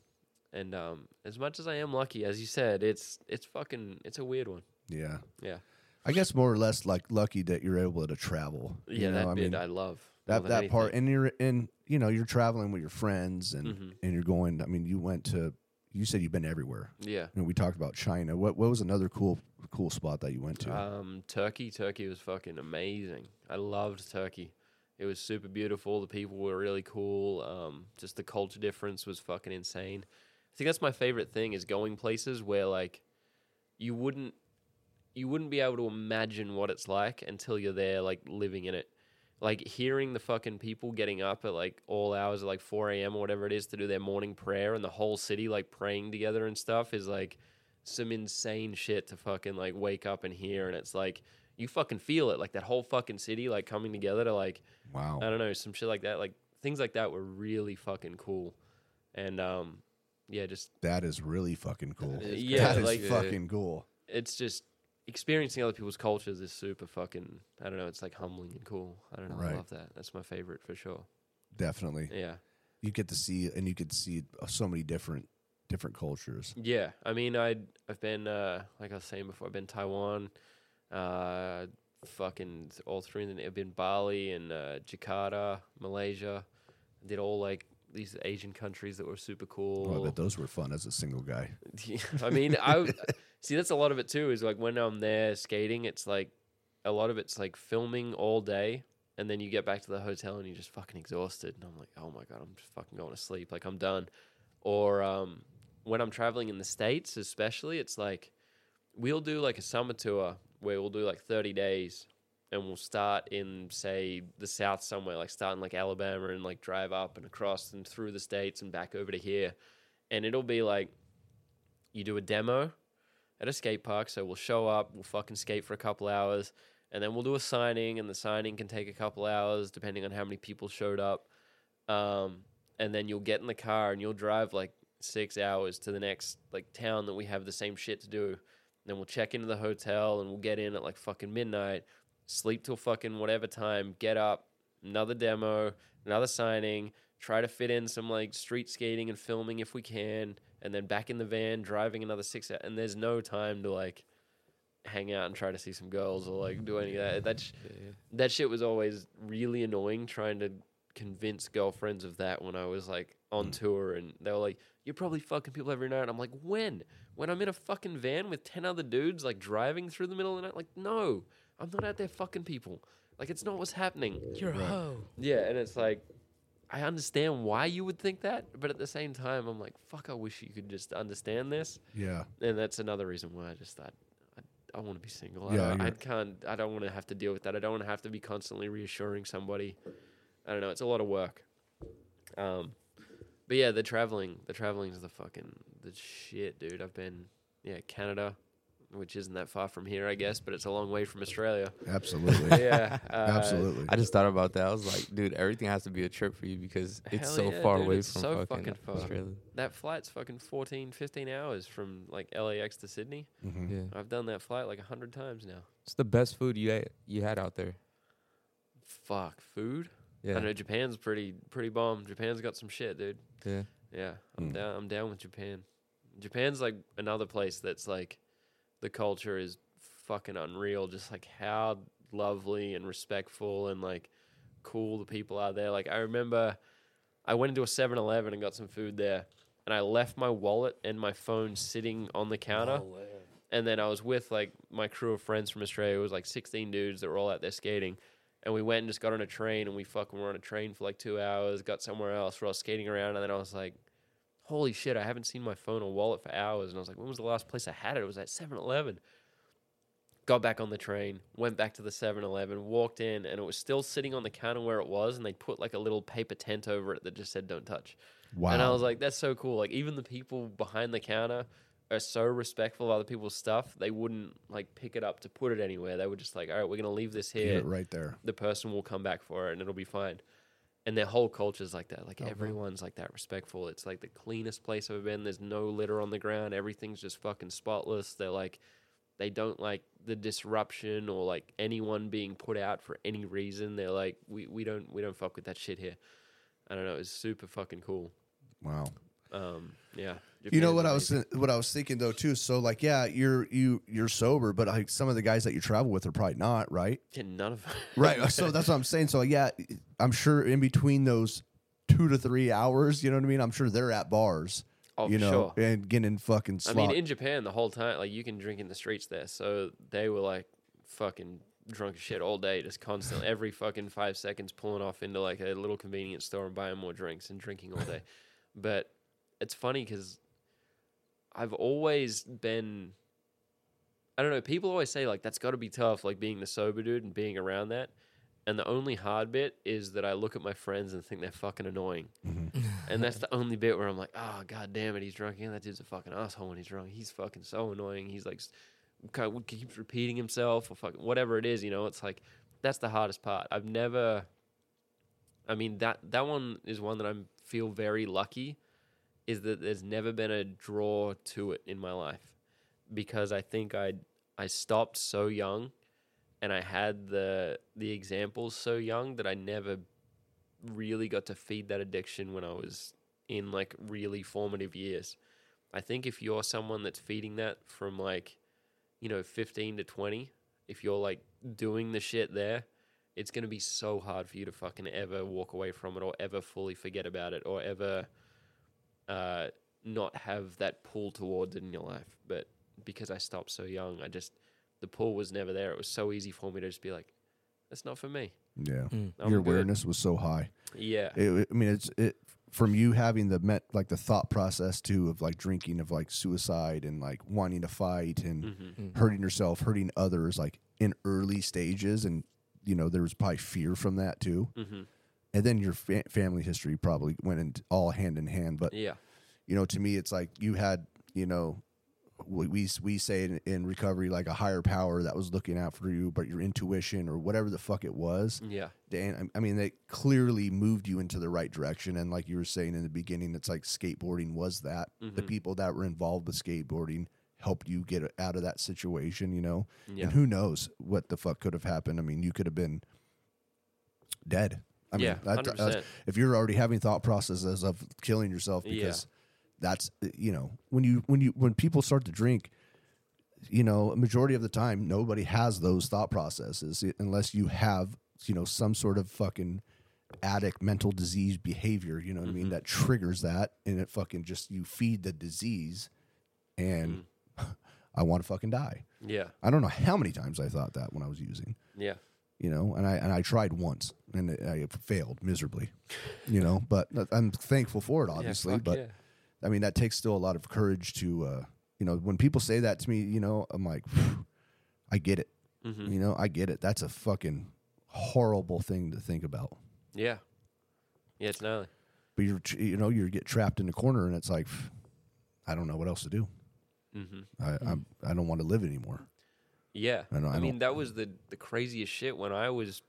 and um, as much as I am lucky, as you said, it's it's fucking it's a weird one.
Yeah.
Yeah,
I guess more or less like lucky that you're able to travel. you
yeah. that?
I mean,
I love
that that part, and you're in. You know, you're traveling with your friends, and
Mhm.
and you're going. I mean, you went to. You said you've been everywhere.
Yeah.
And we talked about China. What what was another cool cool spot that you went to?
Um, Turkey, Turkey was fucking amazing. I loved Turkey. It was super beautiful. The people were really cool. Um, just the culture difference was fucking insane. I think that's my favorite thing is going places where like you wouldn't you wouldn't be able to imagine what it's like until you're there, like living in it. Like hearing the fucking people getting up at like all hours, at like 4 a.m. or whatever it is, to do their morning prayer, and the whole city like praying together and stuff is like some insane shit to fucking like wake up and hear. And it's like you fucking feel it, like that whole fucking city like coming together to like
wow.
I don't know, some shit like that. Like things like that were really fucking cool. And um, yeah, just
That is really fucking cool.
That is
Yeah,
that is
like-
fucking cool.
it's just experiencing other people's cultures is super fucking. I don't know. It's like humbling and cool. I don't know.
Right.
I love that. That's my favorite for sure.
Definitely.
Yeah.
You get to see and you get to see uh, so many different different cultures.
Yeah, I mean, I I've been uh, like I was saying before, I've been Taiwan, uh, fucking all through. the I've been Bali and uh, Jakarta, Malaysia. I did all like these Asian countries that were super cool.
Oh, I bet those were fun as a single guy.
I mean, I see that's a lot of it too. Is like when I'm there skating, it's like a lot of it's like filming all day, and then you get back to the hotel and you're just fucking exhausted, and I'm like, oh my god, I'm just fucking going to sleep. Like I'm done. Or um, when I'm traveling in the states, especially, it's like we'll do like a summer tour where we'll do like 30 days. And we'll start in, say, the south somewhere, like start in like Alabama and like drive up and across and through the states and back over to here. And it'll be like you do a demo at a skate park. So we'll show up, we'll fucking skate for a couple hours, and then we'll do a signing, and the signing can take a couple hours depending on how many people showed up. Um, and then you'll get in the car and you'll drive like six hours to the next like town that we have the same shit to do. and Then we'll check into the hotel and we'll get in at like fucking midnight, sleep till fucking whatever time, get up, another demo, another signing, try to fit in some like street skating and filming if we can, and then back in the van driving another six hours. And there's no time to like hang out and try to see some girls or like do any of that. That sh- that shit was always really annoying trying to convince girlfriends of that when I was like on mm. tour and they were like, You're probably fucking people every night. I'm like, when? When I'm in a fucking van with ten other dudes like driving through the middle of the night? Like, no, I'm not out there fucking people. Like it's not what's happening.
You're a hoe.
Yeah, and it's like I understand why you would think that, but at the same time I'm like, fuck I wish you could just understand this.
Yeah.
And that's another reason why I just thought I, I want to be single.
Yeah,
I, I can't. I don't want to have to deal with that. I don't want to have to be constantly reassuring somebody. I don't know. It's a lot of work. Um, but yeah, the traveling, the traveling is the fucking the shit, dude. I've been yeah Canada, which isn't that far from here, I guess, but it's a long way from Australia.
Absolutely.
Yeah, uh,
Absolutely.
I just thought about that. I was like, dude, everything has to be a trip for you because it's
Hell
so
yeah,
far
dude,
away
it's
from
so
fucking,
fucking far.
Australia.
That flight's fucking 14, 15 hours from like LAX to Sydney.
Mhm.
Yeah,
I've done that flight like a hundred times now.
it's the best food you ate, you had out there.
Fuck food.
Yeah,
I know Japan's pretty pretty bomb. Japan's got some shit, dude.
yeah.
Yeah, I'm
Mm.
down. I'm down with Japan. Japan's like another place that's like the culture is fucking unreal. Just like how lovely and respectful and like cool the people are there. Like I remember I went into a 7-Eleven and got some food there, and I left my wallet and my phone sitting on the counter. And then I was with like my crew of friends from Australia. It was like 16 dudes that were all out there skating. And we went and just got on a train and we fucking were on a train for like two hours, got somewhere else, we're all skating around. And then I was like, holy shit, I haven't seen my phone or wallet for hours. And I was like, when was the last place I had it? It was at 7 Eleven. got back on the train, went back to the 7-Eleven, walked in, and it was still sitting on the counter where it was, and they put like a little paper tent over it that just said "Don't touch."
Wow.
And I was like, that's so cool. Like even the people behind the counter are so respectful of other people's stuff. They wouldn't like pick it up to put it anywhere. They were just like, all right, we're gonna leave this here.
it right there.
The person will come back for it, and it'll be fine. And their whole culture's like that. Like
Oh, wow.
everyone's like that respectful. It's like the cleanest place I've ever been. There's no litter on the ground. Everything's just fucking spotless. They're like, they don't like the disruption or like anyone being put out for any reason. They're like, we, we don't we don't fuck with that shit here. I don't know. It's super fucking cool.
Wow.
Um, yeah.
You know what I was what I was thinking though too. So like, yeah, you're you you're sober, but like some of the guys that you travel with are probably not, right?
Yeah, none of
Right. Uh, so that's what I'm saying. So yeah, I'm sure in between those two to three hours, you know what I mean. I'm sure they're at bars,
Oh,
you know,
sure.
and getting fucking.
I mean, in Japan, the whole time, like you can drink in the streets there. So they were like fucking drunk as shit all day, just constantly, every fucking five seconds, pulling off into like a little convenience store and buying more drinks and drinking all day. but it's funny because I've always been. I don't know. People always say like that's got to be tough, like being the sober dude and being around that. And the only hard bit is that I look at my friends and think they're fucking annoying. Mm-hmm. And that's the only bit where I'm like, oh god damn it, he's drunk. Yeah, that dude's a fucking asshole when he's drunk. He's fucking so annoying. He's like, kind of keeps repeating himself or fucking whatever it is. You know, it's like that's the hardest part. I've never. I mean that that one is one that I feel very lucky, is that there's never been a draw to it in my life, because I think I I stopped so young, and I had the the examples so young that I never really got to feed that addiction when I was in like really formative years. I think if you're someone that's feeding that from like, you know, 15 to 20, if you're like doing the shit there, it's going to be so hard for you to fucking ever walk away from it or ever fully forget about it or ever uh, not have that pull towards it in your life. But because I stopped so young, I just, the pull was never there. It was so easy for me to just be like, that's not for me.
yeah,
Mm.
I'm
your
good."
awareness was so high.
Yeah.
It, I mean, it's it from you having the met like the thought process too of like drinking of like suicide and like wanting to fight and
hmm
hurting yourself, hurting others, like in early stages, and you know there was probably fear from that too.
hmm
And then your fa- family history probably went in all hand in hand. But
Yeah.
you know, to me, it's like you had you know. We we, we say in, in recovery like a higher power that was looking out for you, but your intuition or whatever the fuck it was,
Yeah.
Dan, I mean, they clearly moved you into the right direction. And like you were saying in the beginning, it's like skateboarding was that. The
Mhm.
people that were involved with skateboarding helped you get out of that situation, you know?
Yeah.
And who knows what the fuck could have happened? I mean, you could have been dead. I mean,
yeah.
that- if you're already having thought processes of killing yourself
Yeah.
because that's you know when you when you when people start to drink you know a majority of the time nobody has those thought processes unless you have you know some sort of fucking addict mental disease behavior you know what i mean
Mhm.
that triggers that and it fucking just you feed the disease and i want to fucking die
Yeah.
i don't know how many times i thought that when i was using
Yeah.
you know and i and i tried once and i failed miserably you know but i'm thankful for it obviously
yeah, fuck
but
yeah.
i mean that takes still a lot of courage to uh you know when people say that to me you know i'm like i get it
Mhm.
you know i get it that's a fucking horrible thing to think about
Yeah. Yeah, it's gnarly.
but you're you know you get trapped in a corner and it's like i don't know what else to do
hmm
i I'm, i don't want to live anymore
Yeah.
I I,
mean, that was the the craziest shit when I was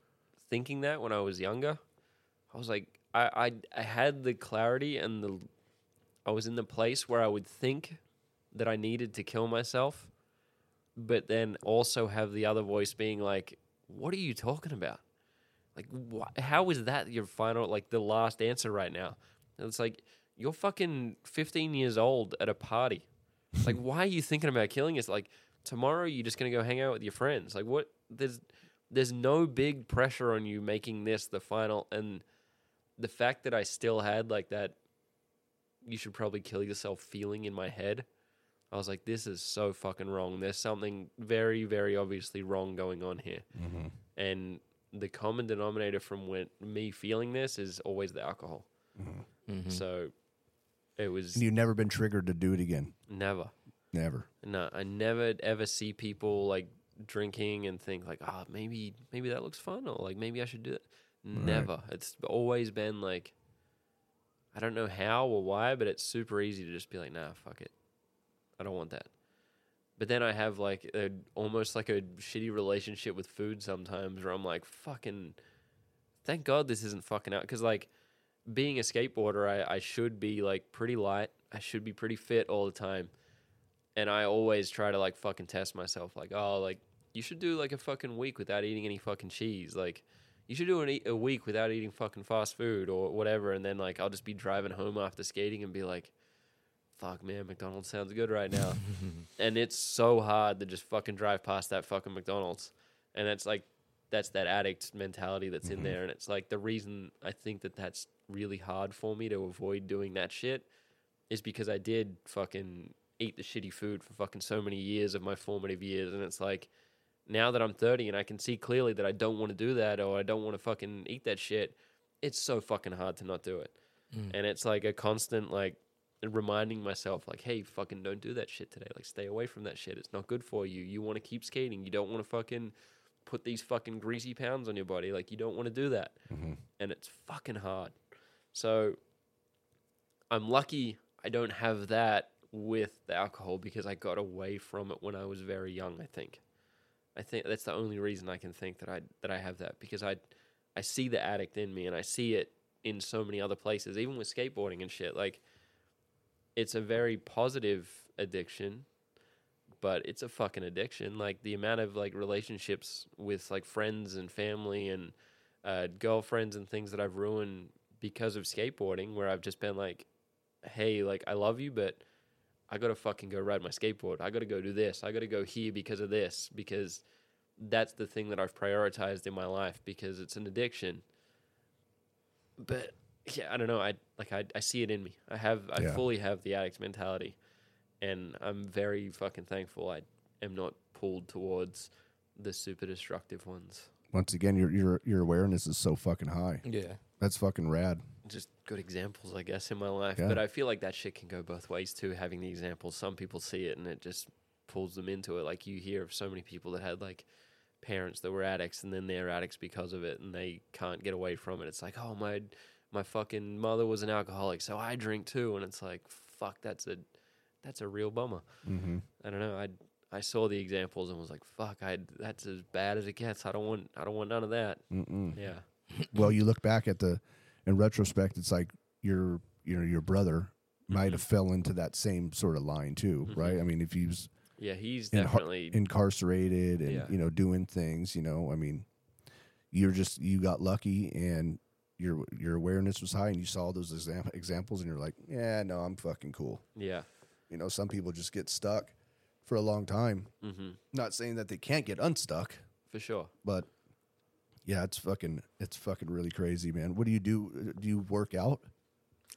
thinking that when I was younger. I was like, I I, I had the clarity and the, I was in the place where I would think that I needed to kill myself, but then also have the other voice being like, "What are you talking about? Like, wh- how is that your final, like, the last answer right now?" And it's like you're fucking 15 years old at a party. Like, why are you thinking about killing us? Like, tomorrow you're just gonna go hang out with your friends. Like, what? There's there's no big pressure on you making this the final. And the fact that I still had like that, you should probably kill yourself feeling in my head. I was like, this is so fucking wrong. There's something very, very obviously wrong going on here. And the common denominator from when me feeling this is always the alcohol.
Mhm.
So it was
and you've never been triggered to do it again
never.
never
No, I never ever see people like drinking and think like, ah, maybe maybe that looks fun or like maybe I should do it. Never. It's always been like I don't know how or why, but it's super easy to just be like, nah, fuck it. I don't want that. But then I have like a, almost like a shitty relationship with food sometimes where I'm like, fucking, thank God this isn't fucking out. Because like being a skateboarder, I, I should be like pretty light. I should be pretty fit all the time. And I always try to like fucking test myself. Like, oh, like you should do like a fucking week without eating any fucking cheese. Like, you should do an, e- a week without eating fucking fast food or whatever. And then like I'll just be driving home after skating and be like, fuck man, McDonald's sounds good right now. and it's so hard to just fucking drive past that fucking McDonald's. And it's like that's that addict mentality that's in mm-hmm. there. And it's like the reason I think that that's really hard for me to avoid doing that shit is because I did fucking eat the shitty food for fucking so many years of my formative years. And it's like now that I'm 30 and I can see clearly that I don't want to do that or I don't want to fucking eat that shit, it's so fucking hard to not do it. Mm. And it's like a constant like reminding myself like, hey, fucking don't do that shit today. Like stay away from that shit. It's not good for you. You want to keep skating. You don't want to fucking put these fucking greasy pounds on your body. Like you don't want to do that. Mm-hmm. And it's fucking hard. So I'm lucky I don't have that with the alcohol because I got away from it when I was very young, I think. I think that's the only reason I can think that I that I have that because I I see the addict in me and I see it in so many other places, even with skateboarding and shit. Like it's a very positive addiction, but it's a fucking addiction. Like the amount of like relationships with like friends and family and uh, girlfriends and things that I've ruined because of skateboarding, where I've just been like, hey, like I love you, but I gotta fucking go ride my skateboard. I gotta go do this. I gotta go here because of this because that's the thing that I've prioritized in my life because it's an addiction. But yeah, I don't know. I like I, I see it in me. I have I
Yeah.
fully have the addict mentality, and I'm very fucking thankful. I am not pulled towards the super destructive ones.
Once again, your your your awareness is so fucking high.
Yeah.
That's fucking rad.
Just good examples, I guess, in my life.
Yeah.
But I feel like that shit can go both ways too. Having the examples, some people see it and it just pulls them into it. Like you hear of so many people that had like parents that were addicts and then they're addicts because of it and they can't get away from it. It's like, oh my my fucking mother was an alcoholic, so I drink too, and it's like, fuck, that's a that's a real bummer.
Mm-hmm.
I don't know. I I saw the examples and was like, fuck, I that's as bad as it gets. I don't want I don't want none of that.
Mm-mm.
Yeah.
well, you look back at the, in retrospect, it's like your you know your brother might have fell into that same sort of line too, right? I mean, if he's
Yeah, he's
in
definitely
incarcerated and
Yeah.
you know doing things, you know, I mean, you're just you got lucky and your your awareness was high and you saw those exam- examples and you're like, yeah, no, I'm fucking cool.
yeah.
You know, some people just get stuck for a long time.
hmm
Not saying that they can't get unstuck,
For sure.
but yeah, it's fucking it's fucking really crazy, man. What do you do? Do you work out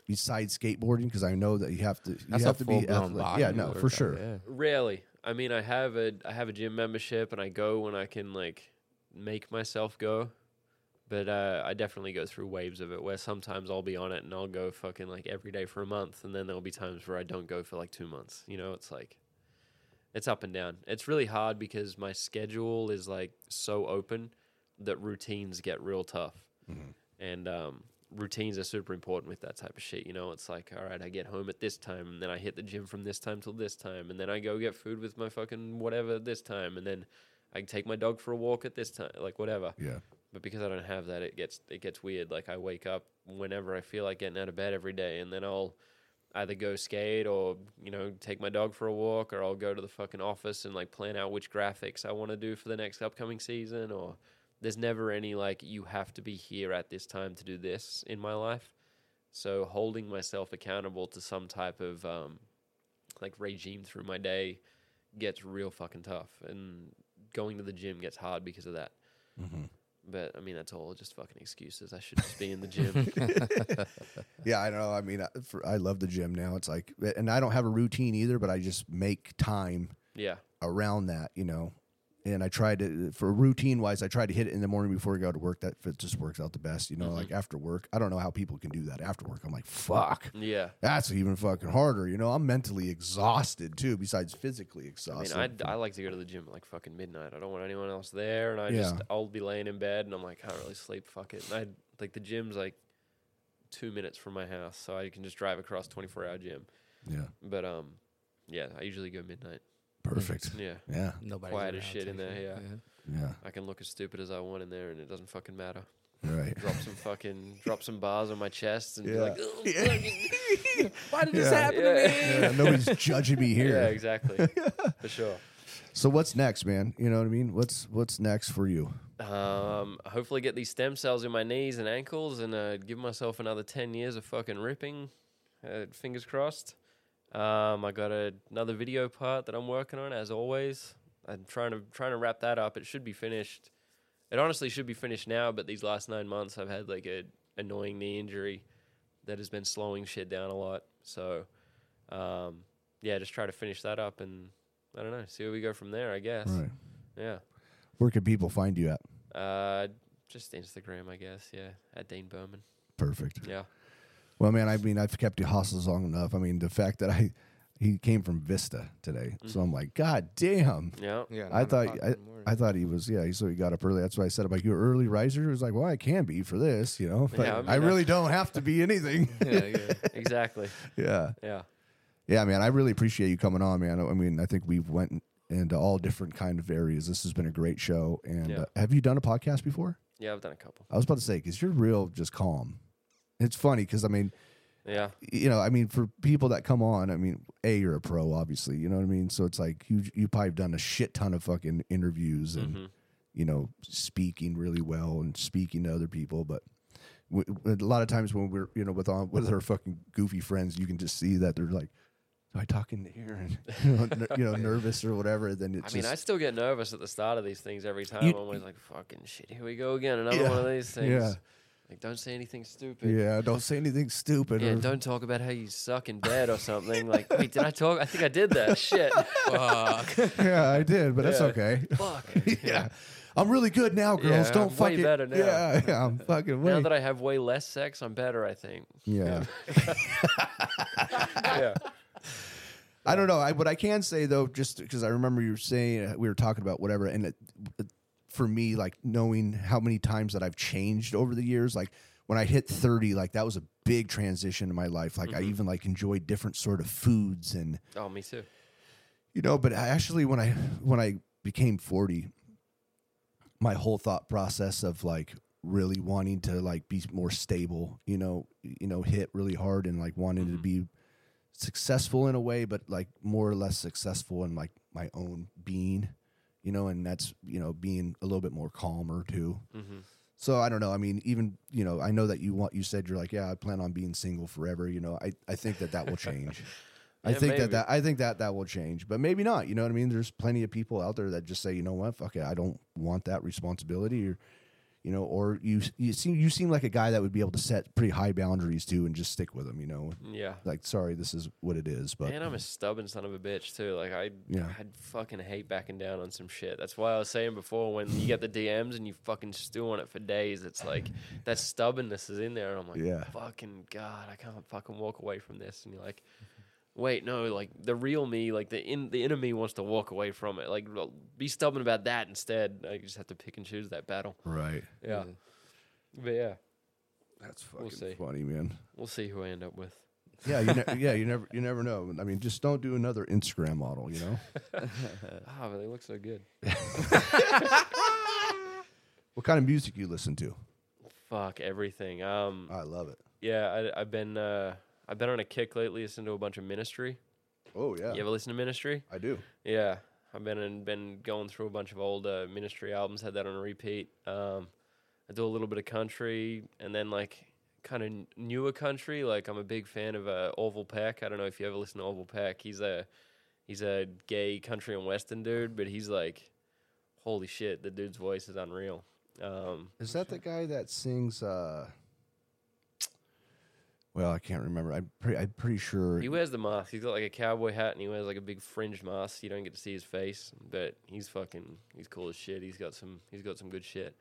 besides skateboarding? Because I know that you have to. You
That's
have
a
to be athletic. Yeah, no, for sure.
Yeah.
Rarely. I mean, I have a I have a gym membership, and I go when I can like make myself go. But uh, I definitely go through waves of it, where sometimes I'll be on it and I'll go fucking like every day for a month, and then there'll be times where I don't go for like two months. You know, it's like it's up and down. It's really hard because my schedule is like so open that routines get real tough, and um, routines are super important with that type of shit. You know, it's like, all right, I get home at this time, and then I hit the gym from this time till this time, and then I go get food with my fucking whatever this time, and then I take my dog for a walk at this time, like whatever.
Yeah,
But because I don't have that, it gets it gets weird. Like I wake up whenever I feel like getting out of bed every day, and then I'll either go skate or you know take my dog for a walk, or I'll go to the fucking office and like plan out which graphics I want to do for the next upcoming season. Or there's never any like you have to be here at this time to do this in my life. So holding myself accountable to some type of um, like regime through my day gets real fucking tough, and going to the gym gets hard because of that. But I mean, that's all just fucking excuses. I should just be in the gym.
yeah. I know. I mean, I, for, I love the gym now. It's like, and I don't have a routine either, but I just make time
yeah,
around that, you know. And I tried to for routine wise, I tried to hit it in the morning before I go to work. That just works out the best, you know. Like after work, I don't know how people can do that after work. I'm like, fuck,
Yeah.
that's even fucking harder. You know, I'm mentally exhausted too, besides physically
I mean,
exhausted.
I I like to go to the gym at like fucking midnight. I don't want anyone else there, and I
Yeah.
just I'll be laying in bed and I'm like, I can't really sleep. Fuck it. And I like the gym's like two minutes from my house, so I can just drive across 24 hour gym.
yeah,
But um, yeah, I usually go midnight.
Perfect.
Yeah,
Yeah,
Nobody
Quiet as shit in there, yeah.
yeah,
I can look as stupid as I want in there, and it doesn't fucking matter.
right.
Drop some fucking drop some bars on my chest and be like, "Ugh,
Yeah.
Why did this happen
Yeah.
to me?
Yeah, nobody's judging me here.
yeah, exactly, for sure.
So what's next, man? You know what I mean? What's what's next for you?
Um, hopefully get these stem cells in my knees and ankles and uh, give myself another 10 years of fucking ripping. Uh, fingers crossed. Um, I got a, another video part that I'm working on as always. I'm trying to trying to wrap that up. It should be finished. It honestly should be finished now, but these last nine months I've had like a annoying knee injury that has been slowing shit down a lot. So, um, yeah, just try to finish that up and I don't know, see where we go from there. I guess.
Right.
Yeah.
Where can people find you at?
Uh, just Instagram, I guess. Yeah, at Dane Burman.
Perfect.
Yeah.
Well, man, I mean, I've kept you hostage long enough. I mean, the fact that I he came from Vista today, so I'm like, God damn.
Yeah.
Yeah,
I
nine
thought
o'clock
I,
the morning.
I thought he was yeah. So he got up early. That's why I said about you early riser. He was like, well, I can be for this, you know. But
Yeah, I
I,
mean, I-
really don't have to be anything.
yeah, yeah.
Exactly.
yeah,
Yeah.
yeah, man. I really appreciate you coming on, man. I mean, I think we've went into all different kind of areas. This has been a great show. And
Yeah.
uh, have you done a podcast before?
Yeah, I've done a couple.
I was about to say because you're real, just calm. It's funny because I mean,
Yeah.
you know, I mean, for people that come on, I mean, a you're a pro, obviously, you know what I mean. So it's like you you probably have done a shit ton of fucking interviews and
Mhm.
you know speaking really well and speaking to other people, but. a lot of times when we're you know with all with our fucking goofy friends, you can just see that they're like, "Am I talking to here?" and you know, ner- you know nervous or whatever. Then it's
I mean,
just,
I still get nervous at the start of these things every time.
You-
I'm always like, fucking shit, here we go again. Another
Yeah.
one of these things.
Yeah.
Like, don't say anything stupid.
yeah, don't say anything stupid.
Yeah,
or,
don't talk about how you suck in bed or something. Like, wait, did I talk? I think I did that. Shit.
Fuck.
yeah, I did, but that's okay.
Fuck.
yeah. I'm really good now, girls.
Yeah,
don't
I'm way better now.
Yeah, yeah, I'm fucking way.
Now that I have way less sex, I'm better, I think.
yeah.
Yeah.
I don't know. I, what I can say though, just because I remember you were saying uh, we were talking about whatever, and it, it- for me, like knowing how many times that I've changed over the years, like when I hit thirty, like that was a big transition in my life. Like I mm-hmm. even like enjoyed different sort of foods and
Oh, me too.
you know. But I actually, when I when I became forty, my whole thought process of like really wanting to like be more stable, you know, you know, hit really hard and like wanting to mm-hmm. be successful in a way, but like more or less successful in like my own being, you know, and that's you know being a little bit more calmer too.
Mm-hmm.
So I don't know. I mean, even you know, I know that you want. You said you're like, yeah, I plan on being single forever. You know, I I think that that will change. I
Yeah,
think
maybe.
that that I think that that will change, but maybe not. You know what I mean? There's plenty of people out there that just say, you know what, fuck it, I don't want that responsibility, or you know, or you you seem you seem like a guy that would be able to set pretty high boundaries too and just stick with them. You know,
Yeah.
like sorry, this is what it is, but
And I'm a stubborn son of a bitch too. Like I,
Yeah.
I'd fucking hate backing down on some shit. That's why I was saying before when you get the DMs and you fucking stew on it for days, it's like that stubbornness is in there, and I'm like,
Yeah.
fucking god, I can't fucking walk away from this. And you're like, wait, no, like the real me, like the in the inner me wants to walk away from it. Like be stubborn about that instead. I just have to pick and choose that battle.
right.
Yeah, but yeah,
That's
We'll
fucking funny, man.
we'll see who I end up with.
Yeah, you ne- yeah, you never you never know. I mean, just don't do another Instagram model. You know.
Ah, but they look so good.
What kind of music you listen to?
Fuck everything. Um,
I love it.
Yeah, I, I've been uh, I've been on a kick lately. Listening to a bunch of Ministry.
Oh yeah,
You ever listen to Ministry?
I do.
Yeah, I've been been going through a bunch of old uh, Ministry albums. Had that on a repeat. Um, I do a little bit of country, and then like kind of newer country. Like I'm a big fan of uh, Orville Peck. I don't know if you ever listen to Orville Peck. He's a he's a gay country and western dude, but he's like, holy shit, the dude's voice is unreal. Um,
Is that the guy that sings? uh Well, I can't remember. I'm pretty. I'm pretty sure.
He wears the mask. He's got like a cowboy hat and he wears like a big fringed mask. You don't get to see his face, but he's fucking. He's cool as shit. He's got some. He's got some good shit.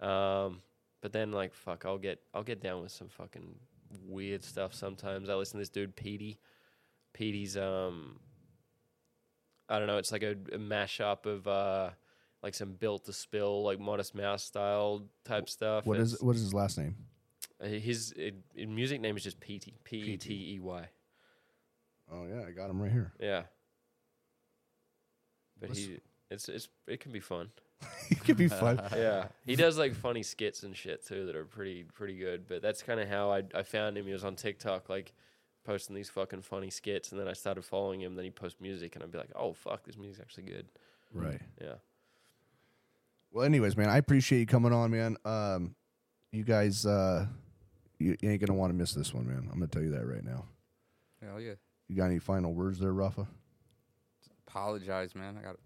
Um, but then like fuck, I'll get I'll get down with some fucking weird stuff sometimes. I listen to this dude Petey. Petey's um. I don't know. It's like a, a mashup of uh, like some built to spill, like Modest Mouse style type stuff.
what is
It's-
what is his last name?
Uh, his uh, his music name is just Petey. P E T E Y.
Oh yeah, I got him right here.
Yeah. But he, it's it's it can be fun.
it could be fun.
Yeah, he does like funny skits and shit too that are pretty pretty good. But that's kind of how I I found him. He was on TikTok like posting these fucking funny skits, and then I started following him. Then he post music, and I'd be like, oh fuck, this music's actually good.
right.
Yeah.
Well, anyways, man, I appreciate you coming on, man. Um, you guys, uh, you, you ain't gonna want to miss this one, man. I'm gonna tell you that right now.
Hell yeah.
You got any final words there, Rafa?
Apologize, man. I got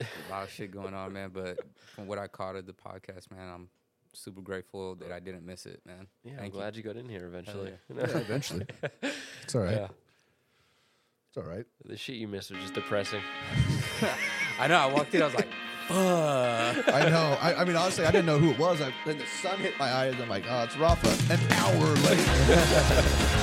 a lot of shit going on, man. But from what I caught of the podcast, man, I'm super grateful that I didn't miss it, man.
Yeah, I'm
Thank you.
glad you. got in here eventually.
Yeah, eventually. It's all right.
yeah.
It's all right.
The shit you missed was just depressing.
I know. I walked in, I was like, fuck.
I know. I, I mean, honestly, I didn't know who it was. I, then the sun hit my eyes. I'm like, oh, it's Rafa. An hour later.